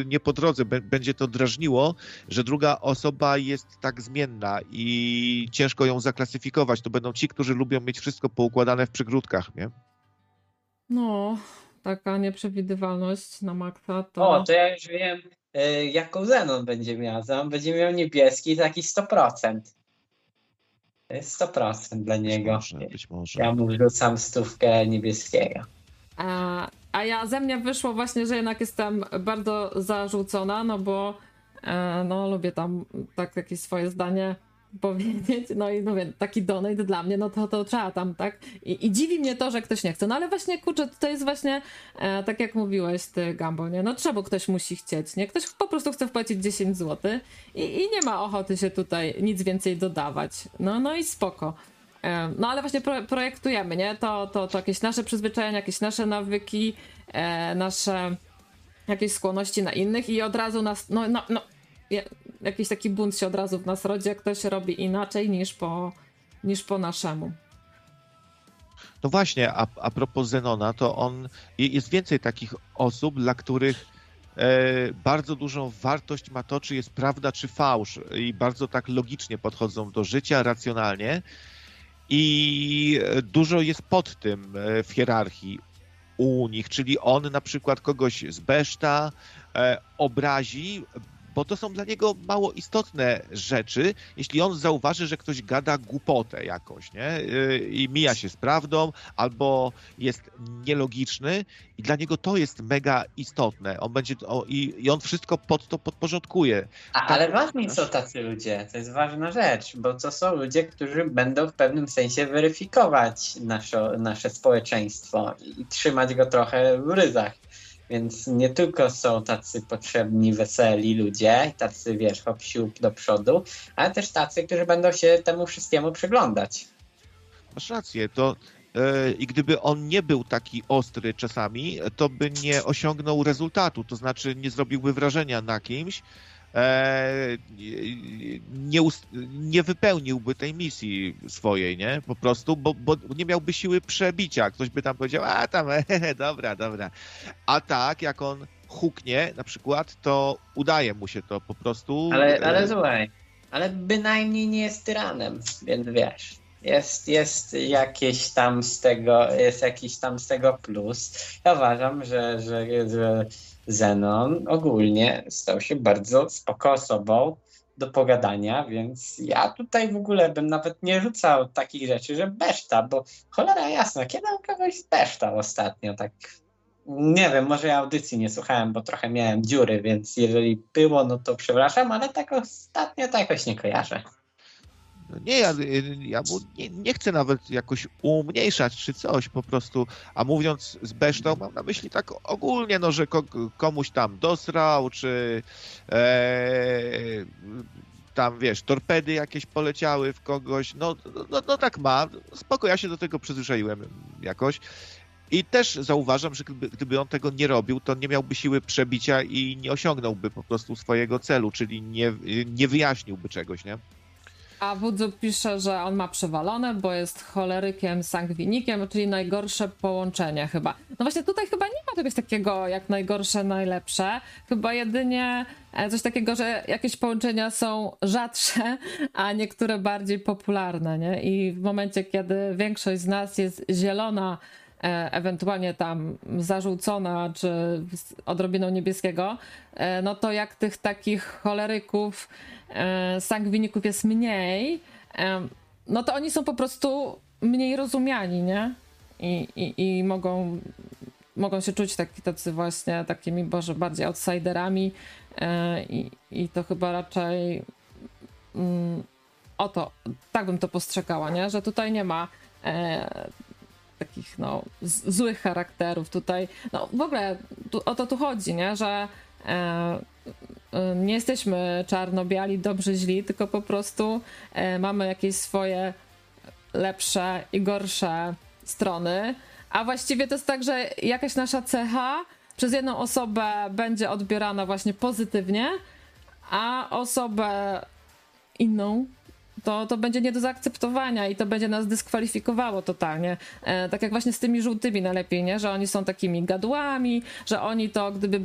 y, nie po drodze, będzie to drażniło, że druga osoba jest tak zmienna i ciężko ją zaklasyfikować. To będą ci, którzy lubią mieć wszystko poukładane w przygródkach, nie? No, taka nieprzewidywalność na maksa to... O, to ja już wiem, jaką Zenon będzie miał. Zenon będzie miał niebieski taki 100%. To jest 100% dla niego. Może, być może. Ja mu wrzucam stówkę niebieskiego. A, a ja ze mnie wyszło właśnie, że jednak jestem bardzo zarzucona, no bo e, no lubię tam tak jakieś swoje zdanie powiedzieć, no i mówię, taki donate dla mnie, no to, to trzeba tam, tak? I, I, dziwi mnie to, że ktoś nie chce, no ale właśnie, kurczę, to jest właśnie, e, tak jak mówiłeś ty, Gambo, nie? No trzeba, ktoś musi chcieć, nie? Ktoś po prostu chce wpłacić 10 zł i, i nie ma ochoty się tutaj nic więcej dodawać. No, no i spoko. E, no ale właśnie pro, projektujemy, nie? To, to, to jakieś nasze przyzwyczajenia, jakieś nasze nawyki, e, nasze jakieś skłonności na innych i od razu nas, no, no, no jakiś taki bunt się od razu w nas rodzi, jak ktoś robi inaczej niż po, niż po naszemu. No właśnie, a, a propos Zenona, to on jest więcej takich osób, dla których e, bardzo dużą wartość ma to, czy jest prawda, czy fałsz, i bardzo tak logicznie podchodzą do życia, racjonalnie. I dużo jest pod tym e, w hierarchii u nich, czyli on na przykład kogoś zbeszta, e, obrazi, bo to są dla niego mało istotne rzeczy, jeśli on zauważy, że ktoś gada głupotę jakoś, nie? Y, I mija się z prawdą, albo jest nielogiczny i dla niego to jest mega istotne. On będzie, o, i, i on wszystko pod to podporządkuje. A, ale ważni są tacy ludzie, to jest ważna rzecz, bo to są ludzie, którzy będą w pewnym sensie weryfikować nasze, nasze społeczeństwo i trzymać go trochę w ryzach. Więc nie tylko są tacy potrzebni, weseli ludzie, tacy wiesz, hop do przodu, ale też tacy, którzy będą się temu wszystkiemu przyglądać. Masz rację, to e, i gdyby on nie był taki ostry czasami, to by nie osiągnął rezultatu, to znaczy nie zrobiłby wrażenia na kimś, nie, ust- nie wypełniłby tej misji swojej, nie? Po prostu, bo, bo nie miałby siły przebicia. Ktoś by tam powiedział, a tam, hehe, dobra, dobra. A tak, jak on huknie na przykład, to udaje mu się to po prostu. Ale, e, ale słuchaj, ale bynajmniej nie jest tyranem, więc wiesz. Jest, jest jakieś tam z tego, jest jakiś tam z tego plus. Ja uważam, że, że, że Zenon ogólnie stał się bardzo spoko osobą do pogadania, więc ja tutaj w ogóle bym nawet nie rzucał takich rzeczy, że beszta, bo cholera jasna, kiedy on kogoś zbeształ ostatnio, tak nie wiem, może ja audycji nie słuchałem, bo trochę miałem dziury, więc jeżeli było, no to przepraszam, ale tak ostatnio to jakoś nie kojarzę. No nie, ja, ja mu nie, nie chcę nawet jakoś umniejszać czy coś po prostu, a mówiąc z besztą mam na myśli tak ogólnie, no, że ko, komuś tam dosrał, czy e, tam, wiesz, torpedy jakieś poleciały w kogoś, no, no, no tak ma, spoko, ja się do tego przyzwyczaiłem jakoś. I też zauważam, że gdyby, gdyby on tego nie robił, to nie miałby siły przebicia i nie osiągnąłby po prostu swojego celu, czyli nie, nie wyjaśniłby czegoś, nie? A Wudzu pisze, że on ma przewalone, bo jest cholerykiem, sangwinikiem, czyli najgorsze połączenie chyba. No właśnie tutaj chyba nie ma czegoś takiego jak najgorsze, najlepsze. Chyba jedynie e, coś takiego, że jakieś połączenia są rzadsze, a niektóre bardziej popularne, nie? I w momencie, kiedy większość z nas jest zielona, e, ewentualnie tam zarzucona, czy z odrobiną niebieskiego, e, no to jak tych takich choleryków sangwiników jest mniej, e, no to oni są po prostu mniej rozumiani, nie? I, i, i mogą, mogą się czuć taki, tacy właśnie takimi, boże, bardziej outsiderami e, i, i to chyba raczej mm, o to, tak bym to postrzegała, nie? Że tutaj nie ma e, takich, no, złych charakterów tutaj, no w ogóle tu, o to tu chodzi, nie? Że e, nie jesteśmy czarno-biali, dobrzy, źli, tylko po prostu e, mamy jakieś swoje lepsze i gorsze strony. A właściwie to jest tak, że jakaś nasza cecha przez jedną osobę będzie odbierana właśnie pozytywnie, a osobę inną to, to będzie nie do zaakceptowania i to będzie nas dyskwalifikowało totalnie. E, tak jak właśnie z tymi żółtymi najlepiej, nie? Że oni są takimi gadłami, że oni to, gdyby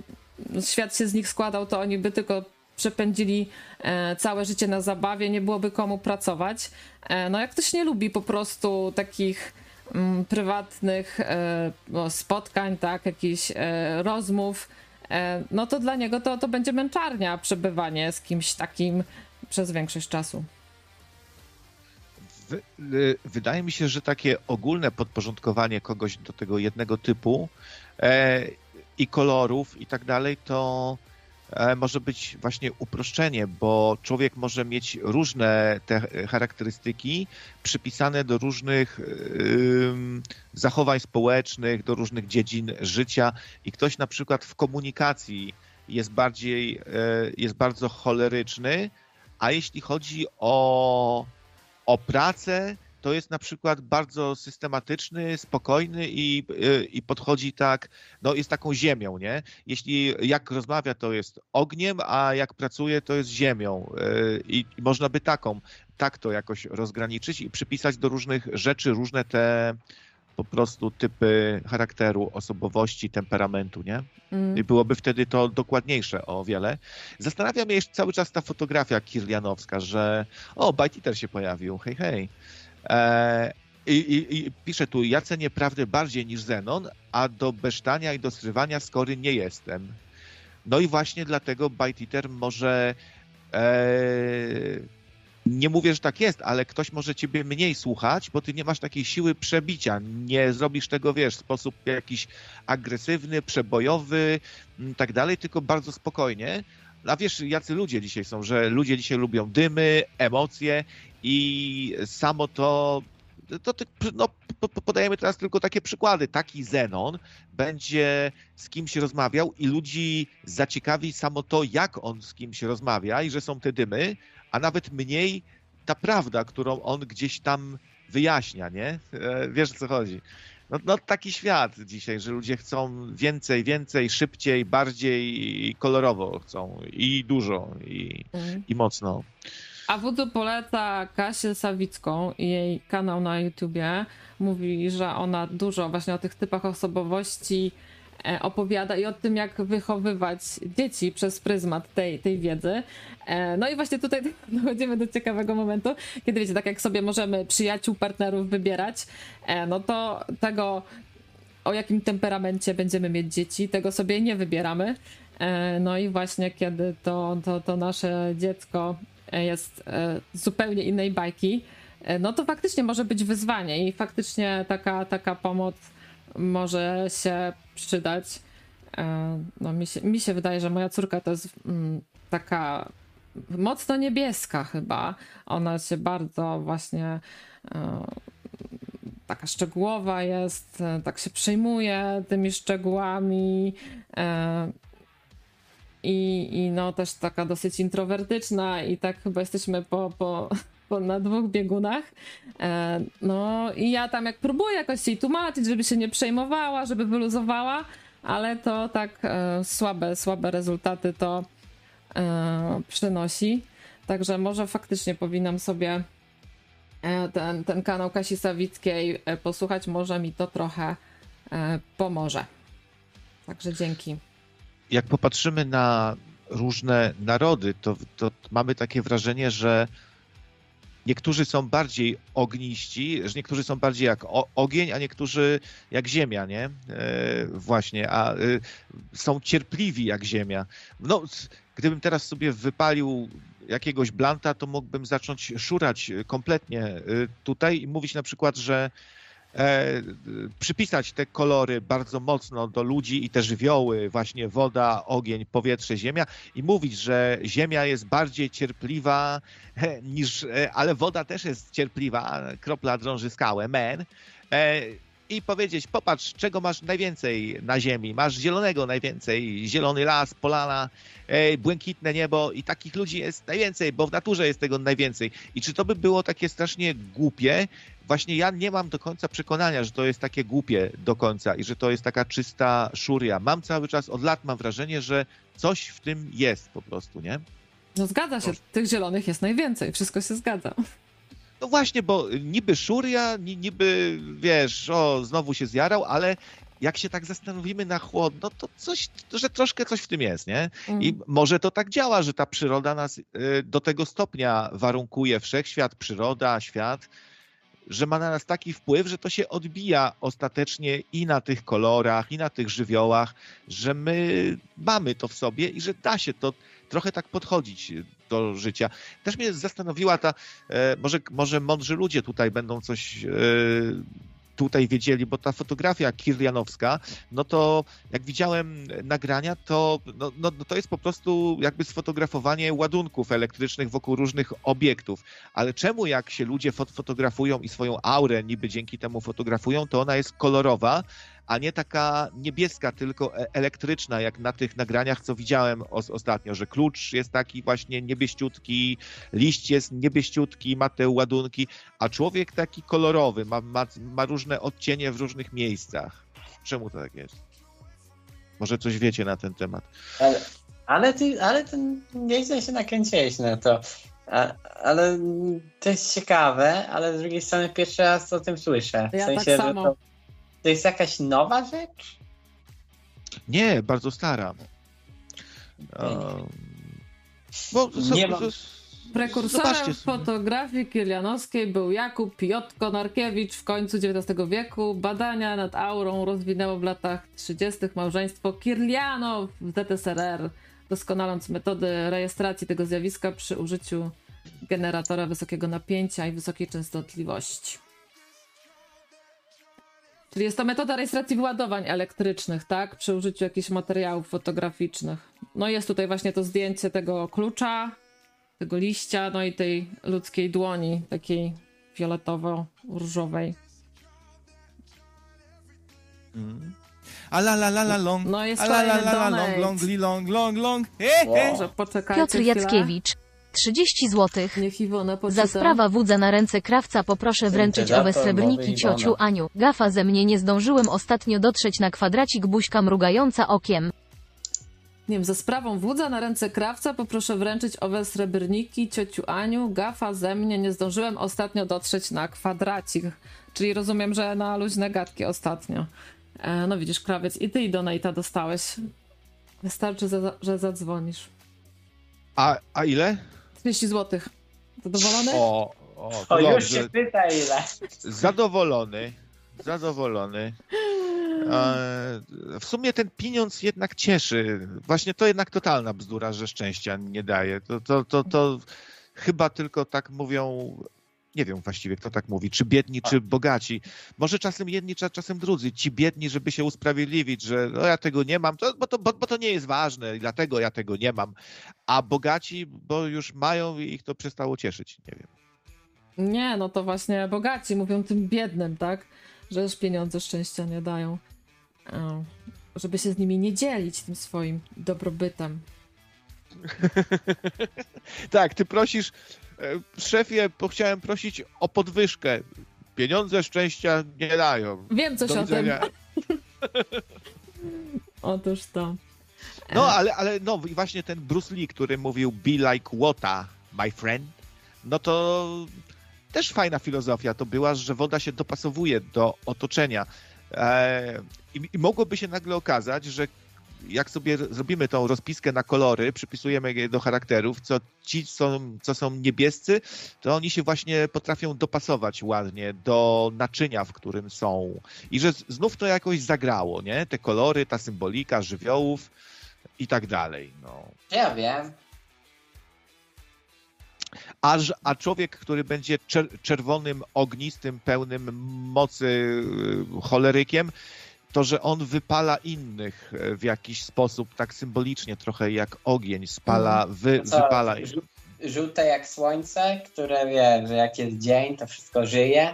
świat się z nich składał, to oni by tylko przepędzili e, całe życie na zabawie, nie byłoby komu pracować. E, no jak ktoś nie lubi po prostu takich mm, prywatnych e, no, spotkań, tak, jakichś rozmów, no to dla niego to, to będzie męczarnia przebywanie z kimś takim przez większość czasu. Y, wydaje mi się, że takie ogólne podporządkowanie kogoś do tego jednego typu i kolorów i tak dalej, to e, może być właśnie uproszczenie, bo człowiek może mieć różne te charakterystyki przypisane do różnych zachowań społecznych, do różnych dziedzin życia i ktoś na przykład w komunikacji jest bardziej, e, jest bardzo choleryczny, a jeśli chodzi o, o pracę, to jest na przykład bardzo systematyczny, spokojny i, y, i podchodzi tak, no jest taką ziemią, nie? Jeśli jak rozmawia, to jest ogniem, a jak pracuje, to jest ziemią. Y, I można by taką, tak to jakoś rozgraniczyć i przypisać do różnych rzeczy różne te po prostu typy charakteru, osobowości, temperamentu, nie? Mm. I byłoby wtedy to dokładniejsze o wiele. Zastanawia mnie jeszcze cały czas ta fotografia kirlianowska, że o, Bajtiter się pojawił, hej, hej. E, i, i, I pisze tu, ja cenię prawdę bardziej niż Zenon, a do besztania i do zrywania skory nie jestem. No i właśnie dlatego Eater może e, nie mówię, że tak jest, ale ktoś może ciebie mniej słuchać, bo ty nie masz takiej siły przebicia. Nie zrobisz tego, wiesz, w sposób jakiś agresywny, przebojowy, m, tak dalej, tylko bardzo spokojnie. A wiesz, jacy ludzie dzisiaj są, że ludzie dzisiaj lubią dymy, emocje i samo to, to, to no, po- po- podajemy teraz tylko takie przykłady. Taki Zenon będzie z kimś rozmawiał i ludzi zaciekawi samo to, jak on z kimś rozmawia i że są te dymy, a nawet mniej ta prawda, którą on gdzieś tam wyjaśnia, nie? E, Wiesz o co chodzi. No, no taki świat dzisiaj, że ludzie chcą więcej, więcej, szybciej, bardziej kolorowo chcą i dużo i, Mm. i mocno. A Wudu poleca Kasię Sawicką i jej kanał na YouTubie. Mówi, że ona dużo właśnie o tych typach osobowości e, opowiada i o tym, jak wychowywać dzieci przez pryzmat tej, tej wiedzy. E, No i właśnie tutaj dochodzimy do ciekawego momentu, kiedy wiecie, tak jak sobie możemy przyjaciół, partnerów wybierać, e, no to tego, o jakim temperamencie będziemy mieć dzieci, tego sobie nie wybieramy. No i właśnie kiedy to, to, to nasze dziecko jest e, zupełnie innej bajki, e, no to faktycznie może być wyzwanie i faktycznie taka, taka pomoc może się przydać. E, No mi się, mi się wydaje, że moja córka to jest mm, taka mocno niebieska chyba. Ona się bardzo właśnie e, taka szczegółowa jest, e, tak się przejmuje tymi szczegółami. I, I no też taka dosyć introwertyczna i tak chyba jesteśmy po, po, po na dwóch biegunach. E, No i ja tam jak próbuję jakoś jej tłumaczyć, żeby się nie przejmowała, żeby wyluzowała, ale to tak e, słabe, słabe rezultaty to e, przynosi. Także może faktycznie powinnam sobie ten, ten kanał Kasi Sawickiej posłuchać, może mi to trochę pomoże. Także dzięki. Jak popatrzymy na różne narody, to, to mamy takie wrażenie, że niektórzy są bardziej ogniści, że niektórzy są bardziej jak ogień, a niektórzy jak ziemia, nie? E, właśnie, a e, są cierpliwi jak ziemia. No, gdybym teraz sobie wypalił jakiegoś blanta, to mógłbym zacząć szurać kompletnie e, tutaj i mówić na przykład, że e, przypisać te kolory bardzo mocno do ludzi i te żywioły, właśnie woda, ogień, powietrze, ziemia i mówić, że ziemia jest bardziej cierpliwa e, niż, e, ale woda też jest cierpliwa, kropla drąży skałę, men. E, i powiedzieć, popatrz, czego masz najwięcej na ziemi. Masz zielonego najwięcej, zielony las, polana, e, błękitne niebo i takich ludzi jest najwięcej, bo w naturze jest tego najwięcej. I czy to by było takie strasznie głupie? Właśnie ja nie mam do końca przekonania, że to jest takie głupie do końca i że to jest taka czysta szuria. Mam cały czas, od lat mam wrażenie, że coś w tym jest po prostu, nie? No zgadza się, tych zielonych jest najwięcej, wszystko się zgadza. No właśnie, bo niby szuria, ni- niby, wiesz, o, znowu się zjarał, ale jak się tak zastanowimy na chłodno, to coś, że troszkę coś w tym jest, nie? Mm. I może to tak działa, że ta przyroda nas y, do tego stopnia warunkuje, wszechświat, przyroda, świat, że ma na nas taki wpływ, że to się odbija ostatecznie i na tych kolorach, i na tych żywiołach, że my mamy to w sobie i że da się to trochę tak podchodzić do życia. Też mnie zastanowiła ta, e, może, może mądrzy ludzie tutaj będą coś e, tutaj wiedzieli, bo ta fotografia kirlianowska, no to jak widziałem nagrania, to, no, no, no to jest po prostu jakby sfotografowanie ładunków elektrycznych wokół różnych obiektów. Ale czemu jak się ludzie fot fotografują i swoją aurę niby dzięki temu fotografują, to ona jest kolorowa, a nie taka niebieska, tylko e- elektryczna, jak na tych nagraniach, co widziałem os ostatnio, że klucz jest taki właśnie niebieściutki, liść jest niebieściutki, ma te ładunki, a człowiek taki kolorowy, ma, ma, ma różne odcienie w różnych miejscach. Czemu to tak jest? Może coś wiecie na ten temat. Ale, ale ty, ale ty nieźle się nakręciłeś na to. A, ale to jest ciekawe, ale z drugiej strony pierwszy raz o tym słyszę. W Ja sensie, tak że samo. To, to jest jakaś nowa rzecz? Nie, bardzo stara. Um, bo Nie są, mam- Prekursorem fotografii kilianowskiej był Jakub Piotr Konarkiewicz w końcu XIX wieku. Badania nad aurą rozwinęło w latach 30. małżeństwo Kirlianow w ZSRR, doskonaląc metody rejestracji tego zjawiska przy użyciu generatora wysokiego napięcia i wysokiej częstotliwości. Czyli jest to metoda rejestracji wyładowań elektrycznych, tak? Przy użyciu jakichś materiałów fotograficznych. No jest tutaj właśnie to zdjęcie tego klucza, tego liścia, no i tej ludzkiej dłoni, takiej fioletowo-różowej. A la la la la long. No jest A la la la la long, long, li long, long, long. He, he. Poczekajcie Piotr chwilę. Jackiewicz. 30 złotych. Niech Iwona poczyta. Za sprawa wódza na ręce krawca poproszę wręczyć owe srebrniki ciociu. Aniu. Gafa ze mnie nie zdążyłem ostatnio dotrzeć na kwadracik buźka mrugająca okiem. Nie wiem, za sprawą wódza na ręce krawca poproszę wręczyć owe srebrniki ciociu Aniu. Gafa ze mnie, nie zdążyłem ostatnio dotrzeć na kwadracik. Czyli rozumiem, że na luźne gadki ostatnio. E, no widzisz, krawiec, i ty i donate'a dostałeś. Wystarczy, za, że zadzwonisz. A, a ile? 30 zł. Zadowolony? O, o, O, już dobrze. się pyta ile. Zadowolony. Zadowolony. E, w sumie ten pieniądz jednak cieszy. Właśnie to jednak totalna bzdura, że szczęścia nie daje. To, to, to, to chyba tylko tak mówią. Nie wiem właściwie, kto tak mówi, czy biedni, czy bogaci. Może czasem jedni, cza- czasem drudzy. Ci biedni, żeby się usprawiedliwić, że no ja tego nie mam, to, bo, to, bo, bo to nie jest ważne i dlatego ja tego nie mam. A bogaci, bo już mają i ich to przestało cieszyć. Nie wiem. Nie, no to właśnie bogaci mówią tym biednym, tak? Że już pieniądze szczęścia nie dają. Żeby się z nimi nie dzielić tym swoim dobrobytem. Tak, ty prosisz, szefie, bo chciałem prosić o podwyżkę. Pieniądze szczęścia nie dają. Wiem coś Do o tym. widzenia. Otóż to. No, ale, ale no i właśnie ten Bruce Lee, który mówił be like water, my friend, no to też fajna filozofia to była, że woda się dopasowuje do otoczenia. E, i, I mogłoby się nagle okazać, że jak sobie zrobimy tą rozpiskę na kolory, przypisujemy je do charakterów, co ci, są, co są niebiescy, to oni się właśnie potrafią dopasować ładnie do naczynia, w którym są. I że znów to jakoś zagrało, nie? Te kolory, ta symbolika żywiołów i tak dalej. No. Ja wiem. A, ż- a człowiek, który będzie czer- czerwonym, ognistym, pełnym mocy y, cholerykiem, to że on wypala innych e, w jakiś sposób, tak symbolicznie, trochę jak ogień, spala, wy, Co, wypala. żół- Żółte jak słońce, które wie, że jak jest dzień, to wszystko żyje.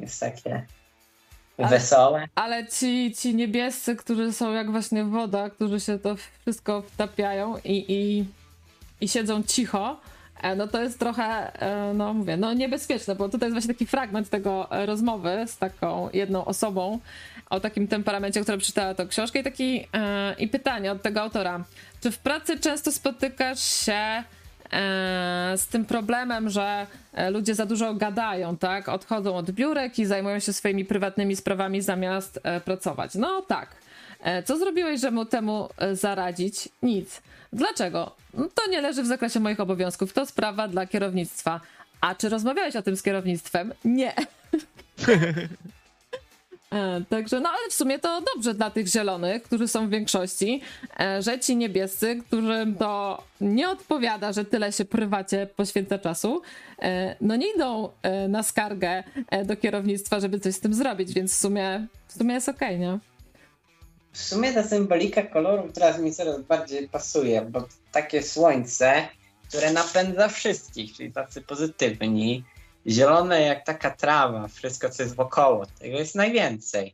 Jest takie Ale- wesołe. Ale ci, ci niebiescy, którzy są jak właśnie woda, którzy się to wszystko wtapiają i, i, i siedzą cicho, no to jest trochę, e, no mówię, no niebezpieczne, bo tutaj jest właśnie taki fragment tego e, rozmowy z taką jedną osobą o takim temperamencie, która przeczytała tą książkę i taki e, i pytanie od tego autora. Czy w pracy często spotykasz się e, z tym problemem, że e, ludzie za dużo gadają, tak? Odchodzą od biurek i zajmują się swoimi prywatnymi sprawami zamiast e, pracować. No tak. E, Co zrobiłeś, żeby temu e, zaradzić? Nic. Dlaczego? No, To nie leży w zakresie moich obowiązków. To sprawa dla kierownictwa. A czy rozmawiałeś o tym z kierownictwem? Nie. E, Także, no ale w sumie to dobrze dla tych zielonych, którzy są w większości, e, że ci niebiescy, którym to nie odpowiada, że tyle się prywacie poświęca czasu, e, no nie idą na skargę do kierownictwa, żeby coś z tym zrobić, więc w sumie, w sumie jest okej, nie? W sumie ta symbolika kolorów teraz mi coraz bardziej pasuje, bo takie słońce, które napędza wszystkich, czyli tacy pozytywni, zielone jak taka trawa, wszystko co jest wokoło, tego jest najwięcej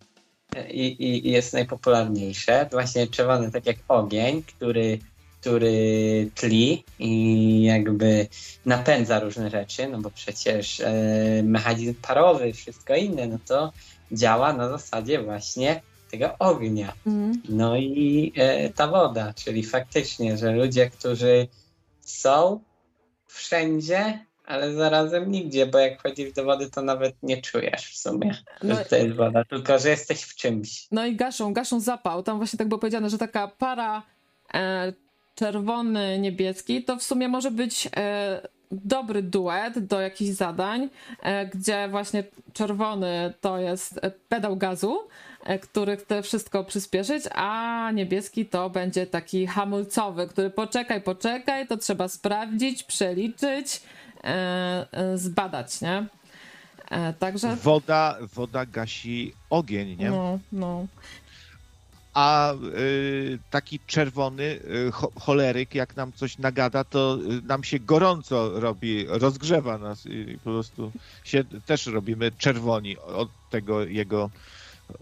i, i, i jest najpopularniejsze. Właśnie czerwony tak jak ogień, który, który tli i jakby napędza różne rzeczy, no bo przecież e, mechanizm parowy, wszystko inne, no to działa na zasadzie właśnie tego ognia. Mm. No i e, ta woda, czyli faktycznie, że ludzie, którzy są wszędzie, ale zarazem nigdzie, bo jak wchodzisz do wody, to nawet nie czujesz w sumie, No, że to jest woda, tylko że jesteś w czymś. no i gaszą, gaszą zapał. Tam właśnie tak było powiedziane, że taka para e, czerwony, niebieski, to w sumie może być e, dobry duet do jakichś zadań, e, gdzie właśnie czerwony to jest e, pedał gazu, który chce wszystko przyspieszyć, a niebieski to będzie taki hamulcowy, który poczekaj, poczekaj, to trzeba sprawdzić, przeliczyć, e, e, zbadać, nie? E, Także. Woda, woda gasi ogień, nie? No, no. A y, taki czerwony y, cho, choleryk, jak nam coś nagada, to y, nam się gorąco robi, rozgrzewa nas i po prostu się też robimy czerwoni od tego jego E,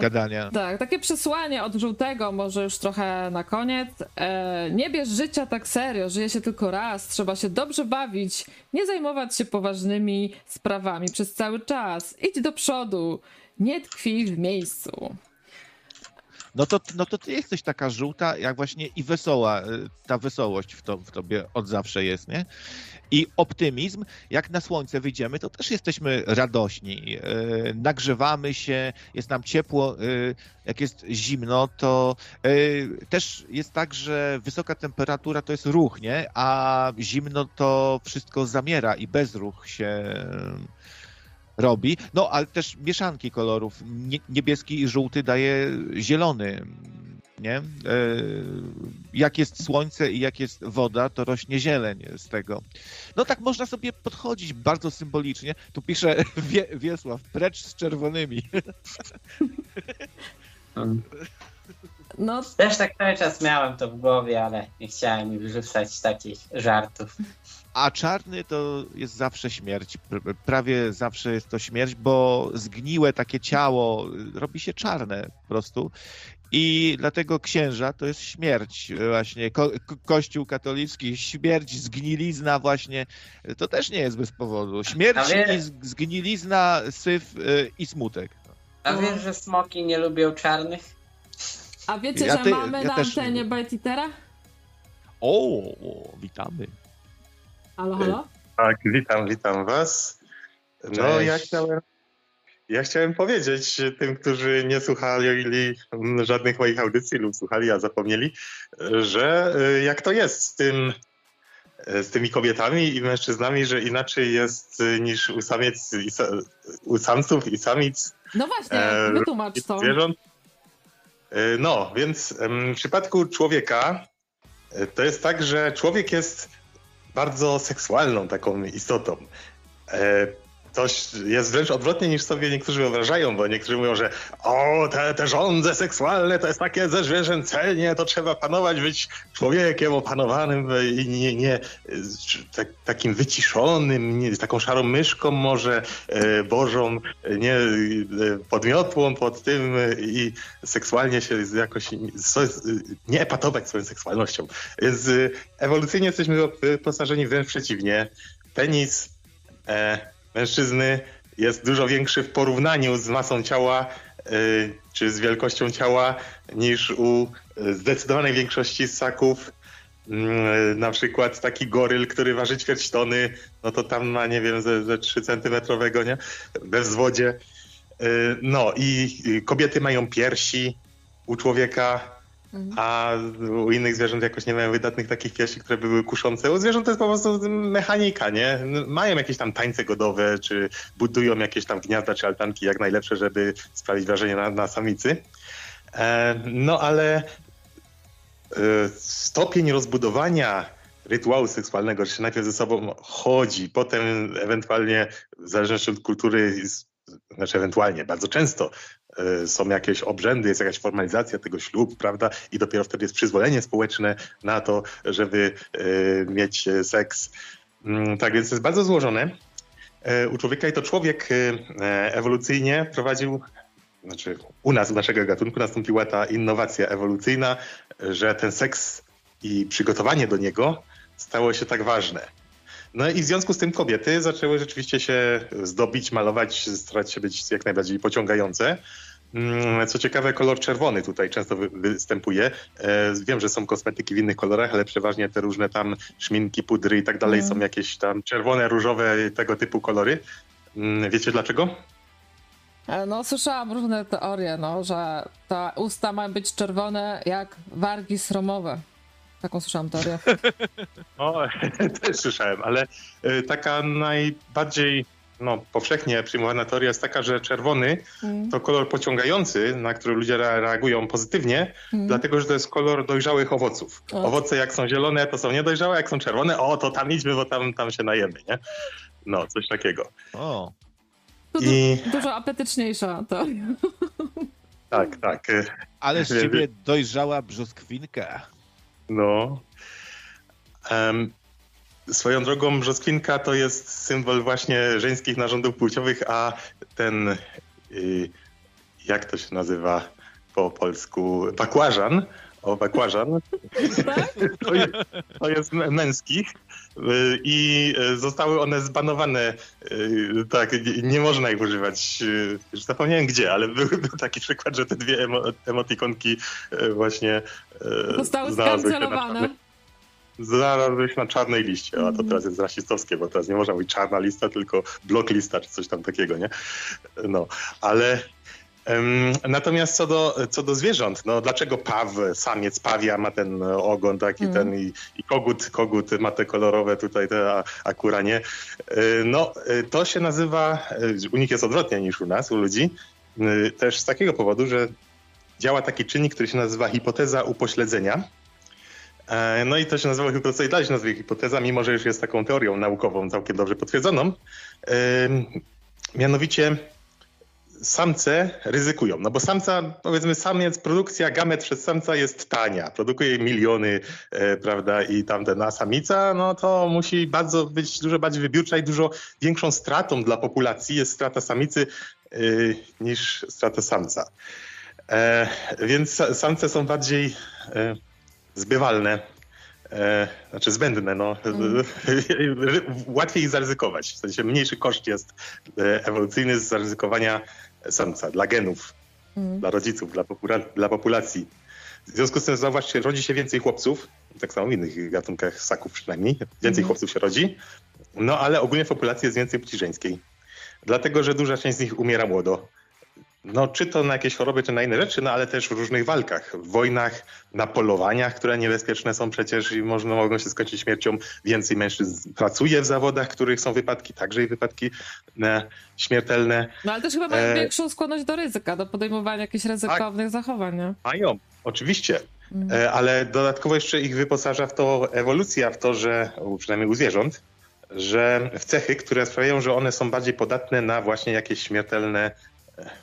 gadania. Tak, takie przesłanie od żółtego, może już trochę na koniec. E, nie bierz życia tak serio, żyje się tylko raz, trzeba się dobrze bawić, nie zajmować się poważnymi sprawami przez cały czas. Idź do przodu, nie tkwij w miejscu. No to, no to ty jesteś taka żółta, jak właśnie i wesoła. y, Ta wesołość w, to, w tobie od zawsze jest, nie? I optymizm, jak na słońce wyjdziemy, to też jesteśmy radośni. y, Nagrzewamy się, jest nam ciepło. y, Jak jest zimno, to y, też jest tak, że wysoka temperatura to jest ruch, nie? A zimno to wszystko zamiera i bezruch się robi. No, ale też mieszanki kolorów. Nie, niebieski i żółty daje zielony. Nie? E, jak jest słońce i jak jest woda, to rośnie zieleń z tego. No tak można sobie podchodzić bardzo symbolicznie. Tu pisze Wie, Wiesław, precz z czerwonymi. Mm. No, Też tak cały czas miałem to w głowie, ale nie chciałem mi wyrzucać takich żartów. A czarny to jest zawsze śmierć. Pr- Prawie zawsze jest to śmierć, bo zgniłe takie ciało robi się czarne po prostu. I dlatego księża to jest śmierć właśnie. Ko- ko- Kościół katolicki, śmierć, zgnilizna właśnie, to też nie jest bez powodu. Śmierć, wie- zgnilizna, syf y, i smutek. A No. wiesz, że smoki nie lubią czarnych? a wiecie, Ja że ty- mamy ja na też- antenie Baititera? O, o, witamy. Halo, halo? Tak, witam, witam was. No, Cześć. ja chciałem, ja chciałem powiedzieć tym, którzy nie słuchali żadnych moich audycji lub słuchali, a zapomnieli, że y, jak to jest z tym, y, z tymi kobietami i mężczyznami, że inaczej jest y, niż u samiec i sa, u samców i samic No właśnie, E, wytłumacz to. zwierząt. No, więc w przypadku człowieka to jest tak, że człowiek jest bardzo seksualną taką istotą. E, To jest wręcz odwrotnie niż sobie niektórzy wyobrażają, bo niektórzy mówią, że o, te, te żądze seksualne to jest takie zerzwierzęcenie, to trzeba panować, być człowiekiem opanowanym i nie, nie tak, takim wyciszonym, nie, taką szarą myszką może, e, bożą, nie e, podmiotłą pod tym e, i seksualnie się jakoś nie epatować swoją seksualnością. Więc e, ewolucyjnie jesteśmy wyposażeni wręcz przeciwnie. Penis e, mężczyzny jest dużo większy w porównaniu z masą ciała e, czy z wielkością ciała niż u e, zdecydowanej większości ssaków. Mm, Na przykład taki goryl, który waży ćwierć tony, no to tam ma, nie wiem, ze, ze 3 centymetrowego, nie? We wzwodzie. No i kobiety mają piersi u człowieka, a u innych zwierząt jakoś nie mają wydatnych takich piersi, które by były kuszące. U zwierząt to jest po prostu mechanika, nie? Mają jakieś tam tańce godowe, czy budują jakieś tam gniazda czy altanki jak najlepsze, żeby sprawić wrażenie na, na samicy. E, no ale e, stopień rozbudowania rytuału seksualnego, że się najpierw ze sobą chodzi, potem ewentualnie w zależności od kultury, znaczy ewentualnie, bardzo często są jakieś obrzędy, jest jakaś formalizacja tego ślubu, prawda? I dopiero wtedy jest przyzwolenie społeczne na to, żeby e, mieć e, seks. Mm, Tak więc to jest bardzo złożone u człowieka i to człowiek ewolucyjnie prowadził, znaczy u nas, u naszego gatunku nastąpiła ta innowacja ewolucyjna, że ten seks i przygotowanie do niego stało się tak ważne. No i w związku z tym kobiety zaczęły rzeczywiście się zdobić, malować, starać się być jak najbardziej pociągające. Mm, Co ciekawe, kolor czerwony tutaj często wy- występuje. E, Wiem, że są kosmetyki w innych kolorach, ale przeważnie te różne tam szminki, pudry i tak dalej Mm. są jakieś tam czerwone, różowe, tego typu kolory. Mm, Wiecie dlaczego? E, No, słyszałam różne teorie, no, że te usta mają być czerwone jak wargi sromowe. Taką słyszałam teorię. O, też słyszałem, ale y, taka najbardziej no, powszechnie przyjmowana teoria jest taka, że czerwony Mm. to kolor pociągający, na który ludzie re- reagują pozytywnie, Mm. dlatego że to jest kolor dojrzałych owoców. O. Owoce jak są zielone, to są niedojrzałe, jak są czerwone, o, to tam idźmy, bo tam, tam się najemy, nie? No, coś takiego. O, To du- I dużo apetyczniejsza teoria. tak, tak. ale z ciebie dojrzała brzoskwinka. No. Em, swoją drogą brzoskwinka to jest symbol właśnie żeńskich narządów płciowych, a ten, y, jak to się nazywa po polsku, bakłażan, o bakłażan, Tak? to jest, to jest mę- męskich y, i y, zostały one zbanowane, tak, nie, można ich używać, już zapomniałem gdzie, ale był, był taki przykład, że te dwie emo, emotikonki właśnie Zostały skancelowane. Znalazły się na czarnej liście, a to teraz jest rasistowskie, bo teraz nie można mówić czarna lista, tylko blok lista, czy coś tam takiego, nie? No, ale natomiast co do, co do zwierząt, no dlaczego paw, samiec pawia ma ten ogon taki Mhm. ten i, i kogut, kogut ma te kolorowe tutaj te a- akuranie. E, No, e, to się nazywa, e, u nich jest odwrotnie niż u nas, u ludzi, też z takiego powodu, że działa taki czynnik, który się nazywa hipoteza upośledzenia. E, No i to się nazywa się nazywa hipoteza, mimo że już jest taką teorią naukową całkiem dobrze potwierdzoną. Mianowicie samce ryzykują, no bo samca, powiedzmy samiec, produkcja gamet przez samca jest tania, produkuje miliony, e, prawda, i tamten, a samica, no to musi bardzo być dużo bardziej wybiórcza i dużo większą stratą dla populacji jest strata samicy y, niż strata samca. E, więc sa- samce są bardziej e, zbywalne, e, znaczy zbędne, no. Łatwiej ich zaryzykować. W sensie mniejszy koszt jest e, ewolucyjny z zaryzykowania samca dla genów, Mm. dla rodziców, dla, popula- dla populacji. W związku z tym zauważcie, rodzi się więcej chłopców, tak samo w innych gatunkach ssaków przynajmniej, więcej Mhm. chłopców się rodzi, no ale ogólnie w populacji jest więcej płci żeńskiej. Dlatego, że duża część z nich umiera młodo. No, czy to na jakieś choroby, czy na inne rzeczy, no ale też w różnych walkach, w wojnach, na polowaniach, które niebezpieczne są przecież i można, mogą się skończyć śmiercią. Więcej mężczyzn pracuje w zawodach, w których są wypadki, także i wypadki e, śmiertelne. No ale też chyba mają E, większą skłonność do ryzyka, do podejmowania jakichś ryzykownych zachowań, nie? Mają, oczywiście, e, ale dodatkowo jeszcze ich wyposaża w to ewolucja, w to, że, przynajmniej u zwierząt, że w cechy, które sprawiają, że one są bardziej podatne na właśnie jakieś śmiertelne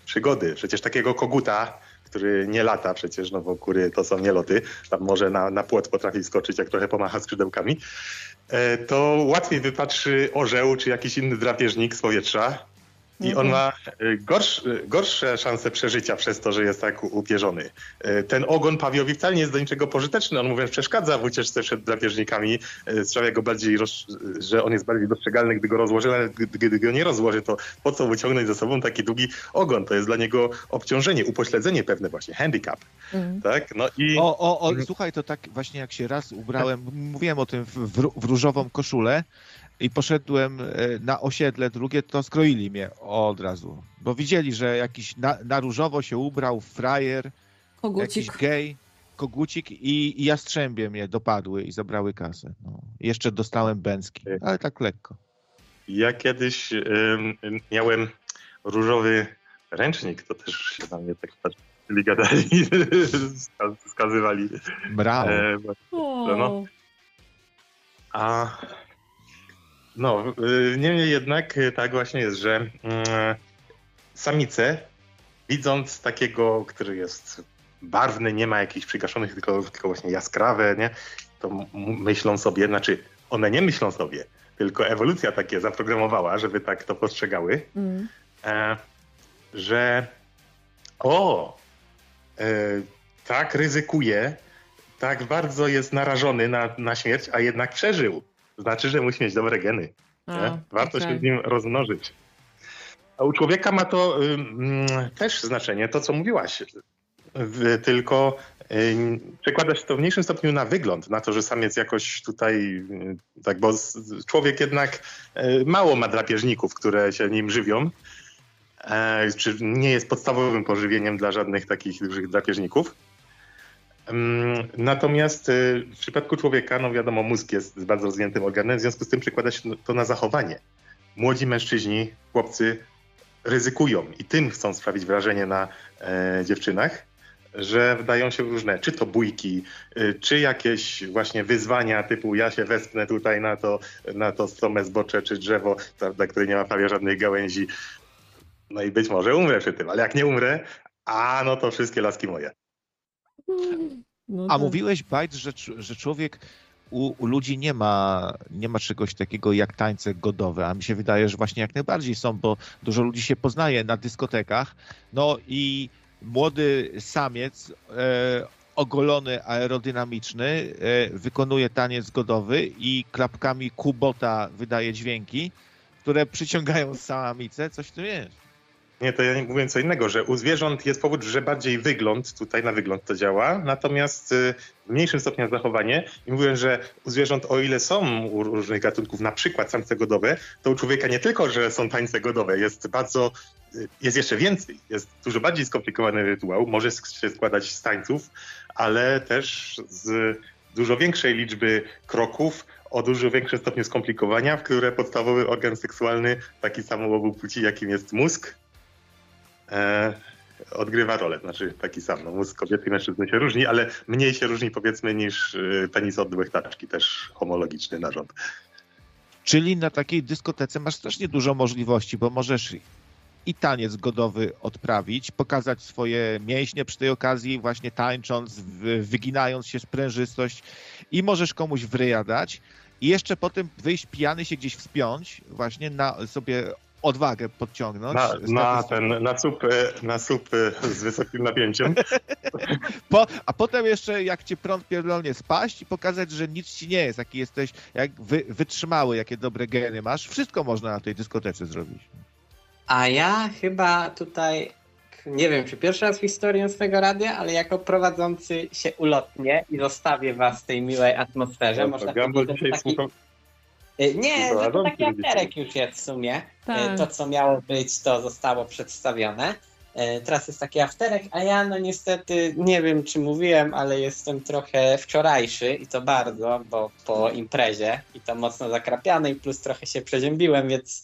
przygody. Przecież takiego koguta, który nie lata przecież, no bo kury to są nieloty, tam może na, na płot potrafi skoczyć, jak trochę pomacha skrzydełkami, e, to łatwiej wypatrzy orzeł czy jakiś inny drapieżnik z powietrza i on Mhm. ma gorsz, e, gorsze szanse przeżycia przez to, że jest tak upierzony. E, Ten ogon pawiowi wcale nie jest do niczego pożyteczny. On mówiąc przeszkadza w ucieczce przed drapieżnikami, sprawia go bardziej, roz, że on jest bardziej dostrzegalny, gdy go rozłoży, ale gdy, go nie rozłoży, to po co wyciągnąć ze sobą taki długi ogon? To jest dla niego obciążenie, upośledzenie pewne właśnie, handicap. Mm. Tak? No i O, o, o, Mhm. słuchaj, to tak właśnie jak się raz ubrałem, mówiłem o tym w, w różową koszulę i poszedłem e, na osiedle drugie, to skroili mnie od razu. Bo widzieli, że jakiś na, na różowo się ubrał frajer, jakiś Kogucik. gej, kogucik i, i jastrzębie mnie dopadły i zabrały kasę. No. Jeszcze dostałem bęcki, ale tak lekko. Ja kiedyś miałem różowy ręcznik, to też się na mnie tak patrzyli, gadali, skaz- skazywali. Brawo. E, no. a no, y, niemniej jednak y, tak właśnie jest, że mm, samice widząc takiego, który jest barwny, nie ma jakichś przygaszonych, tylko, tylko właśnie jaskrawe, nie? To myślą sobie, znaczy one nie myślą sobie, tylko ewolucja takie zaprogramowała, żeby tak to postrzegały, Mm. e, że o, e, tak ryzykuje, tak bardzo jest narażony na, na śmierć, a jednak przeżył. Znaczy, że musi mieć dobre geny. A? Warto okej. się z nim rozmnożyć. A u człowieka ma to też znaczenie, to co mówiłaś. W, tylko ym, przekłada się to w mniejszym stopniu na wygląd, na to, że samiec jakoś tutaj, y, tak, bo z, człowiek jednak y, mało ma drapieżników, które się nim żywią. E, czy nie jest podstawowym pożywieniem dla żadnych takich dużych drapieżników. Natomiast y, w przypadku człowieka, no wiadomo, mózg jest bardzo rozwiniętym organem, w związku z tym przekłada się to na zachowanie. Młodzi mężczyźni, chłopcy ryzykują i tym chcą sprawić wrażenie na e, dziewczynach, że wdają się w różne, czy to bójki, y, czy jakieś właśnie wyzwania typu ja się wespnę tutaj na to, na to strome zbocze czy drzewo, prawda, które nie ma prawie żadnych gałęzi. No i być może umrę przy tym, ale jak nie umrę, a no to wszystkie laski moje. No A tak. mówiłeś, Bajt, że, że człowiek u, u ludzi nie ma, nie ma czegoś takiego jak tańce godowe, a mi się wydaje, że właśnie jak najbardziej są, bo dużo ludzi się poznaje na dyskotekach, no i młody samiec e, ogolony, aerodynamiczny e, wykonuje taniec godowy i klapkami kubota wydaje dźwięki, które przyciągają samicę, coś tu jest. Nie, to ja nie mówię co innego, że u zwierząt jest powód, że bardziej wygląd, tutaj na wygląd to działa, natomiast y, w mniejszym stopniu zachowanie. I mówię, że u zwierząt, o ile są u różnych gatunków, na przykład tańce godowe, to u człowieka nie tylko, że są tańce godowe, jest bardzo, y, jest jeszcze więcej. Jest dużo bardziej skomplikowany rytuał, może się składać z tańców, ale też z dużo większej liczby kroków, o dużo większym stopniu skomplikowania, w które podstawowy organ seksualny, taki sam obu płci, jakim jest mózg, e, odgrywa rolę. Znaczy taki sam. No, mózg kobiety i mężczyzny się różni, ale mniej się różni powiedzmy niż e, penis od łechtaczki, też homologiczny narząd. Czyli na takiej dyskotece masz strasznie dużo możliwości, bo możesz i taniec godowy odprawić, pokazać swoje mięśnie przy tej okazji, właśnie tańcząc, wy- wyginając się sprężystość i możesz komuś w ryja dać i jeszcze potem wyjść pijany się gdzieś wspiąć, właśnie na sobie odwagę podciągnąć. Na, na, ten, na, słup, e, na słup e, z wysokim napięciem. Po, a potem jeszcze jak cię prąd pierdolnie spaść i pokazać, że nic ci nie jest, jaki jesteś, jak wy, wytrzymały, jakie dobre geny masz. Wszystko można na tej dyskotece zrobić. A ja chyba tutaj, nie wiem czy pierwszy raz w historii Nocnego Radia, ale jako prowadzący się ulotnie i zostawię was w tej miłej atmosferze. No, Można że dzisiaj taki, słucham. Y, Nie, że to Prowadzący taki afterek już jest w sumie. Tak. Y, To, co miało być, to zostało przedstawione. Y, Teraz jest taki afterek, a ja no niestety nie wiem, czy mówiłem, ale jestem trochę wczorajszy i to bardzo, bo po imprezie i to mocno zakrapiany i plus trochę się przeziębiłem, więc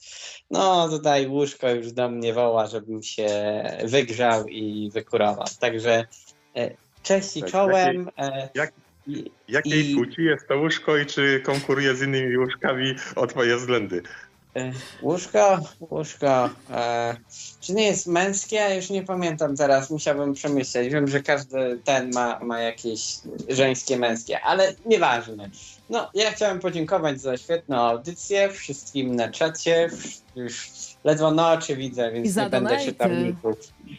no tutaj łóżko już do mnie woła, żebym się wygrzał i wykurował. Także cześć i Tak, czołem. e, jak- i- Jakiej I- płci jest to łóżko i czy konkuruje z innymi łóżkami o twoje względy? Łóżko, łóżko. E, czy nie jest męskie? Ja już nie pamiętam teraz, musiałbym przemyśleć. Wiem, że każdy ten ma, ma jakieś żeńskie, męskie, ale nieważne. No, ja chciałem podziękować za świetną audycję wszystkim na czacie. Już ledwo na oczy widzę, więc nie będę donaty. czytał ników.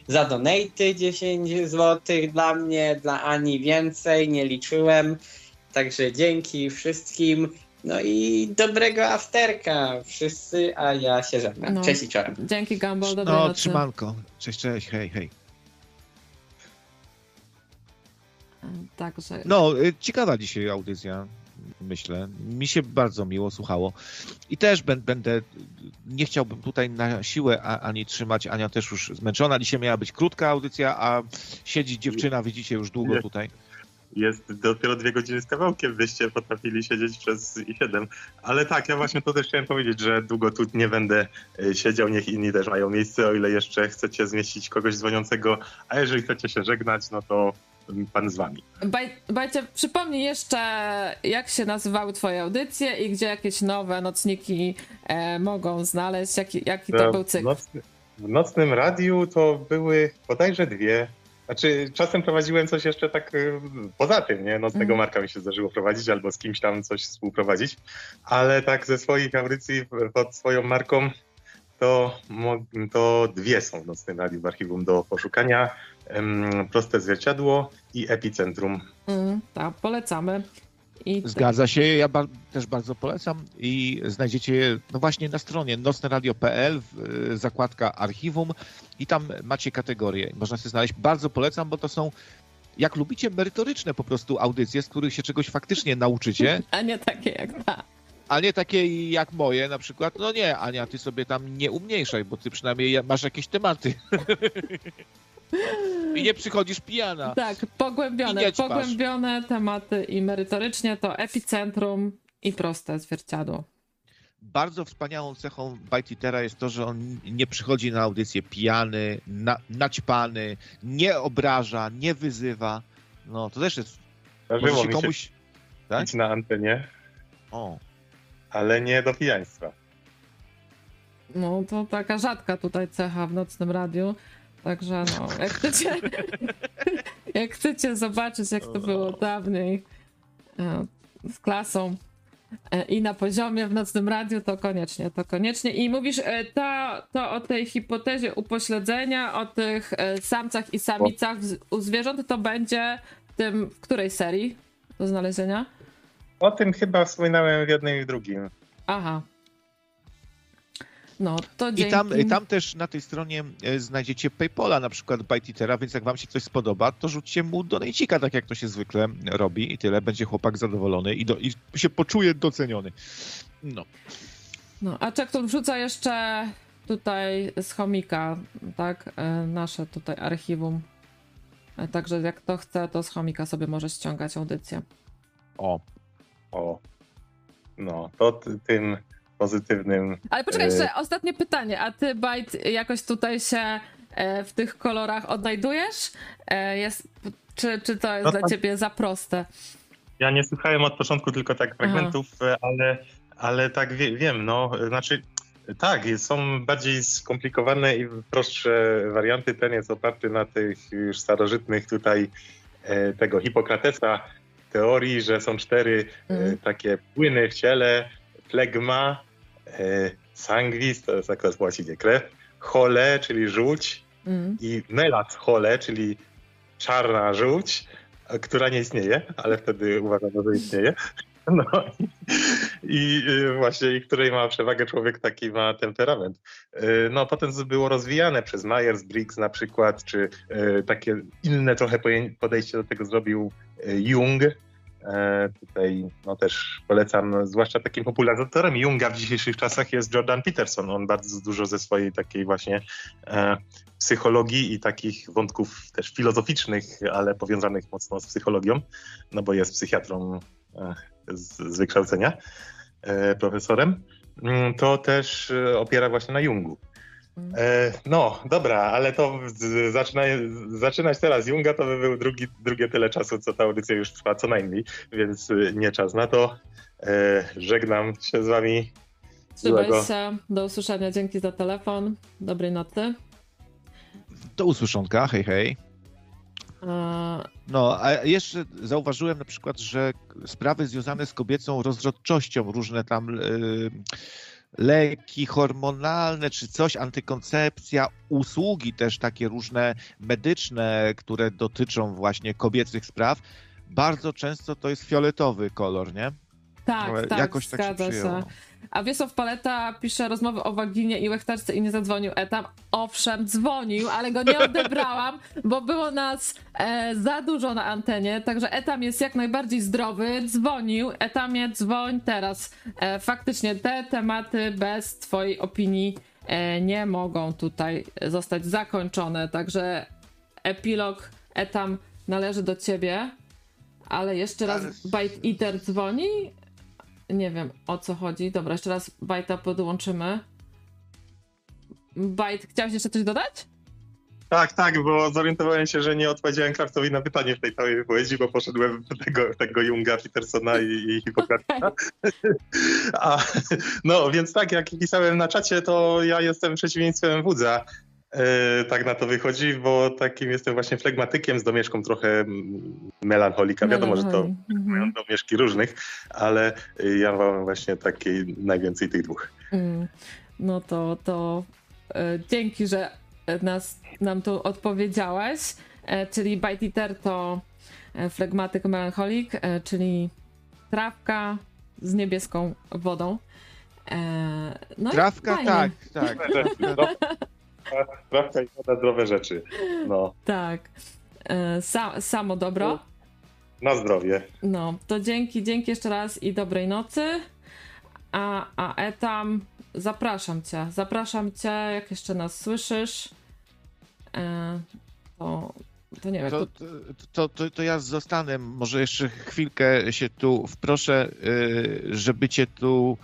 Za donaty 10 zł dla mnie, dla Ani więcej, nie liczyłem. Także dzięki wszystkim. No i dobrego afterka wszyscy, a ja się żegnam. No. Cześć i czołem. Dzięki Gumball, dobrej No, nocy. trzymanko. Cześć, cześć, hej, hej. Także No, y, ciekawa dzisiaj audycja, myślę. Mi się bardzo miło słuchało. I też bę- będę, nie chciałbym tutaj na siłę ani trzymać. Ania też już zmęczona. Dzisiaj miała być krótka audycja, a siedzi dziewczyna, widzicie, już długo tutaj. Jest dopiero dwie godziny z kawałkiem, byście potrafili siedzieć przez i siedem. Ale tak, ja właśnie to też chciałem powiedzieć, że długo tu nie będę e, siedział, niech inni też mają miejsce, o ile jeszcze chcecie zmieścić kogoś dzwoniącego, a jeżeli chcecie się żegnać, no to pan z wami. Baj, Bajcie, przypomnij jeszcze, jak się nazywały twoje audycje i gdzie jakieś nowe nocniki e, mogą znaleźć, jaki, jaki to był w, cykl. nocny, w nocnym radiu to były bodajże dwie. Znaczy, czasem prowadziłem coś jeszcze tak y, poza tym, nie? Nocnego Mhm. Marka mi się zdarzyło prowadzić albo z kimś tam coś współprowadzić, ale tak ze swoich audycji w- pod swoją marką to, to dwie są w Nocnym Radiu w archiwum do poszukania. Proste Zwierciadło i Epicentrum. Mm, tak, polecamy. I Zgadza się, ja ba- też bardzo polecam i znajdziecie je no właśnie na stronie nocneradio.pl, y, zakładka archiwum i tam macie kategorie. Można sobie znaleźć. Bardzo polecam, bo to są, jak lubicie, merytoryczne po prostu audycje, z których się czegoś faktycznie nauczycie, A nie takie jak ta. a nie takie jak moje na przykład. No nie, Ania, ty sobie tam nie umniejszaj, bo ty przynajmniej masz jakieś tematy. I nie przychodzisz pijana. Tak, pogłębione, pogłębione tematy i merytorycznie to epicentrum i proste zwierciadło. Bardzo wspaniałą cechą Bajtitera jest to, że on nie przychodzi na audycję pijany, na, naćpany, nie obraża, nie wyzywa. No, to też jest... Zdarzyło się mi się komuś... Tak? na antenie, O, ale nie do pijaństwa. No to taka rzadka tutaj cecha w nocnym radiu. Także no, jak chcecie, jak chcecie zobaczyć, jak to było dawniej e, z klasą e, i na poziomie w nocnym radiu, to koniecznie, to koniecznie. I mówisz e, to, to o tej hipotezie upośledzenia, o tych samcach i samicach u zwierząt, to będzie w tym, w której serii do znalezienia? O tym chyba wspominałem w jednym i w drugim. Aha. No, to I tam, tam też na tej stronie e, znajdziecie Paypola, na przykład Bajtitera, więc jak wam się coś spodoba, to rzućcie mu donejcika, tak jak to się zwykle robi i tyle. Będzie chłopak zadowolony i, do, i się poczuje doceniony. No. No, a Czekton wrzuca jeszcze tutaj z chomika, tak, e, nasze tutaj archiwum. E, Także jak to chce, to z chomika sobie może ściągać audycję. O, O. No, to ty- tym pozytywnym. Ale poczekaj, E. jeszcze ostatnie pytanie. A ty, Bajt, jakoś tutaj się e, w tych kolorach odnajdujesz? E, Jest, czy, czy to jest No dla ciebie za proste? Ja nie słuchałem od początku tylko tak fragmentów, e, ale, ale tak wie, wiem, no, znaczy tak, jest- są bardziej skomplikowane i prostsze warianty. Ten jest oparty na tych już starożytnych tutaj tego Hipokratesa teorii, że są cztery Mhm. takie płyny w ciele, flegma, e, sanguis, to jest akurat właściwie krew, chole, czyli żółć Mm. i melat chole, czyli czarna żółć, e, która nie istnieje, ale wtedy uważano, że istnieje. No i, i y, właśnie, i której ma przewagę człowiek, taki ma temperament. Y, No potem było rozwijane przez Myers-Briggs na przykład, czy y, takie inne trochę podejście do tego zrobił Jung. E, Tutaj no też polecam, zwłaszcza takim popularyzatorem Junga w dzisiejszych czasach jest Jordan Peterson. On bardzo dużo ze swojej takiej właśnie e, psychologii i takich wątków też filozoficznych, ale powiązanych mocno z psychologią, no bo jest psychiatrą e, z, z wykształcenia, e, profesorem, mm, to też e, opiera właśnie na Jungu. E, no, dobra, ale to zaczyna, zaczynać teraz Junga to by był drugi, drugie tyle czasu, co ta audycja już trwa co najmniej, więc e, nie czas na to. E, żegnam się z wami. Trzymaj się. Do usłyszenia. Dzięki za telefon. Dobrej nocy. do usłyszonka, hej, hej. No, a jeszcze zauważyłem na przykład, że sprawy związane z kobiecą rozrodczością, różne tam y, leki hormonalne czy coś, antykoncepcja, usługi też takie różne medyczne, które dotyczą właśnie kobiecych spraw, bardzo często to jest fioletowy kolor, nie? Tak, tak, jakoś tak się się. A Wiesław Paleta pisze rozmowy o waginie i łechtaczce i nie zadzwonił etam. Owszem, dzwonił, ale go nie odebrałam, bo było nas e, za dużo na antenie, także etam jest jak najbardziej zdrowy. Dzwonił, etamie dzwoń teraz. E, faktycznie te tematy bez twojej opinii e, nie mogą tutaj zostać zakończone, także epilog etam należy do ciebie. Ale jeszcze raz Ale- Bite Eater dzwoni. Nie wiem o co chodzi. Dobra, jeszcze raz Bajta podłączymy. Bajt, chciałeś jeszcze coś dodać? Tak, tak, bo zorientowałem się, że nie odpowiedziałem Kraftowi na pytanie w tej całej wypowiedzi, bo poszedłem w tego, tego Junga, Petersona i, i Hipokratesa. No, więc tak, jak pisałem na czacie, to ja jestem przeciwieństwem wódza. E, tak na to wychodzi, bo takim jestem właśnie flegmatykiem z domieszką trochę mm, melancholika. Wiadomo, że to. Mhm. mają domieszki różnych, ale y, ja mam właśnie takiej najwięcej tych dwóch. Mm. No to, to e, dzięki, że nas, nam tu odpowiedziałeś. E, czyli Bite Eater to flegmatyk melancholik, czyli trawka z niebieską wodą. No Trawka, tak, tak. Prawda i woda, zdrowe rzeczy. No, Tak. E, Sa, samo dobro. na zdrowie. No, to dzięki, dzięki jeszcze raz i dobrej nocy. A, a Etam, zapraszam cię. Zapraszam cię, jak jeszcze nas słyszysz. E, to, to nie wiem. To, To, to, to, to ja zostanę, może jeszcze chwilkę się tu wproszę, y, żeby cię tu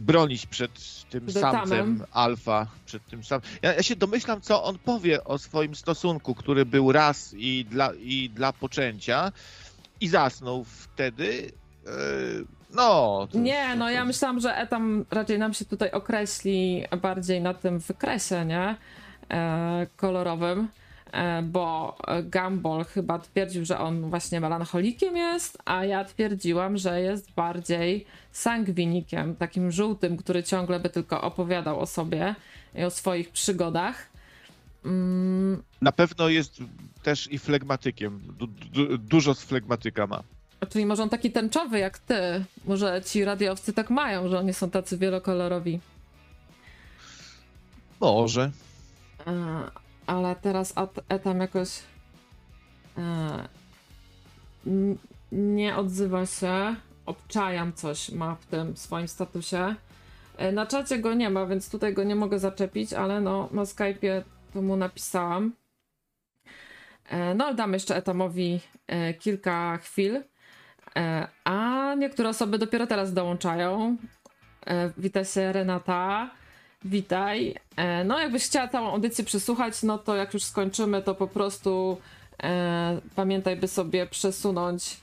bronić przed tym Detamem. samcem alfa, przed tym sam. Ja, ja się domyślam, co on powie o swoim stosunku, który był raz i dla, i dla poczęcia i zasnął wtedy. y, No. to- nie, no to- ja myślałam, że Etam raczej nam się tutaj określi bardziej na tym wykresie, nie? E, kolorowym. E, bo Gumball chyba twierdził, że on właśnie melancholikiem jest, a ja twierdziłam, że jest bardziej sangwinikiem, takim żółtym, który ciągle by tylko opowiadał o sobie i o swoich przygodach. Mm, Na pewno jest też i flegmatykiem. Du, du, dużo z flegmatyka ma. czyli może on taki tęczowy jak ty. Może ci radiowcy tak mają, że oni są tacy wielokolorowi. Może. Ale teraz Etam jakoś e, nie odzywa się. Obczajam coś ma w tym swoim statusie. E, Na czacie go nie ma, więc tutaj go nie mogę zaczepić, ale no na Skype'ie to mu napisałam. E, No ale dam jeszcze Etamowi kilka chwil. A niektóre osoby dopiero teraz dołączają. Wita się Renata. Witaj. E, No, jakbyś chciała całą audycję przesłuchać, no to jak już skończymy, to po prostu e, pamiętaj, by sobie przesunąć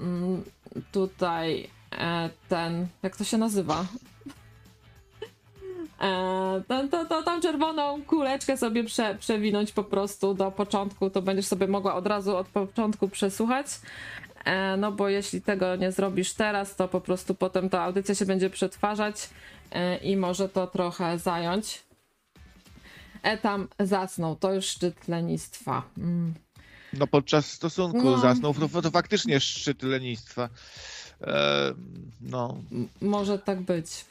mm, tutaj e, ten, jak to się nazywa? E, to, to, to, tą czerwoną kuleczkę sobie prze, przewinąć po prostu do początku, to będziesz sobie mogła od razu od początku przesłuchać. E, no bo jeśli tego nie zrobisz teraz, to po prostu potem ta audycja się będzie przetwarzać e, i może to trochę zająć. Etam zasnął, to już szczyt lenistwa. Mm. No podczas stosunku No. zasnął, to, to faktycznie szczyt lenistwa. E, no. M- może tak być.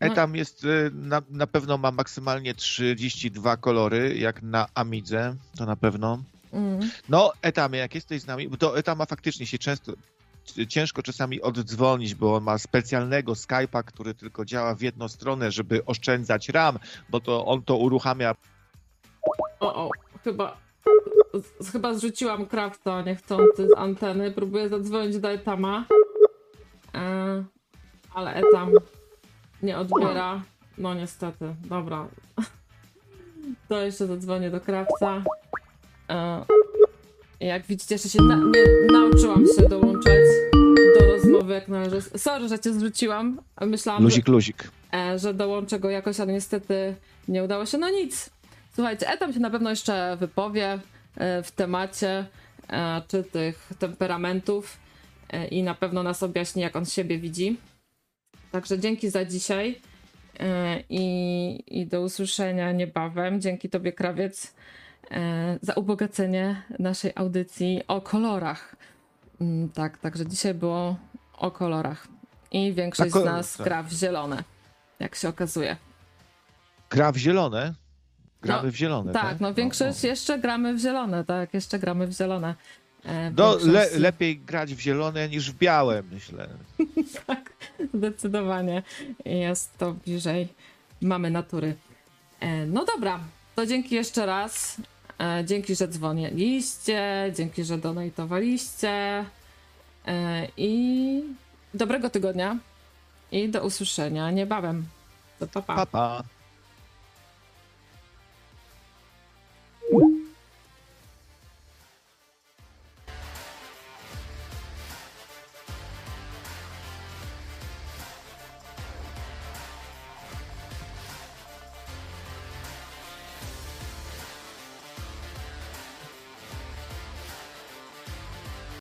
No. Etam jest, e, na, na pewno ma maksymalnie 32 kolory, jak na Amidze, to na pewno. Mm. No, Etamie, jak jesteś z nami, bo to Etama faktycznie się często, ciężko czasami oddzwonić, bo on ma specjalnego Skype'a, który tylko działa w jedną stronę, żeby oszczędzać RAM, bo to on to uruchamia O, o, chyba. z- Chyba zrzuciłam krafta niechcący z anteny. Próbuję zadzwonić do Etama. E, ale Etam nie odbiera. No niestety, dobra. To jeszcze zadzwonię do krawca. Jak widzicie, jeszcze się na, nie nauczyłam się dołączać do rozmowy jak należy. Sorry, że cię zrzuciłam. Myślałam, że, luzik, luzik. e, że dołączę go jakoś, ale niestety nie udało się. No nic. Słuchajcie, Etam się na pewno jeszcze wypowie e, w temacie e, czy tych temperamentów i na pewno nas objaśni, jak on siebie widzi. Także dzięki za dzisiaj i, i do usłyszenia niebawem. Dzięki Tobie, Krawiec, za ubogacenie naszej audycji o kolorach. Mm, Tak, także dzisiaj było o kolorach. I większość z nas tak. gra w zielone, jak się okazuje. Gra w zielone. Gramy No, w zielone. Tak, no większość jeszcze gramy w zielone, tak, jeszcze gramy w zielone. E, No, le, lepiej grać w zielone niż w białe, myślę. Tak, zdecydowanie jest to bliżej mamy natury. E, No dobra, to dzięki jeszcze raz. E, Dzięki, że dzwoniliście, dzięki, że donatowaliście E, i dobrego tygodnia i do usłyszenia niebawem. To pa, pa. Pa, pa.